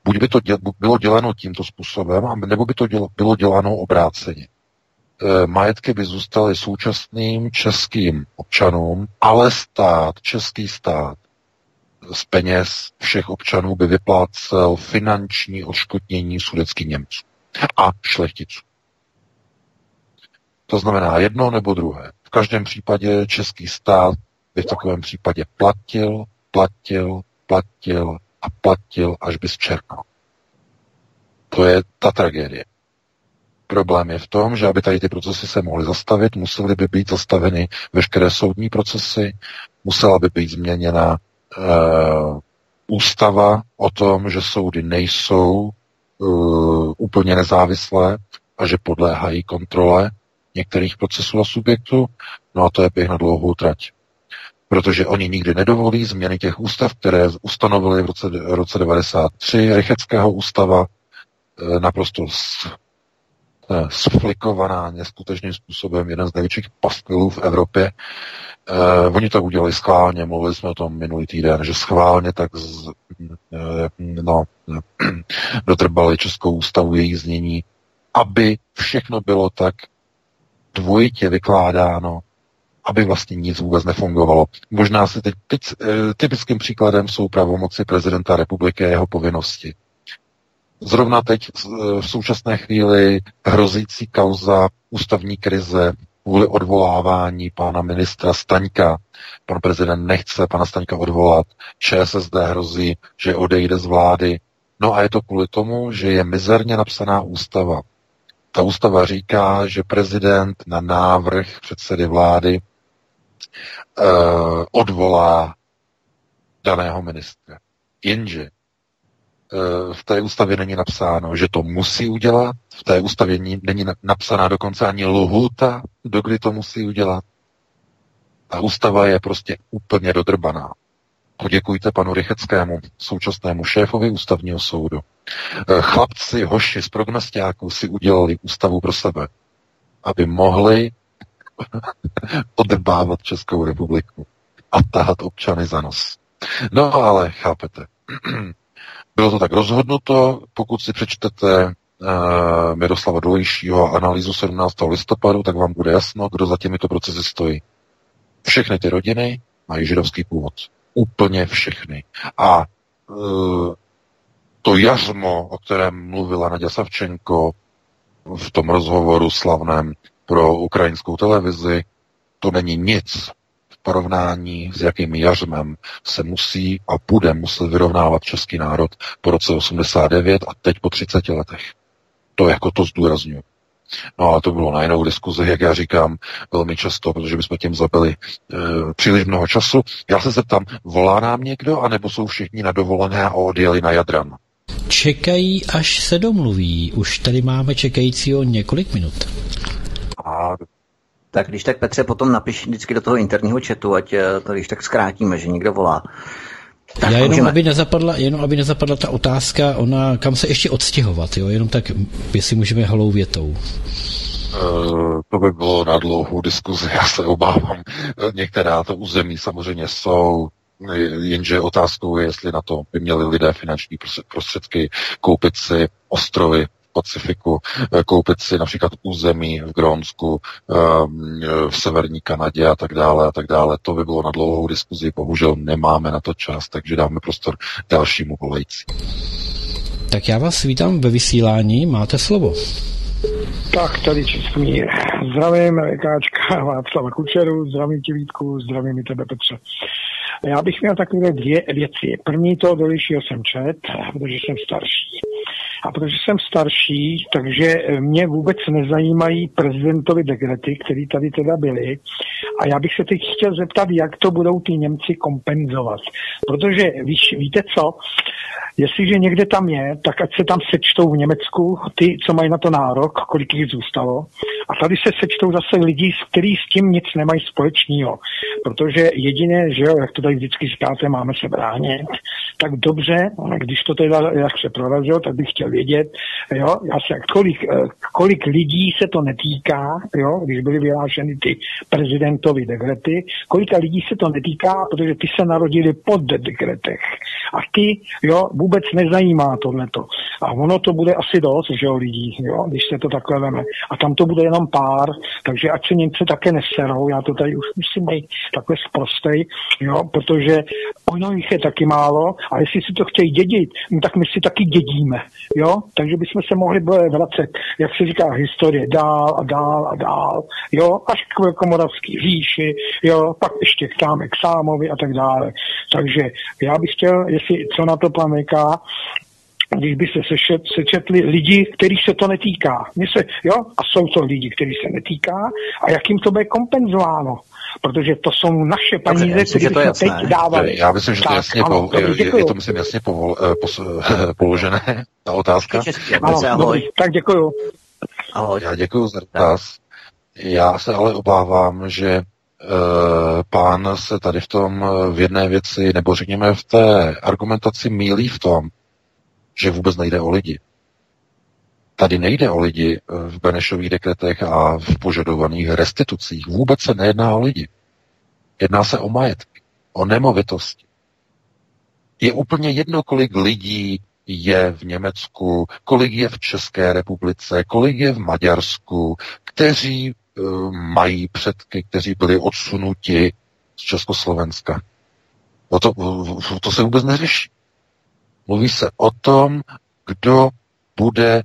Buď by to bylo děláno tímto způsobem, nebo by to bylo děláno obráceně. Majetky by zůstaly současným českým občanům, ale stát, český stát, z peněz všech občanů by vyplácel finanční odškodnění sudeckým Němců a šlechticů. To znamená jedno nebo druhé. V každém případě český stát by v takovém případě platil, platil, platil a platil, až by zčernal. To je ta tragédie. Problém je v tom, že aby tady ty procesy se mohly zastavit, musely by být zastaveny veškeré soudní procesy, musela by být změněna ústava o tom, že soudy nejsou uh, úplně nezávislé a že podléhají kontrole některých procesů a subjektů, no a to je běh na dlouhou trať. Protože oni nikdy nedovolí změny těch ústav, které ustanovili v roce, roce 93 Rycheckého ústava, eh, naprosto Eh, sflikovaná neskutečným způsobem, jeden z největších paskvilů v Evropě. Eh, oni to udělali schválně, mluvili jsme o tom minulý týden, že schválně tak z, eh, no, *clears throat* dotrbali Českou ústavu její znění, aby všechno bylo tak dvojitě vykládáno, aby vlastně nic vůbec nefungovalo. Možná si teď, teď eh, typickým příkladem jsou pravomoci prezidenta republiky a jeho povinnosti. Zrovna teď v současné chvíli hrozící kauza ústavní krize kvůli odvolávání pana ministra Staňka. Pan prezident nechce pana Staňka odvolat. ČSSD hrozí, že odejde z vlády. No a je to kvůli tomu, že je mizerně napsaná ústava. Ta ústava říká, že prezident na návrh předsedy vlády eh, odvolá daného ministra. Jenže Eh, v té ústavě není napsáno, že to musí udělat, v té ústavě není napsána dokonce ani lhuta, dokdy to musí udělat. Ta ústava je prostě úplně dodrbaná. Poděkujte panu Rycheckému, současnému šéfovi ústavního soudu. Eh, chlapci, hoši z prognostiáků si udělali ústavu pro sebe, aby mohli *laughs* odebávat Českou republiku a tahat občany za nos. No ale chápete, *clears throat* Bylo to tak rozhodnuto, pokud si přečtete uh, Miroslava Dolejšího analýzu 17. listopadu, tak vám bude jasno, kdo za těmito procesy stojí. Všechny ty rodiny mají židovský původ. Úplně všechny. A uh, to jařmo, o kterém mluvila Nadia Savčenko v tom rozhovoru slavném pro ukrajinskou televizi, to není nic porovnání s jakým jařmem se musí a bude muset vyrovnávat český národ po roce 89 a teď po 30 letech. To jako to zdůrazňuji. No a to bylo na jinou diskuzi, jak já říkám, velmi často, protože bychom tím zabili e, příliš mnoho času. Já se zeptám, volá nám někdo, anebo jsou všichni na dovolené a odjeli na Jadran? Čekají, až se domluví. Už tady máme čekajícího několik minut. A tak když tak Petře potom napiš vždycky do toho interního chatu, ať eh, to když tak zkrátíme, že někdo volá. Tak Já jenom můžeme. aby, nezapadla, jenom, aby nezapadla ta otázka, ona, kam se ještě odstěhovat, jo? jenom tak, jestli můžeme halou větou. Uh, to by bylo na dlouhou diskuzi, já se obávám. Některá to území samozřejmě jsou, jenže otázkou je, jestli na to by měli lidé finanční prostředky koupit si ostrovy Pacifiku, eh, koupit si například území v Grónsku, ehm, v severní Kanadě a tak dále a tak dále. To by bylo na dlouhou diskuzi, bohužel nemáme na to čas, takže dáme prostor dalšímu volající. Tak já vás vítám ve vysílání, máte slovo. Tak, tady Čestmír. Zdravím VKčka Václava Kučeru, zdravím tě Vítku, zdravím i tebe Petře. Já bych měl takové dvě věci. První to do jsem čet, protože jsem starší. A protože jsem starší, takže mě vůbec nezajímají prezidentovi dekrety, které tady teda byly. A já bych se teď chtěl zeptat, jak to budou ty Němci kompenzovat. Protože víš, víte co, Jestliže někde tam je, tak ať se tam sečtou v Německu ty, co mají na to nárok, kolik jich zůstalo. A tady se sečtou zase lidi, kteří s tím nic nemají společného. Protože jediné, že jo, jak to tady vždycky říkáte, máme se bránit, tak dobře, když to teda, jak se prorazil, tak bych chtěl vědět, jo, se, kolik, eh, kolik lidí se to netýká, jo, když byly vyhlášeny ty prezidentovy dekrety, kolika lidí se to netýká, protože ty se narodili pod dekretech. A ty, jo, vůbec nezajímá tohleto. A ono to bude asi dost, že jo, lidí, jo, když se to takhle veme. A tam to bude jenom pár, takže ať se Němci také neserou, já to tady už musím být takhle zprostej, jo, protože ono jich je taky málo a jestli si to chtějí dědit, no, tak my si taky dědíme, jo, takže bychom se mohli vracet, jak se říká, historie dál a dál a dál, jo, až k Komoravský říši, jo, pak ještě k tam k Sámovi a tak dále. Takže já bych chtěl, jestli co na to pan říká, když by se sečetli lidi, kterých se to netýká. se, jo? A jsou to lidi, kterých se netýká a jak jim to bude kompenzováno. Protože to jsou naše peníze, které to je jsme teď jasné. dávali. Já myslím, že to je Tak, jasně, ano, po, je, je to myslím jasně povol, eh, pos, *laughs* položené, ta otázka. Ano, ahoj. dobrý, tak děkuju. Ahoj. Já děkuji za dotaz. Já se ale obávám, že e, pán se tady v tom eh, v jedné věci, nebo řekněme v té argumentaci mílí v tom, že vůbec nejde o lidi. Tady nejde o lidi eh, v Benešových dekretech a v požadovaných restitucích. Vůbec se nejedná o lidi. Jedná se o majetky, o nemovitosti. Je úplně jedno, kolik lidí je v Německu, kolik je v České republice, kolik je v Maďarsku, kteří uh, mají předky, kteří byli odsunuti z Československa. No to, to se vůbec neřeší. Mluví se o tom, kdo bude e,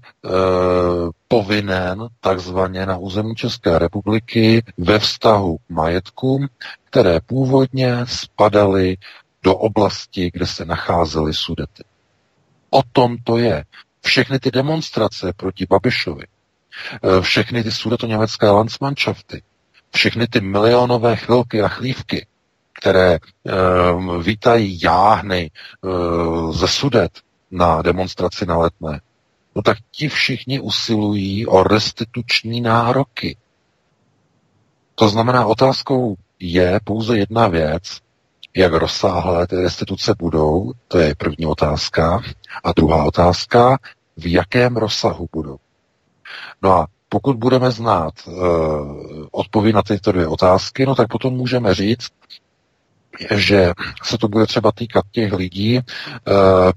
povinen takzvaně na území České republiky ve vztahu k majetkům, které původně spadaly do oblasti, kde se nacházely sudety. O tom to je. Všechny ty demonstrace proti Babišovi, e, všechny ty sudetoněmecké Landsmannschafty, všechny ty milionové chvilky a chlívky, které e, vítají jáhny e, ze sudet na demonstraci na letné, no tak ti všichni usilují o restituční nároky. To znamená, otázkou je pouze jedna věc, jak rozsáhlé ty restituce budou, to je první otázka. A druhá otázka, v jakém rozsahu budou. No a pokud budeme znát uh, odpověď na tyto dvě otázky, no tak potom můžeme říct, že se to bude třeba týkat těch lidí uh,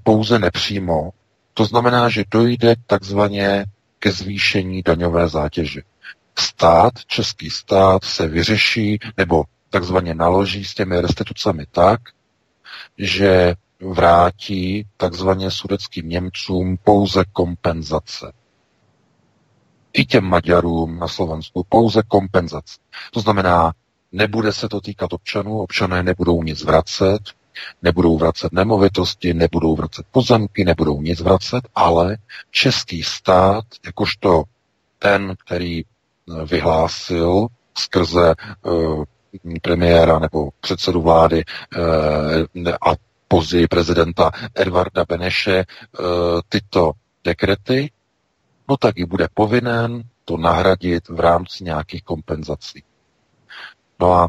pouze nepřímo. To znamená, že dojde takzvaně ke zvýšení daňové zátěže. Stát, český stát se vyřeší nebo takzvaně naloží s těmi restitucemi tak, že vrátí takzvaně sudeckým Němcům pouze kompenzace. I těm Maďarům na Slovensku pouze kompenzace. To znamená, nebude se to týkat občanů, občané nebudou nic vracet, nebudou vracet nemovitosti, nebudou vracet pozemky, nebudou nic vracet, ale český stát, jakožto ten, který vyhlásil skrze uh, premiéra nebo předsedu vlády uh, a později prezidenta Edvarda Beneše tyto dekrety, no tak i bude povinen to nahradit v rámci nějakých kompenzací. No a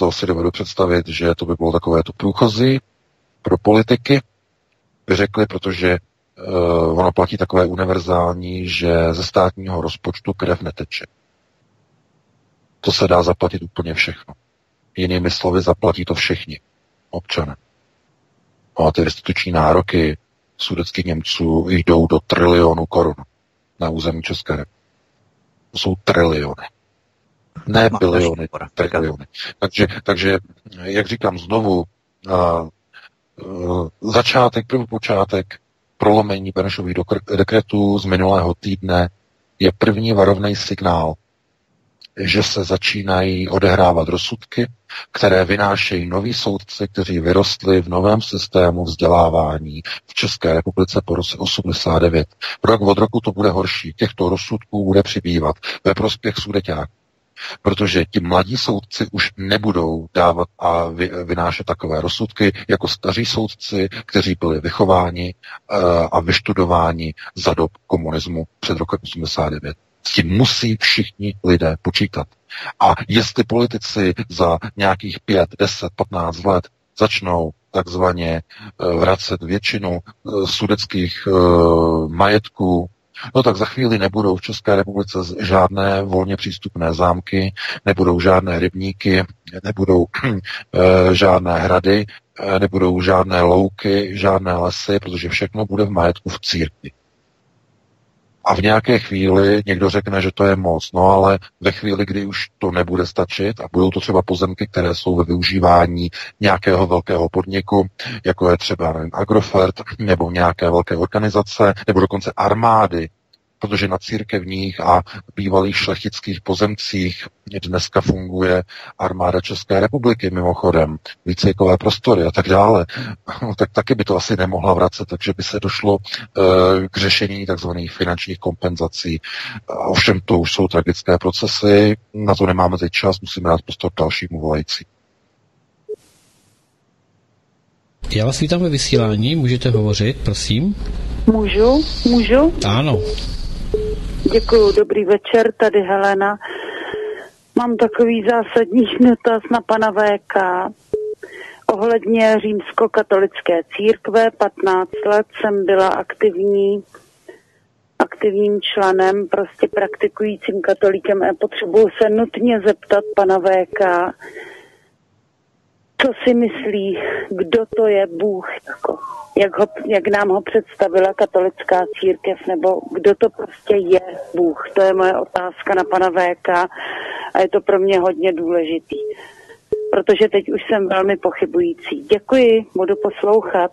to si dovedu představit, že to by bylo takové to průchozí pro politiky, by řekli, protože uh, ono platí takové univerzální, že ze státního rozpočtu krev neteče. To se dá zaplatit úplně všechno. Jinými slovy, zaplatí to všichni občané. A ty restituční nároky sudeckých Němců jdou do trilionu korun na území České republiky. To jsou triliony. Ne biliony, triliony. Takže, takže, jak říkám znovu, uh, uh, začátek, první počátek prolomení Benešových dekretů z minulého týdne je první varovný signál, že se začínají odehrávat rozsudky, které vynášejí noví soudci, kteří vyrostli v novém systému vzdělávání v České republice po roce 89. Rok od roku to bude horší. Těchto rozsudků bude přibývat ve prospěch sudeťáků. Protože ti mladí soudci už nebudou dávat a vy, vynášet takové rozsudky jako staří soudci, kteří byli vychováni uh, a vyštudováni za dob komunismu před rokem 89. S tím musí všichni lidé počítat. A jestli politici za nějakých 5, 10, 15 let začnou takzvaně vracet většinu sudeckých majetků, no tak za chvíli nebudou v České republice žádné volně přístupné zámky, nebudou žádné rybníky, nebudou *clears throat* žádné hrady, nebudou žádné louky, žádné lesy, protože všechno bude v majetku v církvi. A v nějaké chvíli někdo řekne, že to je moc, no ale ve chvíli, kdy už to nebude stačit a budou to třeba pozemky, které jsou ve využívání nějakého velkého podniku, jako je třeba nevím, Agrofert nebo nějaké velké organizace, nebo dokonce armády, protože na církevních a bývalých šlechtických pozemcích dneska funguje armáda České republiky mimochodem, výcvikové prostory a tak dále, tak taky by to asi nemohla vracet, takže by se došlo e, k řešení tzv. finančních kompenzací. Ovšem to už jsou tragické procesy, na to nemáme teď čas, musíme dát prostor dalšímu volající. Já vás vítám ve vysílání, můžete hovořit, prosím. Můžu? Můžu? Ano. Děkuji, dobrý večer, tady Helena. Mám takový zásadní *laughs* dotaz na pana VK. Ohledně římskokatolické církve, 15 let jsem byla aktivní aktivním členem, prostě praktikujícím katolíkem a potřebuji se nutně zeptat pana VK, co si myslí, kdo to je Bůh, jako, jak, ho, jak nám ho představila katolická církev, nebo kdo to prostě je Bůh. To je moje otázka na pana VK a je to pro mě hodně důležitý. Protože teď už jsem velmi pochybující. Děkuji, budu poslouchat.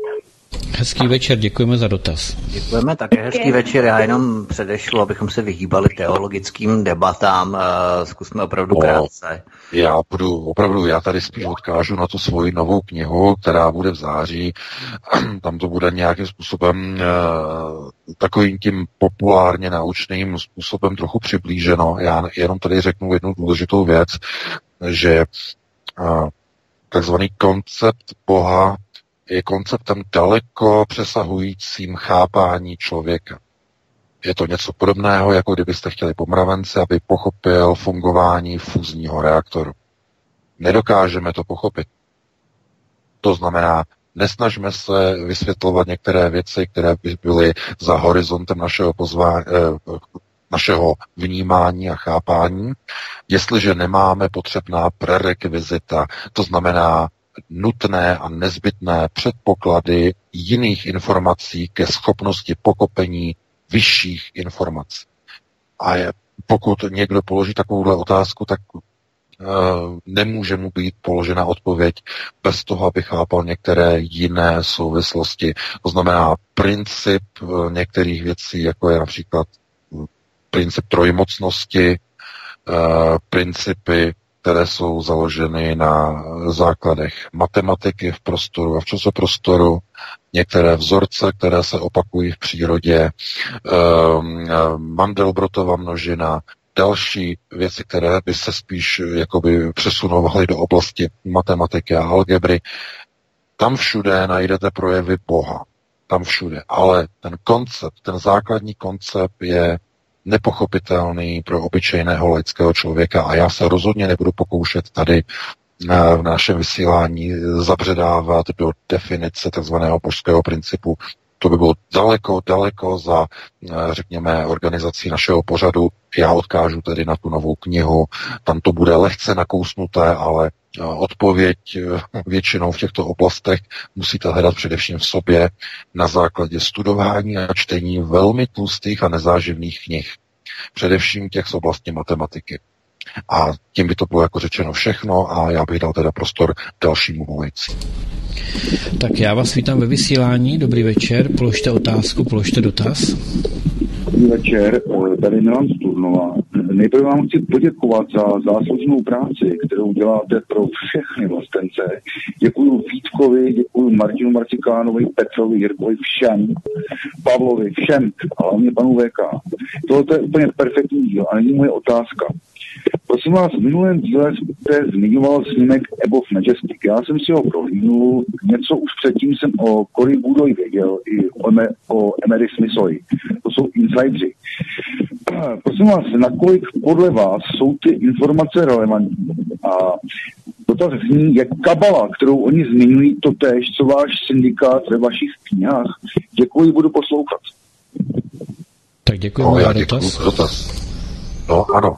Hezký večer, děkujeme za dotaz. Děkujeme také hezký večer. Já jenom předešlu, abychom se vyhýbali teologickým debatám. Eh, zkusme opravdu no, krátce. Já budu opravdu, já tady spíš odkážu na tu svoji novou knihu, která bude v září. *clears throat* Tam to bude nějakým způsobem eh, takovým tím populárně naučným způsobem trochu přiblíženo. Já jenom tady řeknu jednu důležitou věc, že eh, takzvaný koncept Boha je konceptem daleko přesahujícím chápání člověka. Je to něco podobného, jako kdybyste chtěli pomravence, aby pochopil fungování fúzního reaktoru. Nedokážeme to pochopit. To znamená, nesnažme se vysvětlovat některé věci, které by byly za horizontem našeho, pozvá, eh, našeho vnímání a chápání, jestliže nemáme potřebná prerekvizita, to znamená nutné a nezbytné předpoklady jiných informací ke schopnosti pokopení vyšších informací. A je, pokud někdo položí takovouhle otázku, tak uh, nemůže mu být položena odpověď bez toho, aby chápal některé jiné souvislosti. To znamená princip uh, některých věcí, jako je například hm, princip trojmocnosti, uh, principy které jsou založeny na základech matematiky v prostoru a v časoprostoru, některé vzorce, které se opakují v přírodě, ehm, Mandelbrotova množina, další věci, které by se spíš jakoby přesunovaly do oblasti matematiky a algebry. Tam všude najdete projevy Boha. Tam všude. Ale ten koncept, ten základní koncept je nepochopitelný pro obyčejného laického člověka a já se rozhodně nebudu pokoušet tady eh, v našem vysílání zabředávat do definice tzv. božského principu. To by bylo daleko, daleko za, eh, řekněme, organizací našeho pořadu. Já odkážu tedy na tu novou knihu. Tam to bude lehce nakousnuté, ale eh, odpověď většinou v těchto oblastech musíte hledat především v sobě na základě studování a čtení velmi tlustých a nezáživných knih. Především těch z oblasti matematiky. A tím by to bylo jako řečeno všechno a já bych dal teda prostor dalšímu volající. Tak já vás vítám ve vysílání, dobrý večer, položte otázku, položte dotaz. Dobrý večer, tady Milan Sturnova. Nejprve vám chci poděkovat za záslužnou práci, kterou děláte pro všechny vlastence. Děkuji Vítkovi, děkuji Martinu Marcikánovi, Petrovi, Jirkovi, všem, Pavlovi, všem, a hlavně panu VK. Tohle je úplně perfektní díl a není moje otázka. Prosím vás, v minulém díle jste zmiňoval snímek Ebov Majestic. Já jsem si ho prohlídnul, něco už předtím jsem o Cory Budoy věděl, i o, Me- o Emery Smithovi. To jsou insidři. Prosím vás, nakolik podle vás jsou ty informace relevantní? A dotaz zní, jak kabala, kterou oni zmiňují, to tež, co váš syndikát ve vašich knihách. Děkuji, budu poslouchat. Tak děkuji no, za dotaz. dotaz. No ano,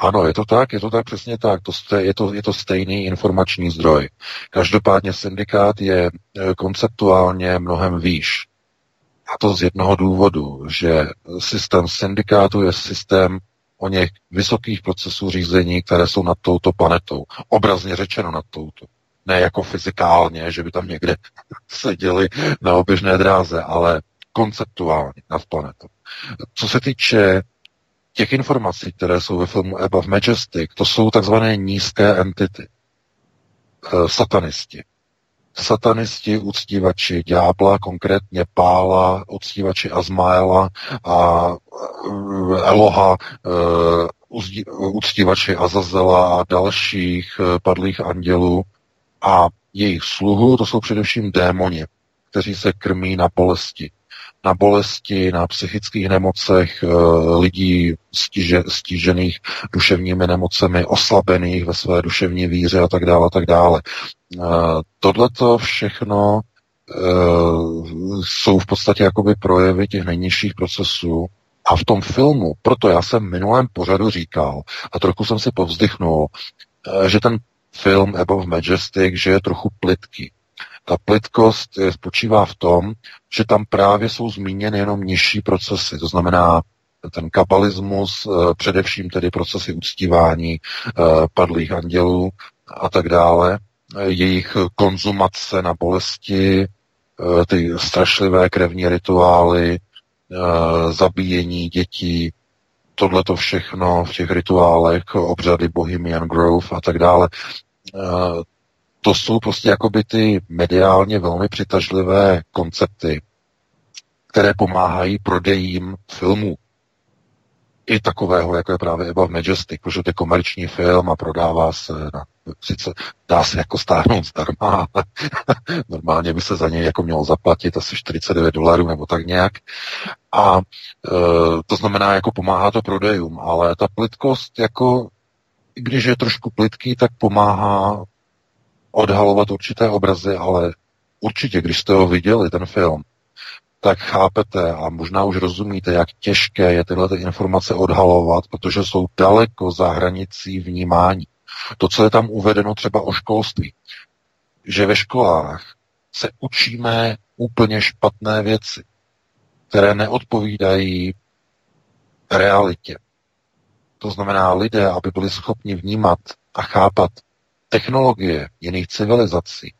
ano, je to tak, je to tak přesně tak. To je, to, je to stejný informační zdroj. Každopádně syndikát je e, konceptuálně mnohem výš. A to z jednoho důvodu, že systém syndikátu je systém o něch vysokých procesů řízení, které jsou nad touto planetou. Obrazně řečeno nad touto. Ne jako fyzikálně, že by tam někde *laughs* seděli na oběžné dráze, ale konceptuálně nad planetou. Co se týče těch informací, které jsou ve filmu Above Majestic, to jsou takzvané nízké entity. E, satanisti. Satanisti, uctívači ďábla, konkrétně Pála, uctívači Azmaela a e, Eloha, e, uctívači Azazela a dalších padlých andělů a jejich sluhu, to jsou především démoni, kteří se krmí na bolesti na bolesti, na psychických nemocech eh, lidí stíže, stížených duševními nemocemi, oslabených ve své duševní víře a tak dále, a tak dále. Eh, Tohle to všechno eh, jsou v podstatě jakoby projevy těch nejnižších procesů a v tom filmu, proto já jsem minulém pořadu říkal a trochu jsem si povzdychnul, že ten film Above Majestic, že je trochu plitký. Ta plitkost spočívá v tom, že tam právě jsou zmíněny jenom nižší procesy, to znamená ten kabalismus, eh, především tedy procesy uctívání eh, padlých andělů a tak dále, jejich konzumace na bolesti, eh, ty strašlivé krevní rituály, zabíjení dětí, tohle to všechno v těch rituálech, obřady Bohemian Grove a tak dále to jsou prostě jakoby ty mediálně velmi přitažlivé koncepty, které pomáhají prodejím filmů. I takového, jako je právě Eva Majestic, protože to je komerční film a prodává se na, sice dá se jako stáhnout zdarma, ale *laughs* normálně by se za něj jako mělo zaplatit asi 49 dolarů nebo tak nějak. A e, to znamená, jako pomáhá to prodejům, ale ta plitkost jako když je trošku plitký, tak pomáhá odhalovat určité obrazy, ale určitě, když jste ho viděli, ten film, tak chápete a možná už rozumíte, jak těžké je tyhle ty informace odhalovat, protože jsou daleko za hranicí vnímání. To, co je tam uvedeno třeba o školství, že ve školách se učíme úplně špatné věci, které neodpovídají realitě. To znamená, lidé, aby byli schopni vnímat a chápat technologie jiných civilizací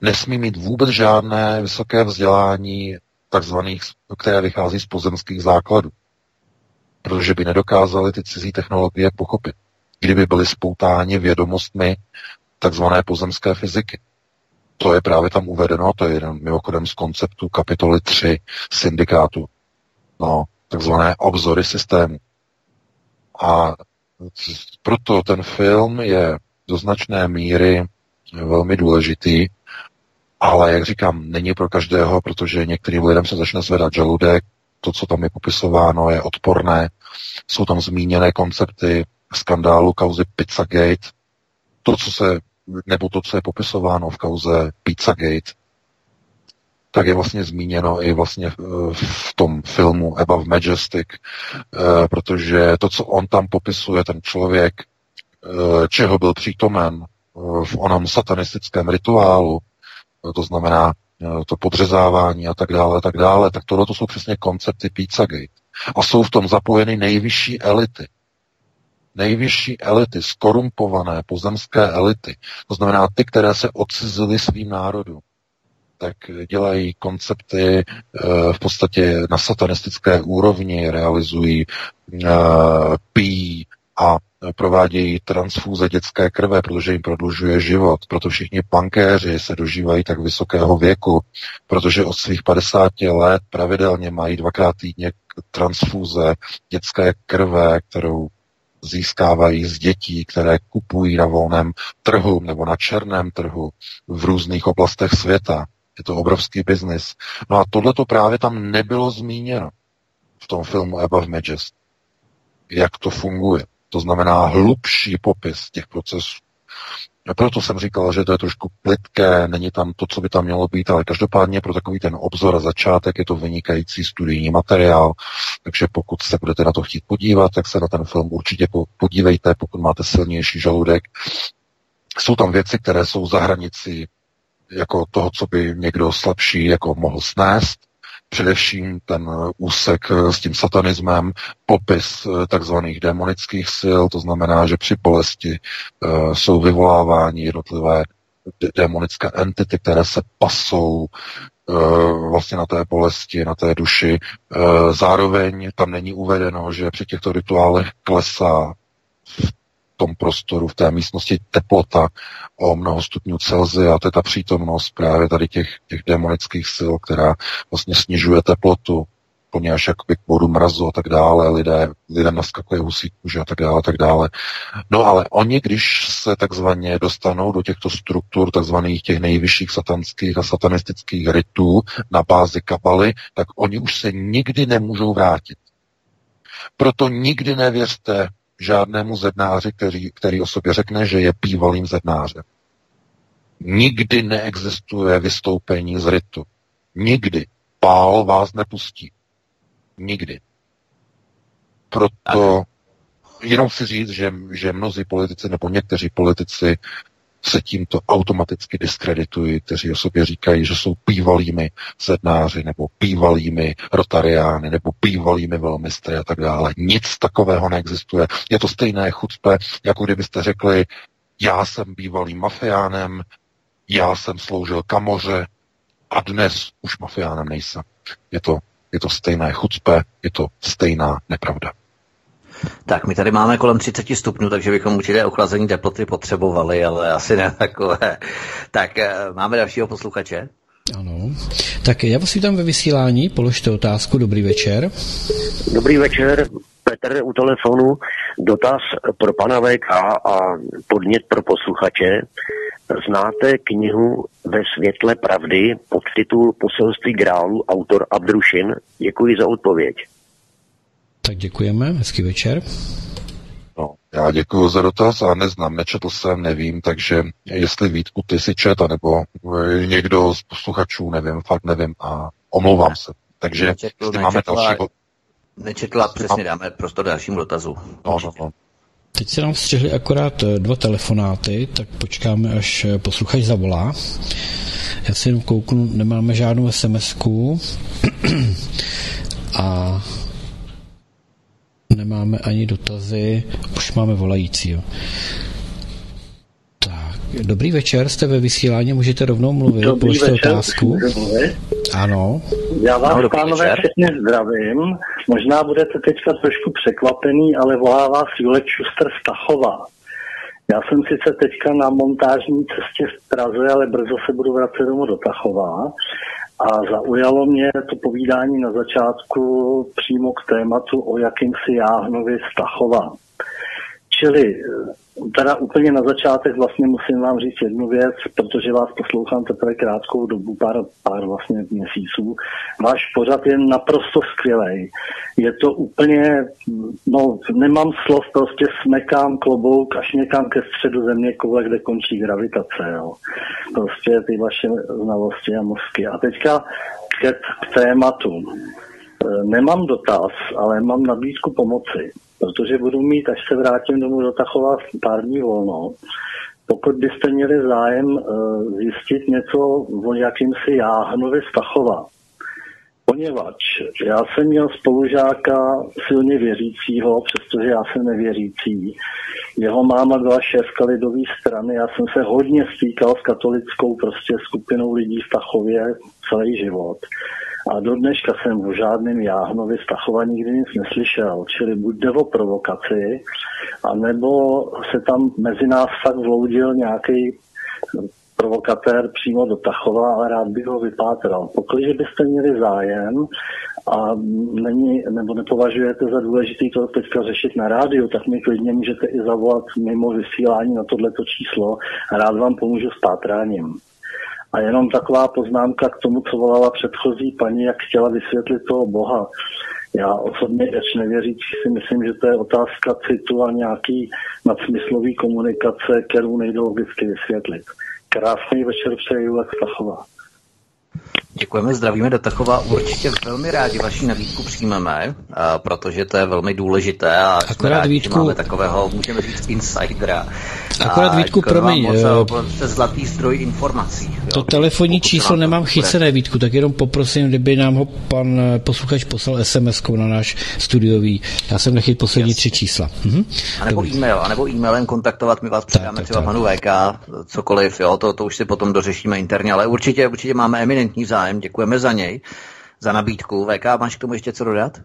nesmí mít vůbec žádné vysoké vzdělání, takzvaných, které vychází z pozemských základů. Protože by nedokázali ty cizí technologie pochopit. Kdyby byly spoutáni vědomostmi takzvané pozemské fyziky. To je právě tam uvedeno, to je jenom mimochodem z konceptu kapitoly 3 syndikátu. No, takzvané obzory systému. A proto ten film je do značné míry velmi důležitý, ale jak říkám, není pro každého, protože některým lidem se začne zvedat žaludek, to, co tam je popisováno, je odporné. Jsou tam zmíněné koncepty skandálu kauzy Pizzagate, to, co se, nebo to, co je popisováno v kauze Pizzagate, tak je vlastně zmíněno i vlastně v tom filmu Above Majestic, eh, protože to, co on tam popisuje, ten člověk, Eh, čeho byl přítomen eh, v onom satanistickém rituálu, eh, to znamená to podřezávání a tak dále, a tak dále, tak tohle to jsou přesně koncepty Pizzagate. A jsou v tom zapojeny nejvyšší elity. Nejvyšší elity, skorumpované pozemské elity. To znamená ty, které se odcizily svým národům tak dělají koncepty v podstatě na satanistické úrovni, realizují pí a provádějí transfúze dětské krve, protože jim prodlužuje život. Proto všichni pankéři se dožívají tak vysokého věku, protože od svých 50 let pravidelně mají dvakrát týdně transfúze dětské krve, kterou získávají z dětí, které kupují na volném trhu nebo na černém trhu v různých oblastech světa. Je to obrovský biznis. No a tohle to právě tam nebylo zmíněno v tom filmu Above Majesty. Jak to funguje. To znamená hlubší popis těch procesů. A proto jsem říkal, že to je trošku plitké, není tam to, co by tam mělo být, ale každopádně pro takový ten obzor a začátek je to vynikající studijní materiál, takže pokud se budete na to chtít podívat, tak se na ten film určitě podívejte, pokud máte silnější žaludek. Jsou tam věci, které jsou za hranici jako toho, co by někdo slabší jako mohl snést, především ten úsek s tím satanismem, popis eh, takzvaných demonických sil, to znamená, že při bolesti jsou vyvoláváni jednotlivé demonické entity, které se pasou vlastně na té bolesti, na té duši. Zároveň tam není uvedeno, že při těchto rituálech klesá v tom prostoru, v té místnosti teplota o mnoho stupňů Celsia, to je ta přítomnost právě tady těch, těch demonických sil, která vlastně snižuje teplotu úplně až jakoby k bodu mrazu a tak dále, lidé, lidé naskakuje husí kůže a tak dále, a tak dále. No ale oni, když se takzvaně dostanou do těchto struktur, takzvaných těch nejvyšších satanských a satanistických rytů na bázi kabaly, tak oni už se nikdy nemůžou vrátit. Proto nikdy nevěřte žádnému zednáři, který, který o sobě řekne, že je bývalým zednářem. Nikdy neexistuje vystoupení z rytu. Nikdy. Pál vás nepustí. Nikdy. Proto jenom si říct, že, že mnozí politici nebo někteří politici se tímto automaticky diskreditují, kteří o sobě říkají, že jsou bývalými sednáři nebo bývalými rotariány nebo bývalými velmistry a tak dále. Nic takového neexistuje. Je to stejné chucpe, jako kdybyste řekli, já jsem bývalým mafiánem, já jsem sloužil kamoře a dnes už mafiánem nejsem. Je to, je to stejné chucpe, je to stejná nepravda. Tak, my tady máme kolem 30 stupňů, takže bychom určitě ochlazení teploty potřebovali, ale asi ne takové. Tak, eh, máme dalšího posluchače. Ano. Tak já vás vítám ve vysílání, položte otázku, dobrý večer. Dobrý večer, Petr u telefonu. Dotaz pro pana VK a podnět pro posluchače. Znáte knihu Ve světle pravdy pod titul Poselství grálu, autor Abdrušin? Děkuji za odpověď. Tak děkujeme, hezký večer. No, já děkuji za dotaz a neznám, nečetl jsem, nevím, takže jestli Vítku ty si čet, nebo někdo z posluchačů, nevím, fakt nevím a omlouvám se. Takže nečetl, nečetl, máme další... Nečetla, přesně dáme prostor dalšímu dotazu. No, no, no. Teď se nám vstřihli akorát eh, dva telefonáty, tak počkáme, až eh, posluchač zavolá. Já si jenom kouknu, nemáme žádnou sms *clears throat* a nemáme ani dotazy, už máme volajícího. Tak, dobrý večer, jste ve vysílání, můžete rovnou mluvit, dobrý položte večer, otázku. Ano. Já vás, no, pánové, všechny zdravím. Možná budete teďka trošku překvapený, ale volá vás Julek Šuster Stachová. Já jsem sice teďka na montážní cestě v Praze, ale brzo se budu vracet domů do Tachová a zaujalo mě to povídání na začátku přímo k tématu o jakýmsi Jáhnovi Stachova. Čili teda úplně na začátek vlastně musím vám říct jednu věc, protože vás poslouchám teprve krátkou dobu, pár, pár vlastně měsíců. Váš pořad je naprosto skvělý. Je to úplně, no nemám slov, prostě smekám klobouk až někam ke středu země koule, kde končí gravitace. Jo. Prostě ty vaše znalosti a mozky. A teďka k, k tématu. E, nemám dotaz, ale mám nabídku pomoci protože budu mít, až se vrátím domů do Tachova, pár dní volno. Pokud byste měli zájem uh, zjistit něco o jakýmsi Jáhnovi z Tachova, poněvadž já jsem měl spolužáka silně věřícího, přestože já jsem nevěřící. Jeho máma byla šéfka lidové strany, já jsem se hodně stýkal s katolickou prostě skupinou lidí v Tachově celý život. A do dneška jsem o žádném Jáhnovi Stachova nikdy nic neslyšel. Čili buď jde o provokaci, anebo se tam mezi nás fakt vloudil nějaký provokatér přímo do Tachova a rád bych ho vypátral. Pokud byste měli zájem a není, nebo nepovažujete za důležité to teďka řešit na rádiu, tak mi klidně můžete i zavolat mimo vysílání na tohleto číslo a rád vám pomůžu s pátráním. A jenom taková poznámka k tomu, co volala předchozí paní, jak chtěla vysvětlit toho Boha. Já osobně, ještě nevěřící, si myslím, že to je otázka citu a nějaký nadsmyslový komunikace, kterou nejde logicky vysvětlit. Krásný večer přeji jak Stachova. Děkujeme, zdravíme do Tachova. Určitě velmi rádi vaši nabídku přijmeme, protože to je velmi důležité a Akorát rádi, Vítku... máme takového, můžeme říct, insidera. Akorát Vítku, promiň. Jste zlatý zdroj informací. To jo, telefonní číslo nemám chycené, Vítku, tak jenom poprosím, kdyby nám ho pan eh, posluchač poslal sms na náš studiový. Já jsem nechyt poslední Jasně. tři čísla. Mhm. A nebo e-mail, a nebo e-mailem kontaktovat, my vás předáme tak, třeba tak, panu VK, cokoliv, jo, to, to už si potom dořešíme interně, ale určitě, určitě máme eminentní zájem fajn, děkujeme za něj, za nabídku. VK, máš k tomu ještě co dodat?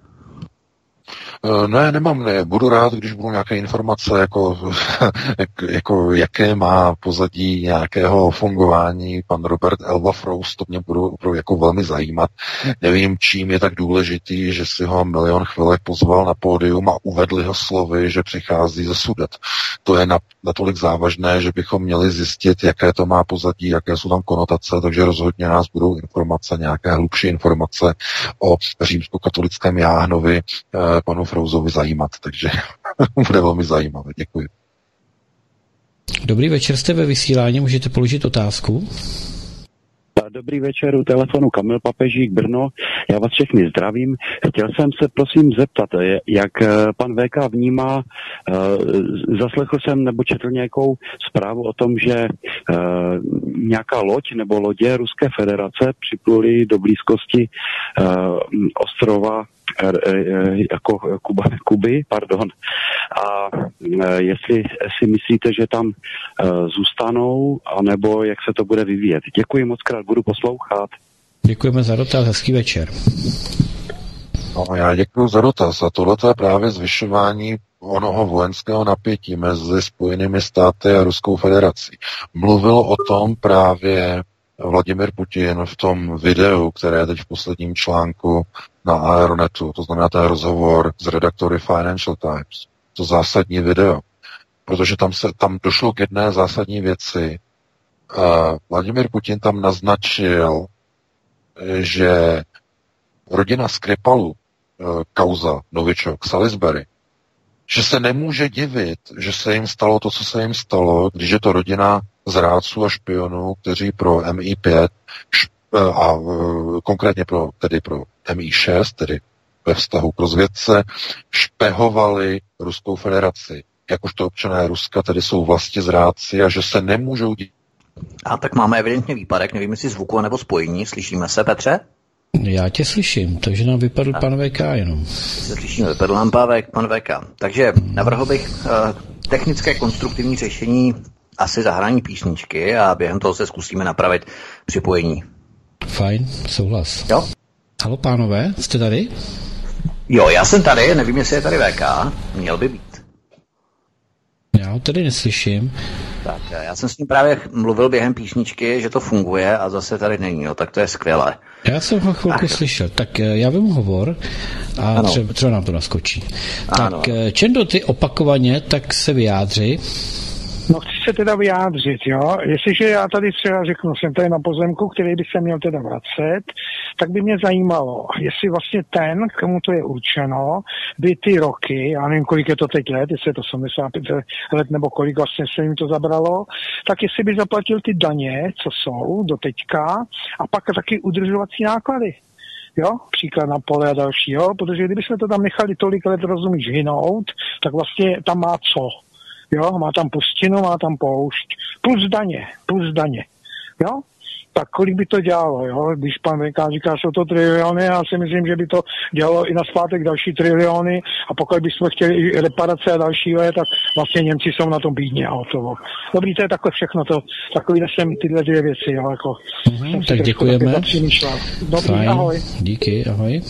Eh, ne, nemám, ne. Budu rád, když budou nějaké informace, jako, *laughs* jako jaké má pozadí nějakého fungování pan Robert Elva Frost, to mě budou opravdu jako velmi zajímat. Nevím, čím je tak důležitý, že si ho milion chvilek pozval na pódium a uvedl ho slovy, že přichází ze Sudet. To je natolik závažné, že bychom měli zjistit, jaké to má pozadí, jaké jsou tam konotace, takže rozhodně nás budou informace, nějaké hlubší informace o římskokatolickém Jáhnovi, eh, panu Frouzovi zajímat, takže *laughs* bude velmi zajímavé. Děkuji. Dobrý večer, jste ve vysílání, můžete položit otázku. Dobrý večer, u telefonu Kamil Papežík Brno. Já vás všechny zdravím. Chtěl jsem se prosím zeptat, jak eh, pan VK vnímá, eh, zaslechl jsem nebo četl nějakou zprávu o tom, že eh, nějaká loď nebo lodě Ruské federace připluly do blízkosti ostrova jako Kuba, Kuby, pardon. A jestli si myslíte, že tam zůstanou, anebo jak se to bude vyvíjet. Děkuji moc krát, budu poslouchat. Děkujeme za dotaz, hezký večer. No, já děkuji za dotaz. A tohle je právě zvyšování onoho vojenského napětí mezi Spojenými státy a Ruskou federací. Mluvil o tom právě Vladimir Putin v tom videu, které je teď v posledním článku na Aeronetu, to znamená ten rozhovor s redaktory Financial Times. To zásadní video. Protože tam, se, tam došlo k jedné zásadní věci. Vladimir Putin tam naznačil, že rodina Skripalu, uh, kauza Novičok, Salisbury, že se nemůže divit, že se jim stalo to, co se jim stalo, když je to rodina zrádců a špionů, kteří pro MI5 a konkrétně pro, tedy pro MI6, tedy ve vztahu k rozvědce, špehovali Ruskou federaci. Jakožto občané Ruska tedy jsou vlastně zrádci a že se nemůžou dít. A tak máme evidentně výpadek, nevím, jestli zvuku nebo spojení. Slyšíme se, Petře? Já tě slyším, takže nám vypadl a. pan VK jenom. Se slyšíme, vypadl nám pan VK. Takže navrhl bych uh, technické konstruktivní řešení asi zahrání písničky a během toho se zkusíme napravit připojení. Fajn, souhlas. Jo? Halo pánové, jste tady? Jo, já jsem tady, nevím, jestli je tady VK, měl by být. Já ho tady neslyším. Tak, já jsem s ním právě mluvil během písničky, že to funguje a zase tady není, jo, tak to je skvělé. Já jsem ho chvilku Ach. slyšel, tak eh, já vím hovor a třeba, třeba nám to naskočí. Ano. Tak eh, Čendo, ty opakovaně tak se vyjádři. No chci se teda vyjádřit, jo. Jestliže já tady třeba řeknu, jsem tady na pozemku, který by se měl teda vracet, tak by mě zajímalo, jestli vlastně ten, komu to je určeno, by ty roky, já nevím, kolik je to teď let, jestli je to 75 let nebo kolik vlastně se jim to zabralo, tak jestli by zaplatil ty daně, co jsou do teďka, a pak taky udržovací náklady jo, příklad na pole a další, jo, protože kdybychom to tam nechali tolik let, rozumíš, hynout, tak vlastně tam má co, jo, má tam pustinu, má tam poušť, plus daně, plus daně, jo, tak kolik by to dělalo, jo? Když pan VK říká, jsou to triliony, já si myslím, že by to dělalo i na zpátek další triliony a pokud bychom chtěli i reparace a další, tak vlastně Němci jsou na tom bídně a hotovo. Dobrý, to je takhle všechno, to, takový jsem tyhle dvě věci, jo, jako. Mm-hmm, tak děkujeme. Dobrý, Fajn. ahoj. Díky, ahoj.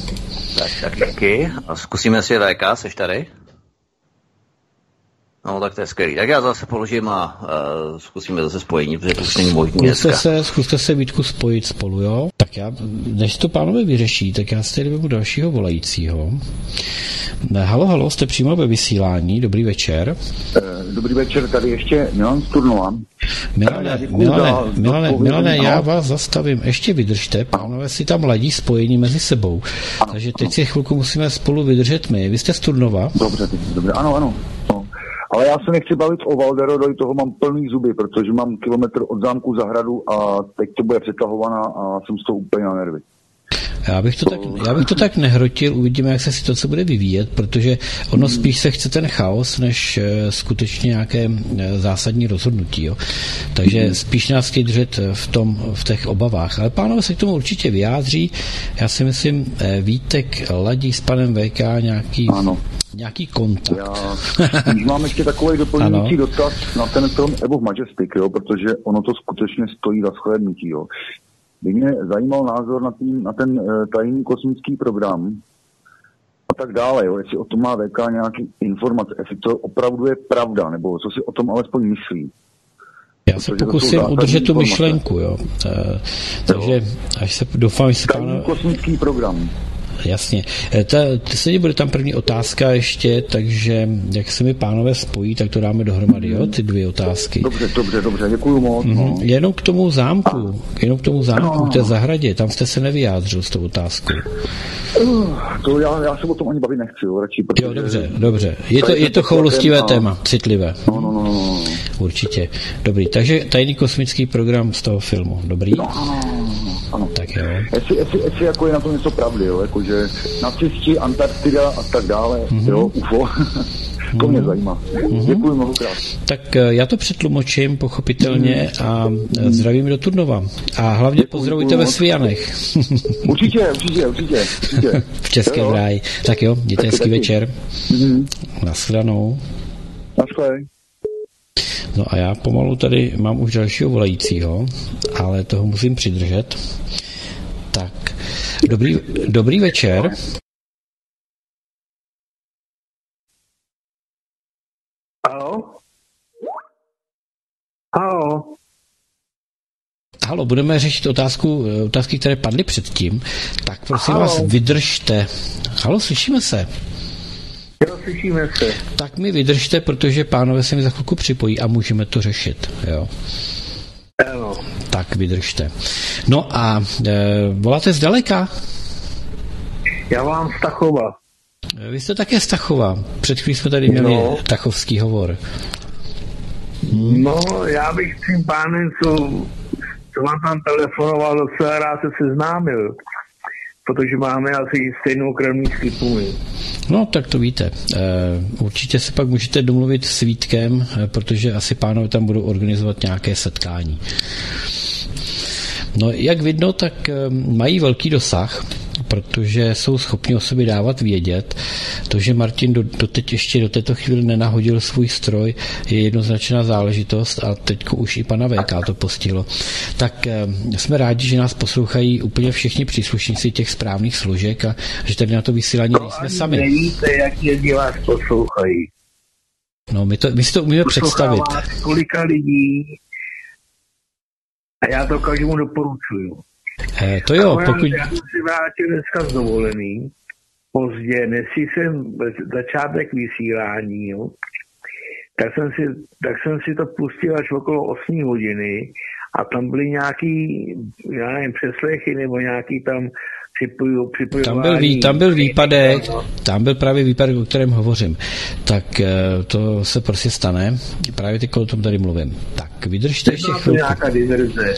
Tak, tak díky. A zkusíme si VK, seš tady? No, tak to je skvělý. Tak já zase položím a uh, zkusíme zase spojení, protože to už není možné zkuste se, zkuste se Vítku spojit spolu, jo? Tak já, než to pánové vyřeší, tak já si tady vezmu dalšího volajícího. Ne, halo, halo, jste přímo ve vysílání, dobrý večer. Eh, dobrý večer, tady ještě Milan Sturnova. Milane, Milane, Milane, Milane, já vás zastavím, ještě vydržte, pánové si tam ladí spojení mezi sebou, ano, takže teď ano. si chvilku musíme spolu vydržet my. Vy jste z Turnova? Dobře, dobře, ano, ano. Ale já se nechci bavit o Valderodovi, toho mám plný zuby, protože mám kilometr od zámku zahradu a teď to bude přetahovaná a jsem z toho úplně na nervy. Já bych, to tak, já bych to tak nehrotil, uvidíme, jak se situace bude vyvíjet, protože ono hmm. spíš se chce ten chaos, než uh, skutečně nějaké uh, zásadní rozhodnutí. Jo. Takže hmm. spíš nás chtějí držet v, tom, v těch obavách. Ale pánové se k tomu určitě vyjádří. Já si myslím, uh, Vítek ladí s panem VK nějaký, ano. nějaký kontakt. Já, mám ještě takový *laughs* doplňující dotaz na ten film Evo Majestic, jo, protože ono to skutečně stojí za shlédnutí. Jo. By mě zajímal názor na, tým, na ten uh, tajný kosmický program a tak dále, jo, jestli o tom má VK nějaký informace, jestli to opravdu je pravda, nebo co si o tom alespoň myslí. Já se pokusím udržet tu myšlenku, jo. takže až se doufám, že se pánové... kosmický program. Jasně. E, ta, se bude tam první otázka ještě, takže jak se mi pánové spojí, tak to dáme dohromady, jo, ty dvě otázky. Dobře, dobře, dobře, děkuji moc. Mm-hmm. No. Jenom k tomu zámku, jenom k tomu zámku, no. té zahradě, tam jste se nevyjádřil s tou otázkou. Uh, to já, já se o tom ani bavit nechci, jo, radši, protože... Jo, dobře, dobře. Je to, je to choulostivé téma, citlivé. No, no, no, no, no. Určitě. Dobrý, takže tajný kosmický program z toho filmu, dobrý? No, no, no, no. Ano. Tak jo. Jestli, jestli, jestli jako je na tom něco pravdy, jo, jako že nacisti, Antarktida a tak dále, mm-hmm. jo, UFO. *laughs* to mě mhm. zajímá. Mm-hmm. Děkuji mnohokrát. Tak eh, já to přetlumočím pochopitelně mm. a eh, zdravím do Turnova. A hlavně Děkuji, pozdravujte ve Svianech. *laughs* určitě, určitě, určitě. určitě. *laughs* v Českém ráji. Tak jo, mějte hezký večer. Mm-hmm. Naschledanou. Naschledanou. No a já pomalu tady mám už dalšího volajícího, ale toho musím přidržet. Tak, dobrý, dobrý večer. Halo? Halo? Halo, budeme řešit otázku, otázky, které padly předtím. Tak prosím Halo. vás, vydržte. Halo, slyšíme se. Slyšíme se. Tak mi vydržte, protože pánové se mi za chvilku připojí a můžeme to řešit. Jo. Ano. Tak vydržte. No a e, voláte zdaleka? Já vám Stachova. Vy jste také Stachova. Před chvílí jsme tady měli no. tachovský hovor. Hmm. No, já bych s tím pánem, co, co vám tam telefonoval, docela rád se seznámil protože máme asi stejnou krevní skipu. No, tak to víte. E, určitě se pak můžete domluvit s Vítkem, e, protože asi pánové tam budou organizovat nějaké setkání. No, jak vidno, tak e, mají velký dosah protože jsou schopni o sobě dávat vědět. To, že Martin do, doteď ještě do této chvíli nenahodil svůj stroj, je jednoznačná záležitost a teď už i pana VK to postihlo. Tak eh, jsme rádi, že nás poslouchají úplně všichni příslušníci těch správných složek a že tady na to vysílání to nejsme sami. Nevíte, jak je vás poslouchají. No, my, to, my si to umíme představit. kolika lidí a já to každému doporučuju. Eh, to jo, pokud... Já jsem si vrátil dneska z dovolený, pozdě, než jsem začátek vysílání, jo, tak jsem, si, tak jsem si to pustil až okolo 8 hodiny a tam byly nějaký, já nevím, přeslechy nebo nějaký tam připoju, tam byl, vý, tam byl výpadek, tam byl právě výpadek, o kterém hovořím. Tak eh, to se prostě stane, právě teď o tom tady mluvím. Tak vydržte ještě chvilku. To diverze.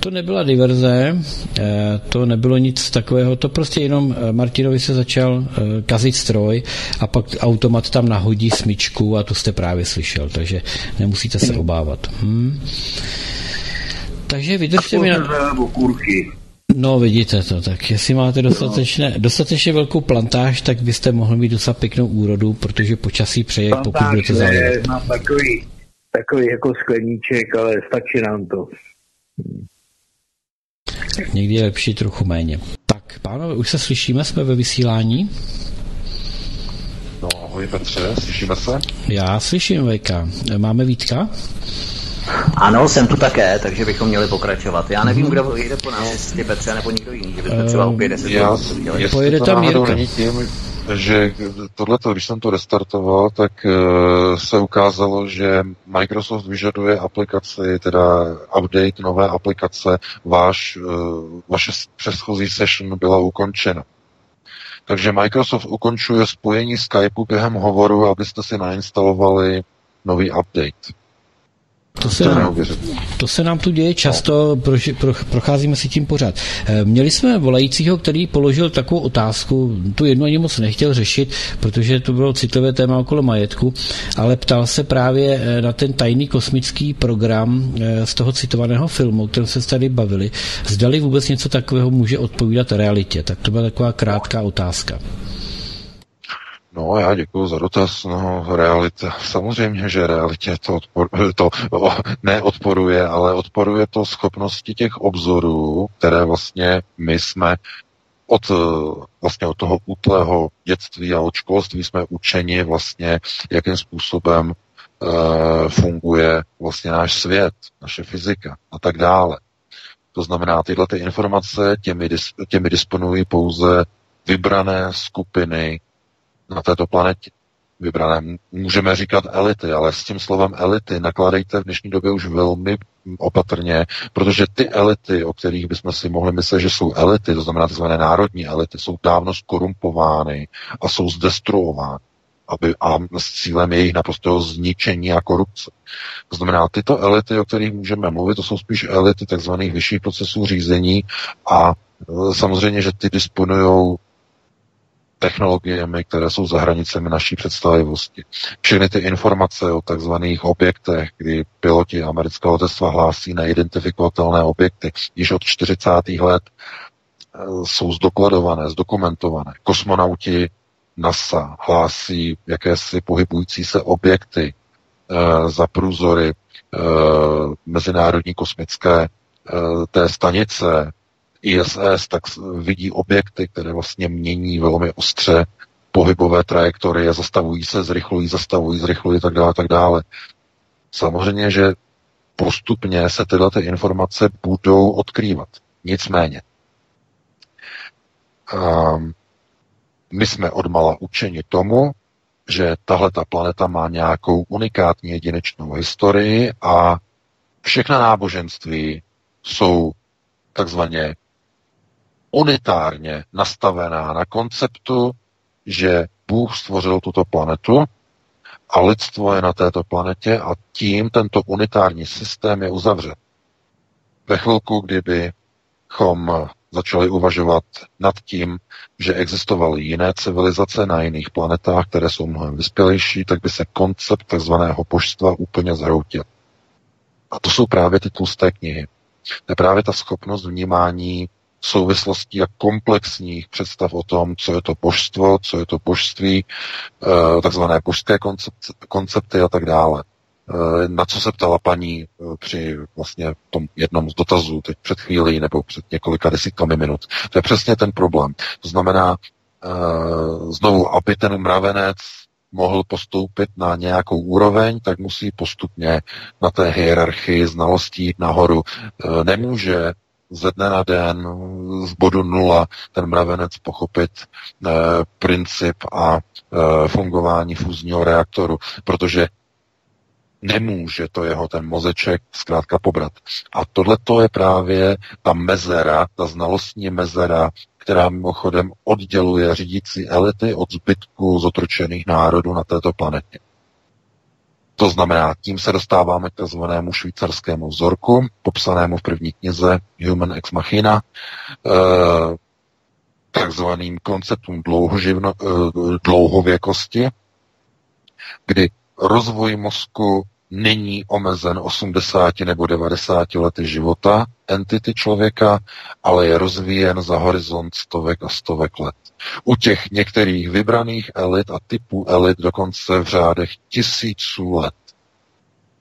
To nebyla diverze, eh, to nebylo nic takového, to prostě jenom eh, Martinovi se začal kazit stroj a pak automat tam nahodí smyčku a to jste právě slyšel, takže nemusíte se obávat. Hm? Takže vydržte mi na... No vidíte to, tak jestli máte dostatečně, dostatečně velkou plantáž, tak byste mohli mít docela pěknou úrodu, protože počasí přeje, plantáž pokud budete zalívat. Mám takový, takový jako skleníček, ale stačí nám to. Někdy je lepší trochu méně. Tak, pánové, už se slyšíme, jsme ve vysílání. No, ahoj Petře, slyšíme se? Já slyším, Vejka. Máme Vítka? Ano, jsem tu také, takže bychom měli pokračovat. Já nevím, kdo jde po nás, jestli Petře nebo někdo jiný, že bychom třeba opět deset Já, Pojede tam Jirka. Tím, že tohleto, když jsem to restartoval, tak uh, se ukázalo, že Microsoft vyžaduje aplikaci, teda update nové aplikace, váš, uh, vaše předchozí session byla ukončena. Takže Microsoft ukončuje spojení Skypeu během hovoru, abyste si nainstalovali nový update. To se, nám, to se nám tu děje často, pro, pro, procházíme si tím pořád. Eh, měli jsme volajícího, který položil takovou otázku, tu jednu ani moc nechtěl řešit, protože to bylo citlivé téma okolo majetku, ale ptal se právě eh, na ten tajný kosmický program eh, z toho citovaného filmu, o kterém se tady bavili. Zdali vůbec něco takového může odpovídat realitě. Tak to byla taková krátká otázka. No, já děkuji za dotaz. No, realita, samozřejmě, že realitě to, odpor, to neodporuje, ale odporuje to schopnosti těch obzorů, které vlastně my jsme od, vlastně od toho útlého dětství a od školství jsme učeni vlastně, jakým způsobem uh, funguje vlastně náš svět, naše fyzika a tak dále. To znamená, tyhle ty informace těmi, těmi disponují pouze vybrané skupiny na této planetě. Vybrané, můžeme říkat elity, ale s tím slovem elity nakladejte v dnešní době už velmi opatrně, protože ty elity, o kterých bychom si mohli myslet, že jsou elity, to znamená tzv. národní elity, jsou dávno skorumpovány a jsou zdestruovány aby, a s cílem jejich naprostého zničení a korupce. To znamená, tyto elity, o kterých můžeme mluvit, to jsou spíš elity tzv. vyšších procesů řízení a e, samozřejmě, že ty disponují technologiemi, které jsou za hranicemi naší představivosti. Všechny ty informace o takzvaných objektech, kdy piloti amerického letectva hlásí neidentifikovatelné objekty, již od 40. let e, jsou zdokladované, zdokumentované. Kosmonauti NASA hlásí jakési pohybující se objekty e, za průzory e, Mezinárodní kosmické e, té stanice ISS, tak vidí objekty, které vlastně mění velmi ostře pohybové trajektorie, zastavují se, zrychlují, zastavují, zrychlují, tak dále, tak dále. Samozřejmě, že postupně se tyhle ty informace budou odkrývat. Nicméně, um, my jsme odmala učeni tomu, že tahle ta planeta má nějakou unikátní jedinečnou historii a všechna náboženství jsou takzvaně unitárně nastavená na konceptu, že Bůh stvořil tuto planetu a lidstvo je na této planetě a tím tento unitární systém je uzavřen. Ve chvilku, kdybychom začali uvažovat nad tím, že existovaly jiné civilizace na jiných planetách, které jsou mnohem vyspělejší, tak by se koncept tzv. božstva úplně zhroutil. A to jsou právě ty tlusté knihy. To je právě ta schopnost vnímání souvislostí a komplexních představ o tom, co je to božstvo, co je to božství, eh, takzvané božské koncepty a tak dále. Eh, na co se ptala paní eh, při vlastně tom jednom z dotazů teď před chvílí nebo před několika desítkami minut. To je přesně ten problém. To znamená, znovu, aby ten mravenec mohl postoupit na nějakou úroveň, tak musí postupně na té hierarchii znalostí nahoru. Nemůže ze dne na den, z bodu nula, ten mravenec pochopit e, princip a e, fungování fúzního reaktoru, protože nemůže to jeho ten mozeček zkrátka pobrat. A tohle to je právě ta mezera, ta znalostní mezera, která mimochodem odděluje řídící elity od zbytku zotročených národů na této planetě. To znamená, tím se dostáváme k tzv. švýcarskému vzorku, popsanému v první knize Human Ex Machina, eh, takzvaným konceptům dlouhoživno, eh, dlouhověkosti, kdy rozvoj mozku není omezen 80 nebo 90 lety života entity člověka, ale je rozvíjen za horizont stovek a stovek let. U těch některých vybraných elit a typů elit dokonce v řádech tisíců let.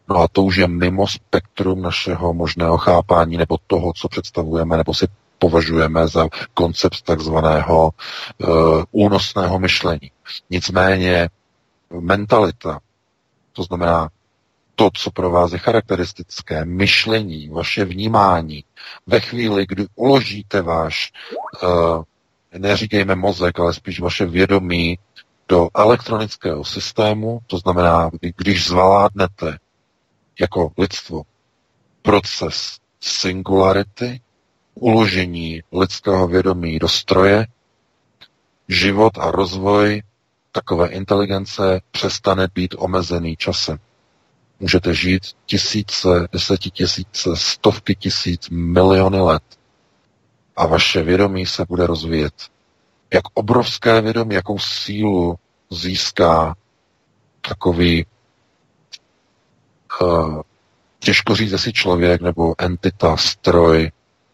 No a to už je mimo spektrum našeho možného chápání nebo toho, co představujeme nebo si považujeme za koncept takzvaného uh, únosného myšlení. Nicméně mentalita, to znamená to, co pro vás je charakteristické, myšlení, vaše vnímání, ve chvíli, kdy uložíte váš, uh, neříkejme mozek, ale spíš vaše vědomí do elektronického systému, to znamená, když zvládnete jako lidstvo proces singularity, uložení lidského vědomí do stroje, život a rozvoj takové inteligence přestane být omezený časem. Můžete žít tisíce, desetitisíce, stovky tisíc, miliony let a vaše vědomí se bude rozvíjet. Jak obrovské vědomí, jakou sílu získá takový uh, těžko říct, jestli člověk nebo entita, stroj,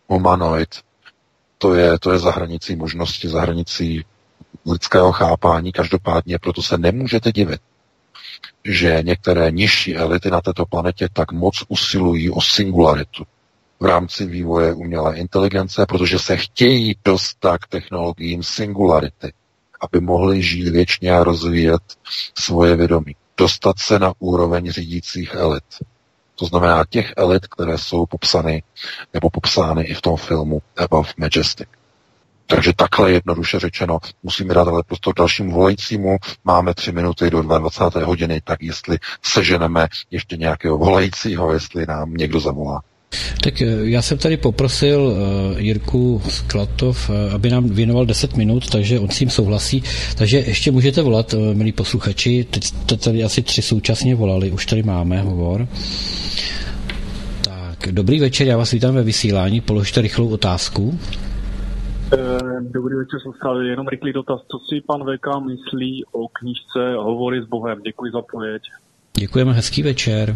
humanoid, to je, to je za hranicí možnosti, za hranicí lidského chápání. Každopádně proto se nemůžete divit, že některé nižší elity na této planetě tak moc usilují o singularitu v rámci vývoje umělé inteligence, protože se chtějí dostat k technologiím singularity, aby mohli žít věčně a rozvíjet svoje vědomí. Dostat se na úroveň řídících elit. To znamená těch elit, které jsou popsány nebo popsány i v tom filmu Above Majestic. Takže takhle jednoduše řečeno, musíme dát ale prostor dalšímu volajícímu. Máme tři minuty do 22. hodiny, tak jestli seženeme ještě nějakého volajícího, jestli nám někdo zavolá. Tak eh, já jsem tady poprosil uh, Jirku Sklatov, uh, aby nám věnoval 10 minut, takže on s tím souhlasí. Takže ještě můžete volat, milí posluchači. Teď tady asi tři současně volali, už tady máme hovor. Tak, dobrý večer, já vás vítám ve vysílání, položte rychlou otázku. Dobrý večer, jsem jenom rychlý dotaz. Co si pan VK myslí o knížce Hovory s Bohem? Děkuji za odpověď. Děkujeme, hezký večer.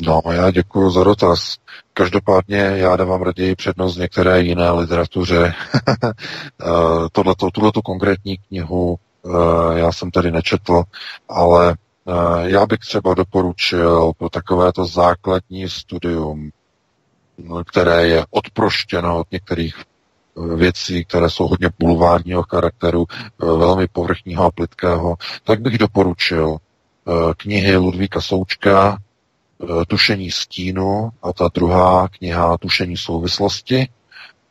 No, já děkuji za dotaz. Každopádně já dávám raději přednost některé jiné literatuře. *laughs* Eh, tohleto, tuhleto konkrétní knihu eh, já jsem tady nečetl, ale eh, já bych třeba doporučil pro takovéto základní studium, které je odproštěno od některých věcí, které jsou hodně bulvárního charakteru, velmi povrchního a plitkého, tak bych doporučil knihy Ludvíka Součka, tušení stínu a ta druhá kniha Tušení souvislosti.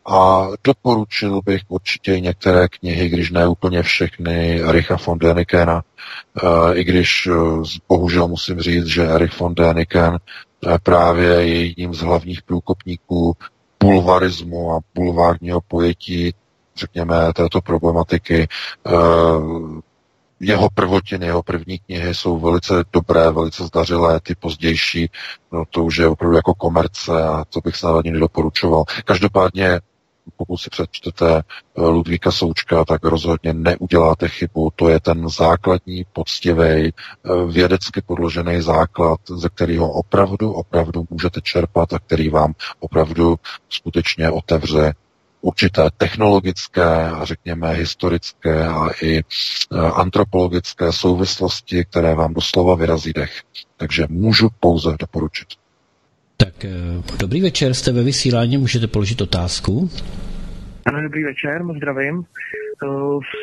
A doporučil bych určitě některé knihy, když ne úplně všechny, Ericha von Denikena, eh, i když eh, bohužel musím říct, že Erich von Deniken právě je jedním z hlavních průkopníků bulvarismu a bulvárního pojetí, řekněme, této problematiky jeho prvotiny, jeho první knihy jsou velice dobré, velice zdařilé, ty pozdější, no to už je opravdu jako komerce a to bych snad ani nedoporučoval. Každopádně pokud si přečtete eh, Ludvíka Součka, tak rozhodně neuděláte chybu. To je ten základní, poctivý, eh, vědecky podložený základ, ze kterého opravdu, opravdu můžete čerpat a který vám opravdu skutečně otevře určité technologické a řekněme historické a i e, antropologické souvislosti, které vám doslova vyrazí dech. Takže můžu pouze doporučit. Tak e, dobrý večer, jste ve vysílání, můžete položit otázku. Ano, dobrý večer, moc zdravím.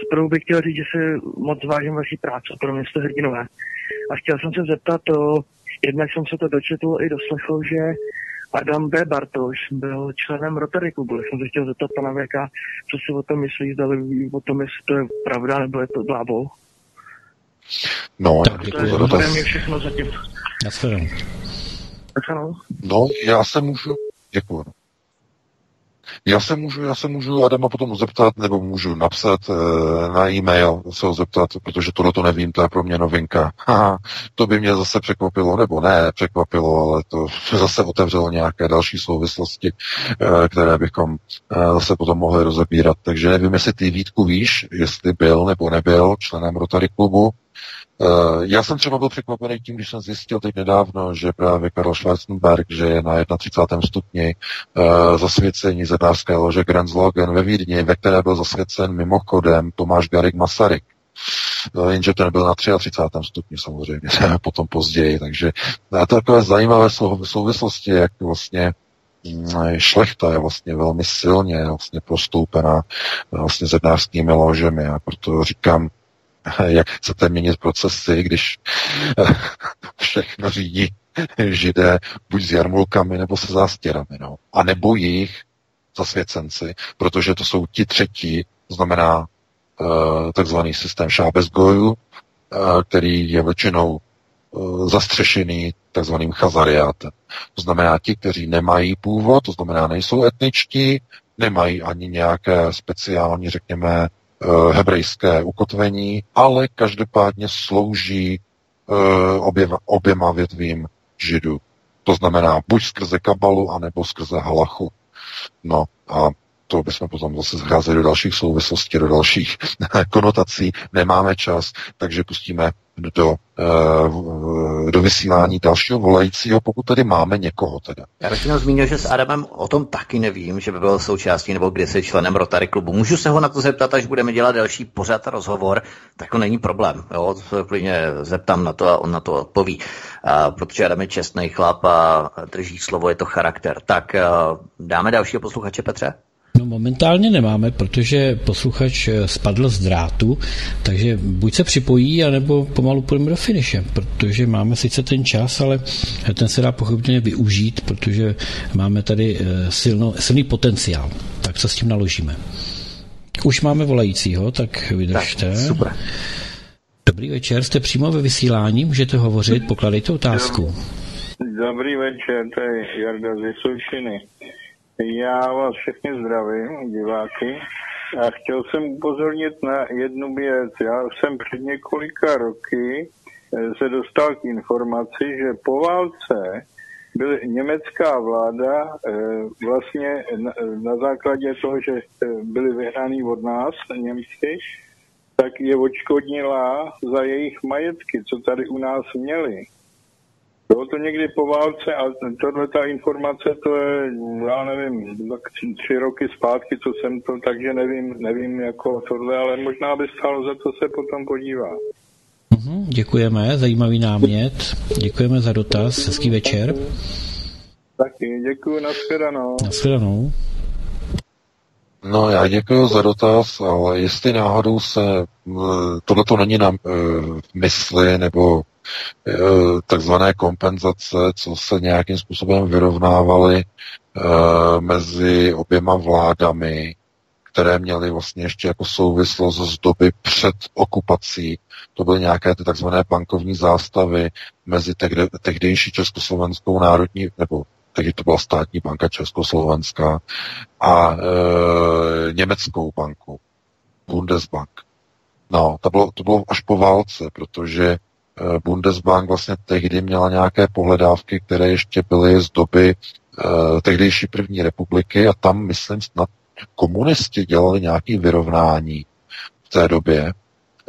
Zprvu bych chtěl říct, že se moc vážím vaší práce, pro mě jste hrdinové. A chtěl jsem se zeptat, jednak jsem se to dočetl i doslechl, že Adam B. Bartoš byl členem Rotary klubu. Jsem se chtěl zeptat pana Věka, co si o tom myslí, zda o tom, jestli to je pravda, nebo je to blábol. No, tak, to je dotaz. všechno zatím. No, já se můžu... Děkuji. Já se můžu, já se můžu Adama potom zeptat, nebo můžu napsat e, na e-mail, se ho zeptat, protože tohle to nevím, to je pro mě novinka. Haha, to by mě zase překvapilo, nebo ne překvapilo, ale to *laughs* zase otevřelo nějaké další souvislosti, e, které bychom e, zase potom mohli rozebírat. Takže nevím, jestli ty Vítku víš, jestli byl nebo nebyl členem Rotary klubu, já jsem třeba byl překvapený tím, když jsem zjistil teď nedávno, že právě Karl Schwarzenberg, že je na 31. stupni uh, zasvěcení zednářské lože Grenzlogen ve Vídni, ve které byl zasvěcen mimochodem Tomáš Garik Masaryk. Uh, jenže ten byl na 33. stupni samozřejmě, *laughs* potom později, takže to je takové zajímavé souvislosti, jak vlastně mm, šlechta je vlastně velmi silně vlastně prostoupená vlastně zednářskými ložemi a proto říkám, *laughs* jak chcete měnit procesy, když eh, *laughs* všechno řídí židé buď s jarmulkami nebo se zástěrami, no. A nebo jejich zasvěcenci, protože to jsou ti třetí, znamená uh, takzvaný systém šábezgoju, uh, který je většinou uh, zastřešený takzvaným chazariátem. To znamená ti, kteří nemají původ, to znamená nejsou etničtí, nemají ani nějaké speciální, řekněme, Eh, hebrejské ukotvení, ale každopádně slouží eh, oběma, oběma větvím židů. To znamená buď skrze kabalu, anebo skrze halachu. No a to bychom potom zase zacházeli do dalších souvislostí, do dalších *laughs* konotací. Nemáme čas, takže pustíme do, uh, do vysílání dalšího volajícího, pokud tady máme někoho teda. Já bych jenom zmínil, že s Adamem o tom taky nevím, že by byl součástí nebo kdy se členem Rotary klubu. Můžu se ho na to zeptat, až budeme dělat další pořad a rozhovor, tak to není problém. Jo? To se klidně zeptám na to a on na to odpoví. A, protože Adam je čestný chlap a drží slovo, je to charakter. Tak a, dáme dalšího posluchače, Petře? No momentálně nemáme, protože posluchač eh, spadl z drátu, takže buď se připojí, anebo pomalu půjdeme do finiše, protože máme sice ten čas, ale ten se dá pochopitelně využít, protože máme tady eh, silno, silný potenciál. Tak co s tím naložíme? Už máme volajícího, tak vydržte. Tak, super. Dobrý večer, jste přímo ve vysílání, můžete hovořit, pokladejte otázku. Dobrý večer, to je Jarda z Vysočiny. Já vás všechny zdravím, diváky. A chtěl jsem upozornit na jednu věc. Já jsem před několika roky eh, se dostal k informaci, že po válce byl německá vláda eh, vlastně na základě toho, že eh, byli vyhraný od nás Němci, tak je odškodnila za jejich majetky, co tady u nás měli. Bylo to někdy po válce a tohle ta informace, to je, já nevím, tak tři roky zpátky, co jsem to, takže nevím, nevím jako tohle, ale možná by stálo za to se potom podívat. Mhm, děkujeme, zajímavý námět. Děkujeme za dotaz, hezký večer. Taky, děkuji, nashledanou. Nashledanou. No já děkuji za dotaz, ale jestli náhodou se, tohle to není na mysli nebo Eh, takzvané kompenzace, co se nějakým způsobem vyrovnávaly eh, mezi oběma vládami, které měly vlastně ještě jako souvislost z doby před okupací. To byly nějaké ty takzvané bankovní zástavy mezi tehde, tehdejší Československou národní, nebo tehdy to byla státní banka Československá a e, německou banku, Bundesbank. No, to bylo, to bylo až po válce, protože Eh, Bundesbank vlastně tehdy měla nějaké pohledávky, které ještě byly z doby uh, tehdejší první republiky a tam, myslím, snad komunisti dělali nějaké vyrovnání v té době.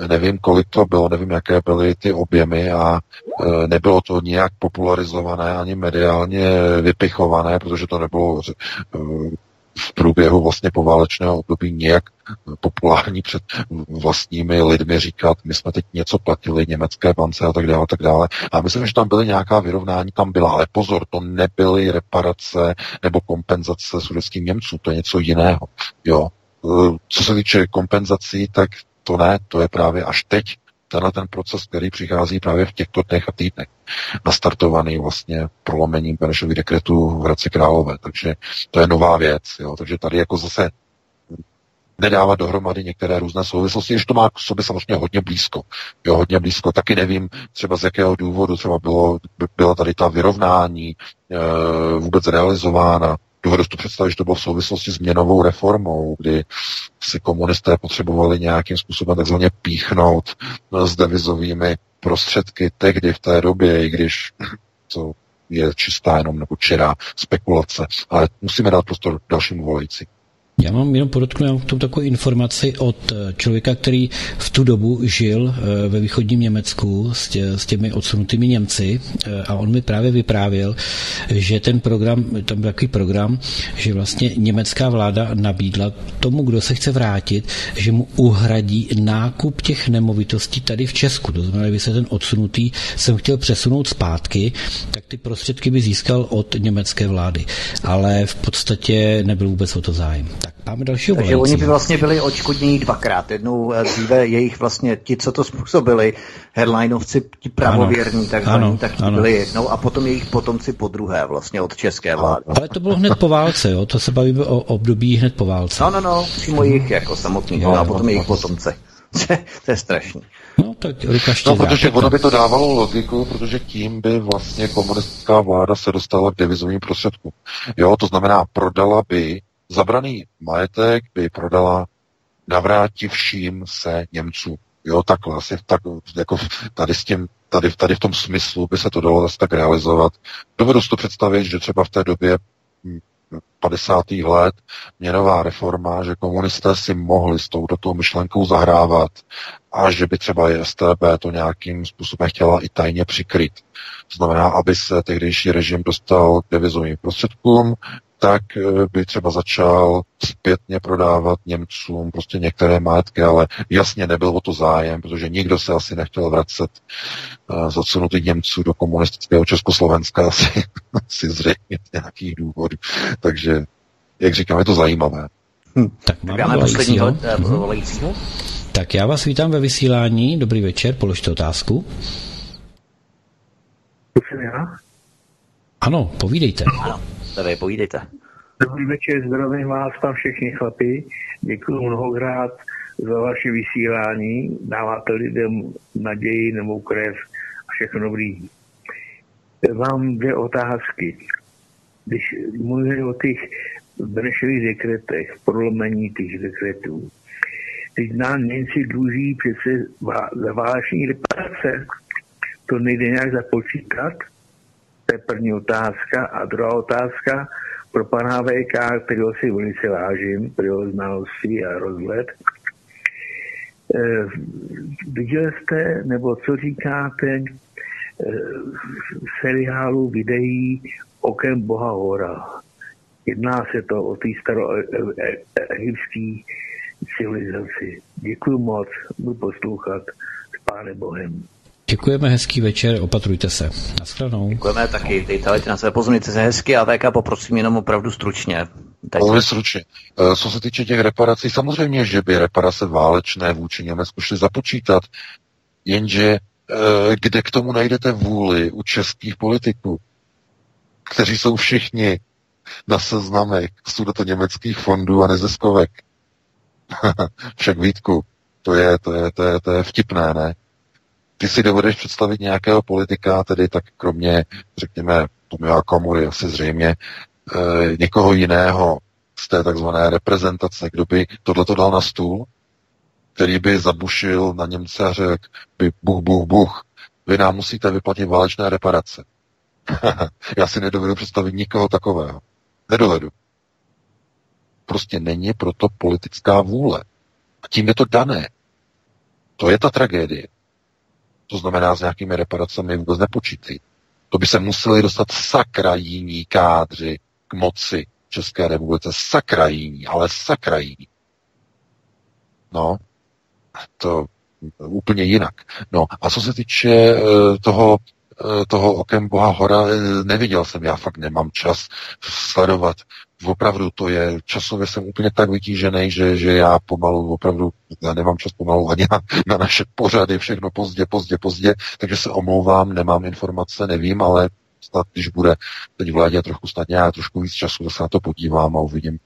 Nevím, kolik to bylo, nevím, jaké byly ty objemy a e, nebylo to nijak popularizované ani mediálně vypichované, protože to nebylo e, v průběhu vlastně poválečného období nějak populární před vlastními lidmi říkat, my jsme teď něco platili německé bance a tak dále, a tak dále. A myslím, že tam byly nějaká vyrovnání, tam byla, ale pozor, to nebyly reparace nebo kompenzace sudeckým Němcům, to je něco jiného. Jo. Co se týče kompenzací, tak to ne, to je právě až teď tenhle ten proces, který přichází právě v těchto dnech a týdnech, nastartovaný vlastně prolomením Benešových dekretů v Hradci Králové. Takže to je nová věc. Jo. Takže tady jako zase nedávat dohromady některé různé souvislosti, že to má k sobě samozřejmě hodně blízko. Jo, hodně blízko. Taky nevím třeba z jakého důvodu třeba bylo, byla tady ta vyrovnání e, vůbec realizována. Dovedu si to představit, že to bylo v souvislosti s měnovou reformou, kdy si komunisté potřebovali nějakým způsobem takzvaně píchnout s devizovými prostředky tehdy v té době, i když to je čistá jenom nebo čirá spekulace. Ale musíme dát prostor dalšímu volající. Já mám jenom podotknout k tomu takovou informaci od eh, člověka, který v tu dobu žil eh, ve východním Německu s, tě, s těmi odsunutými Němci eh, a on mi právě vyprávěl, že ten program, tam byl takový program, že vlastně německá vláda nabídla tomu, kdo se chce vrátit, že mu uhradí nákup těch nemovitostí tady v Česku. To znamená, kdyby se ten odsunutý jsem chtěl přesunout zpátky, tak ty prostředky by získal od německé vlády. Ale v podstatě nebyl vůbec o to zájem. Tak máme dalšího Takže volající. oni by vlastně byli očkodnění dvakrát. Jednou eh, dříve jejich vlastně ti, co to způsobili, headlinovci, ti pravověrní, tak, ano, tak ano. byli jednou a potom jejich potomci po druhé vlastně od české vlády. Ale to bylo hned po válce, jo? To se bavíme o období hned po válce. No, no, no, přímo jich jako samotný, no, a potom no, jejich potomci. *laughs* to je strašný. No, tak No, protože ono by to dávalo logiku, protože tím by vlastně komunistická vláda se dostala k devizovým prostředkům. Jo, to znamená, prodala by zabraný majetek by prodala navrátivším se Němců. Jo, takhle, asi tak, jako tady, s tím, tady, tady v tom smyslu by se to dalo zase tak realizovat. Dovedu si to představit, že třeba v té době hm, 50. let měnová reforma, že komunisté si mohli s touto myšlenkou zahrávat a že by třeba STB to nějakým způsobem chtěla i tajně přikryt. To znamená, aby se tehdejší režim dostal k devizovým prostředkům, tak eh, by třeba začal zpětně prodávat Němcům prostě některé majetky, ale jasně nebyl o to zájem, protože nikdo se asi nechtěl vracet uh, zasunutý Němců do komunistického Československa *laughs* asi, asi zřejmě z nějakých důvodů. Takže, jak říkám, je to zajímavé. Hm, tak máme, máme posledního volajícího. Tak já vás vítám ve vysílání. Dobrý večer, položte otázku. Ano, povídejte. Ano. Tady povídejte. Dobrý večer, zdravím vás tam všichni chlapi. Děkuji mnohokrát za vaše vysílání. Dáváte lidem naději, nebo krev a všechno dobrý. Mám dvě otázky. Když mluvíme o těch Benešových dekretech, prolomení těch dekretů, teď nám Němci dluží přece za váleční reparace. To nejde nějak započítat? To je první otázka. A druhá otázka pro pana VK, kterého si velice vážím, pro jeho znalosti a rozhled. Eh, viděl jste, nebo co říkáte, eh, seriálu videí Okem Boha Hora. Jedná se to o té staroegyptské civilizaci. Děkuji moc, budu poslouchat s Pánem Bohem. Děkujeme, hezký večer, opatrujte se. Naschledanou. Děkujeme taky, dejte na své pozornice se hezky a VK poprosím jenom opravdu stručně. Velmi stručně. Eh, co se týče těch reparací, samozřejmě, že by reparace válečné vůči Německu šly započítat, jenže eh, kde k tomu najdete vůli u českých politiků, kteří jsou všichni na seznamech německých fondů a neziskovek. *laughs* Však Vítku, to je, to je, to je, to je vtipné, ne? Ty si dovedeš představit nějakého politika, tedy tak kromě, řekněme, Tomia Komury, asi zřejmě, e, někoho jiného z té takzvané reprezentace, kdo by tohleto dal na stůl, který by zabušil na Němce a řekl by buch, buch, buch, vy nám musíte vyplatit válečné reparace. *laughs* Já si nedovedu představit nikoho takového. Nedovedu. Prostě není proto politická vůle. A tím je to dané. To je ta tragédie. To znamená, s nějakými reparacemi vůbec nepočítají. To by se museli dostat sakra jiní kádři k moci České republice. Sakra jiní, ale sakra jiní. No, to úplně jinak. No a co se týče eh, toho, eh, toho okem Boha Hora, eh, neviděl jsem, já fakt nemám čas sledovat opravdu to je, časově jsem úplně tak vytížený, že, že já pomalu, opravdu, já nemám čas pomalu ani na, na naše pořady, všechno pozdě, pozdě, pozdě, takže se omlouvám, nemám informace, nevím, ale snad, když bude teď vládě trochu snad nějak trošku víc času, se na to podívám a uvidím,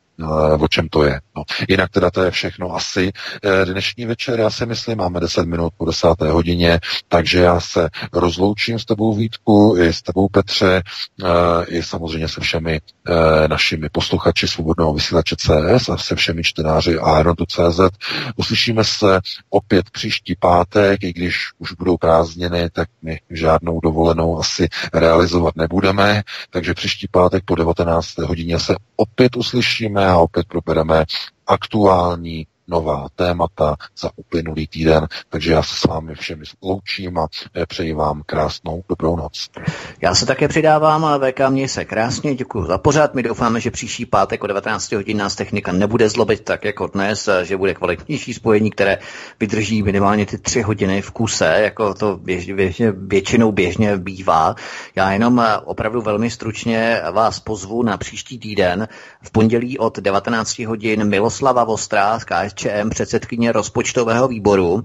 o čem to je. No. Jinak teda to je všechno asi. Eh, dnešní večer, já si myslím, máme 10 minut po 10. hodině, takže já se rozloučím s tebou Vítku, i s tebou Petře, eh, i samozřejmě se všemi našimi posluchači Svobodného vysílače CS a se všemi čtenáři Aerotu.cz. Uslyšíme se opět příští pátek, i když už budou prázdniny, tak my žádnou dovolenou asi realizovat nebudeme, takže příští pátek po 19. hodině se opět uslyšíme a opět probereme aktuální nová témata za uplynulý týden. Takže já se s vámi všemi loučím a přeji vám krásnou dobrou noc. Já se také přidávám, ale VK mě se krásně, děkuji za pořád. My doufáme, že příští pátek o 19 hodin nás technika nebude zlobit tak jako dnes, že bude kvalitnější spojení, které vydrží minimálně ty tři hodiny v kuse, jako to běž, běž, většinou běžně bývá. Já jenom opravdu velmi stručně vás pozvu na příští týden v pondělí od 19 hodin Miloslava Vostrá z KSČ KSČM předsedkyně rozpočtového výboru,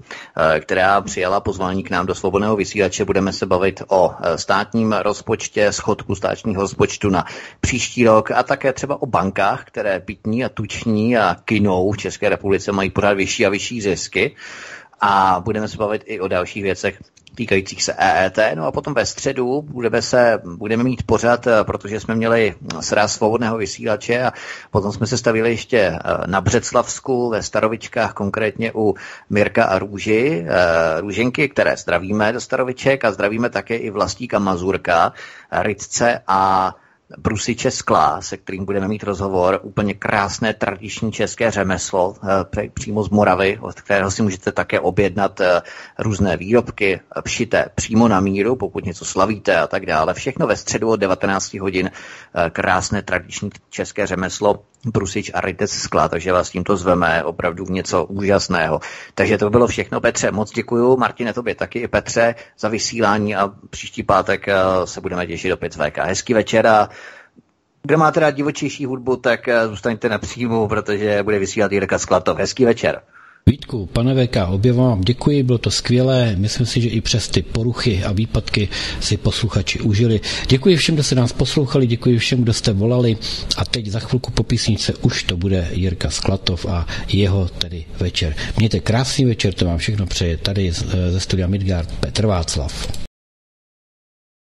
eh, která přijala pozvání k nám do svobodného vysílače. Budeme se bavit o eh, státním rozpočtě, schodku státního rozpočtu na příští rok a také třeba o bankách, které pitní a tuční a kinou v České republice mají pořád vyšší a vyšší zisky. A budeme se bavit i o dalších věcech, týkajících se EET. No a potom ve středu budeme, se, budeme mít pořad, eh, protože jsme měli sraz svobodného vysílače a potom jsme se stavili ještě eh, na Břeclavsku ve Starovičkách, konkrétně u Mirka a Růži, eh, Růženky, které zdravíme do Staroviček a zdravíme také i vlastíka Mazurka, Rytce a brusiče skla, se kterým budeme mít rozhovor. Úplně krásné tradiční české řemeslo eh, přímo z Moravy, od kterého si můžete také objednat eh, různé výrobky přité přímo na míru, pokud něco slavíte a tak dále. Všechno ve středu od 19 hodin. Krásné tradiční české řemeslo brusič a rytec skla, takže vás tímto zveme opravdu něco úžasného. Takže to bylo všechno, Petře. Moc děkuju, Martine, tobě taky i Petře za vysílání a příští pátek se budeme těšit opět z VK. Hezký večer a kdo máte rád divočejší hudbu, tak eh, zůstaňte na příjmu, protože bude vysílat Jirka Sklatov. Hezký večer. Vítku, pane VK, obě vám děkuji, bylo to skvělé. Myslím si, že i přes ty poruchy a výpadky si posluchači užili. Děkuji všem, kdo se nás poslouchali, děkuji všem, kdo jste volali. A teď za chvilku po písničce už to bude Jirka Sklatov a jeho tedy večer. Mějte krásný večer, to vám všechno přeje tady ze studia Midgard Petr Václav.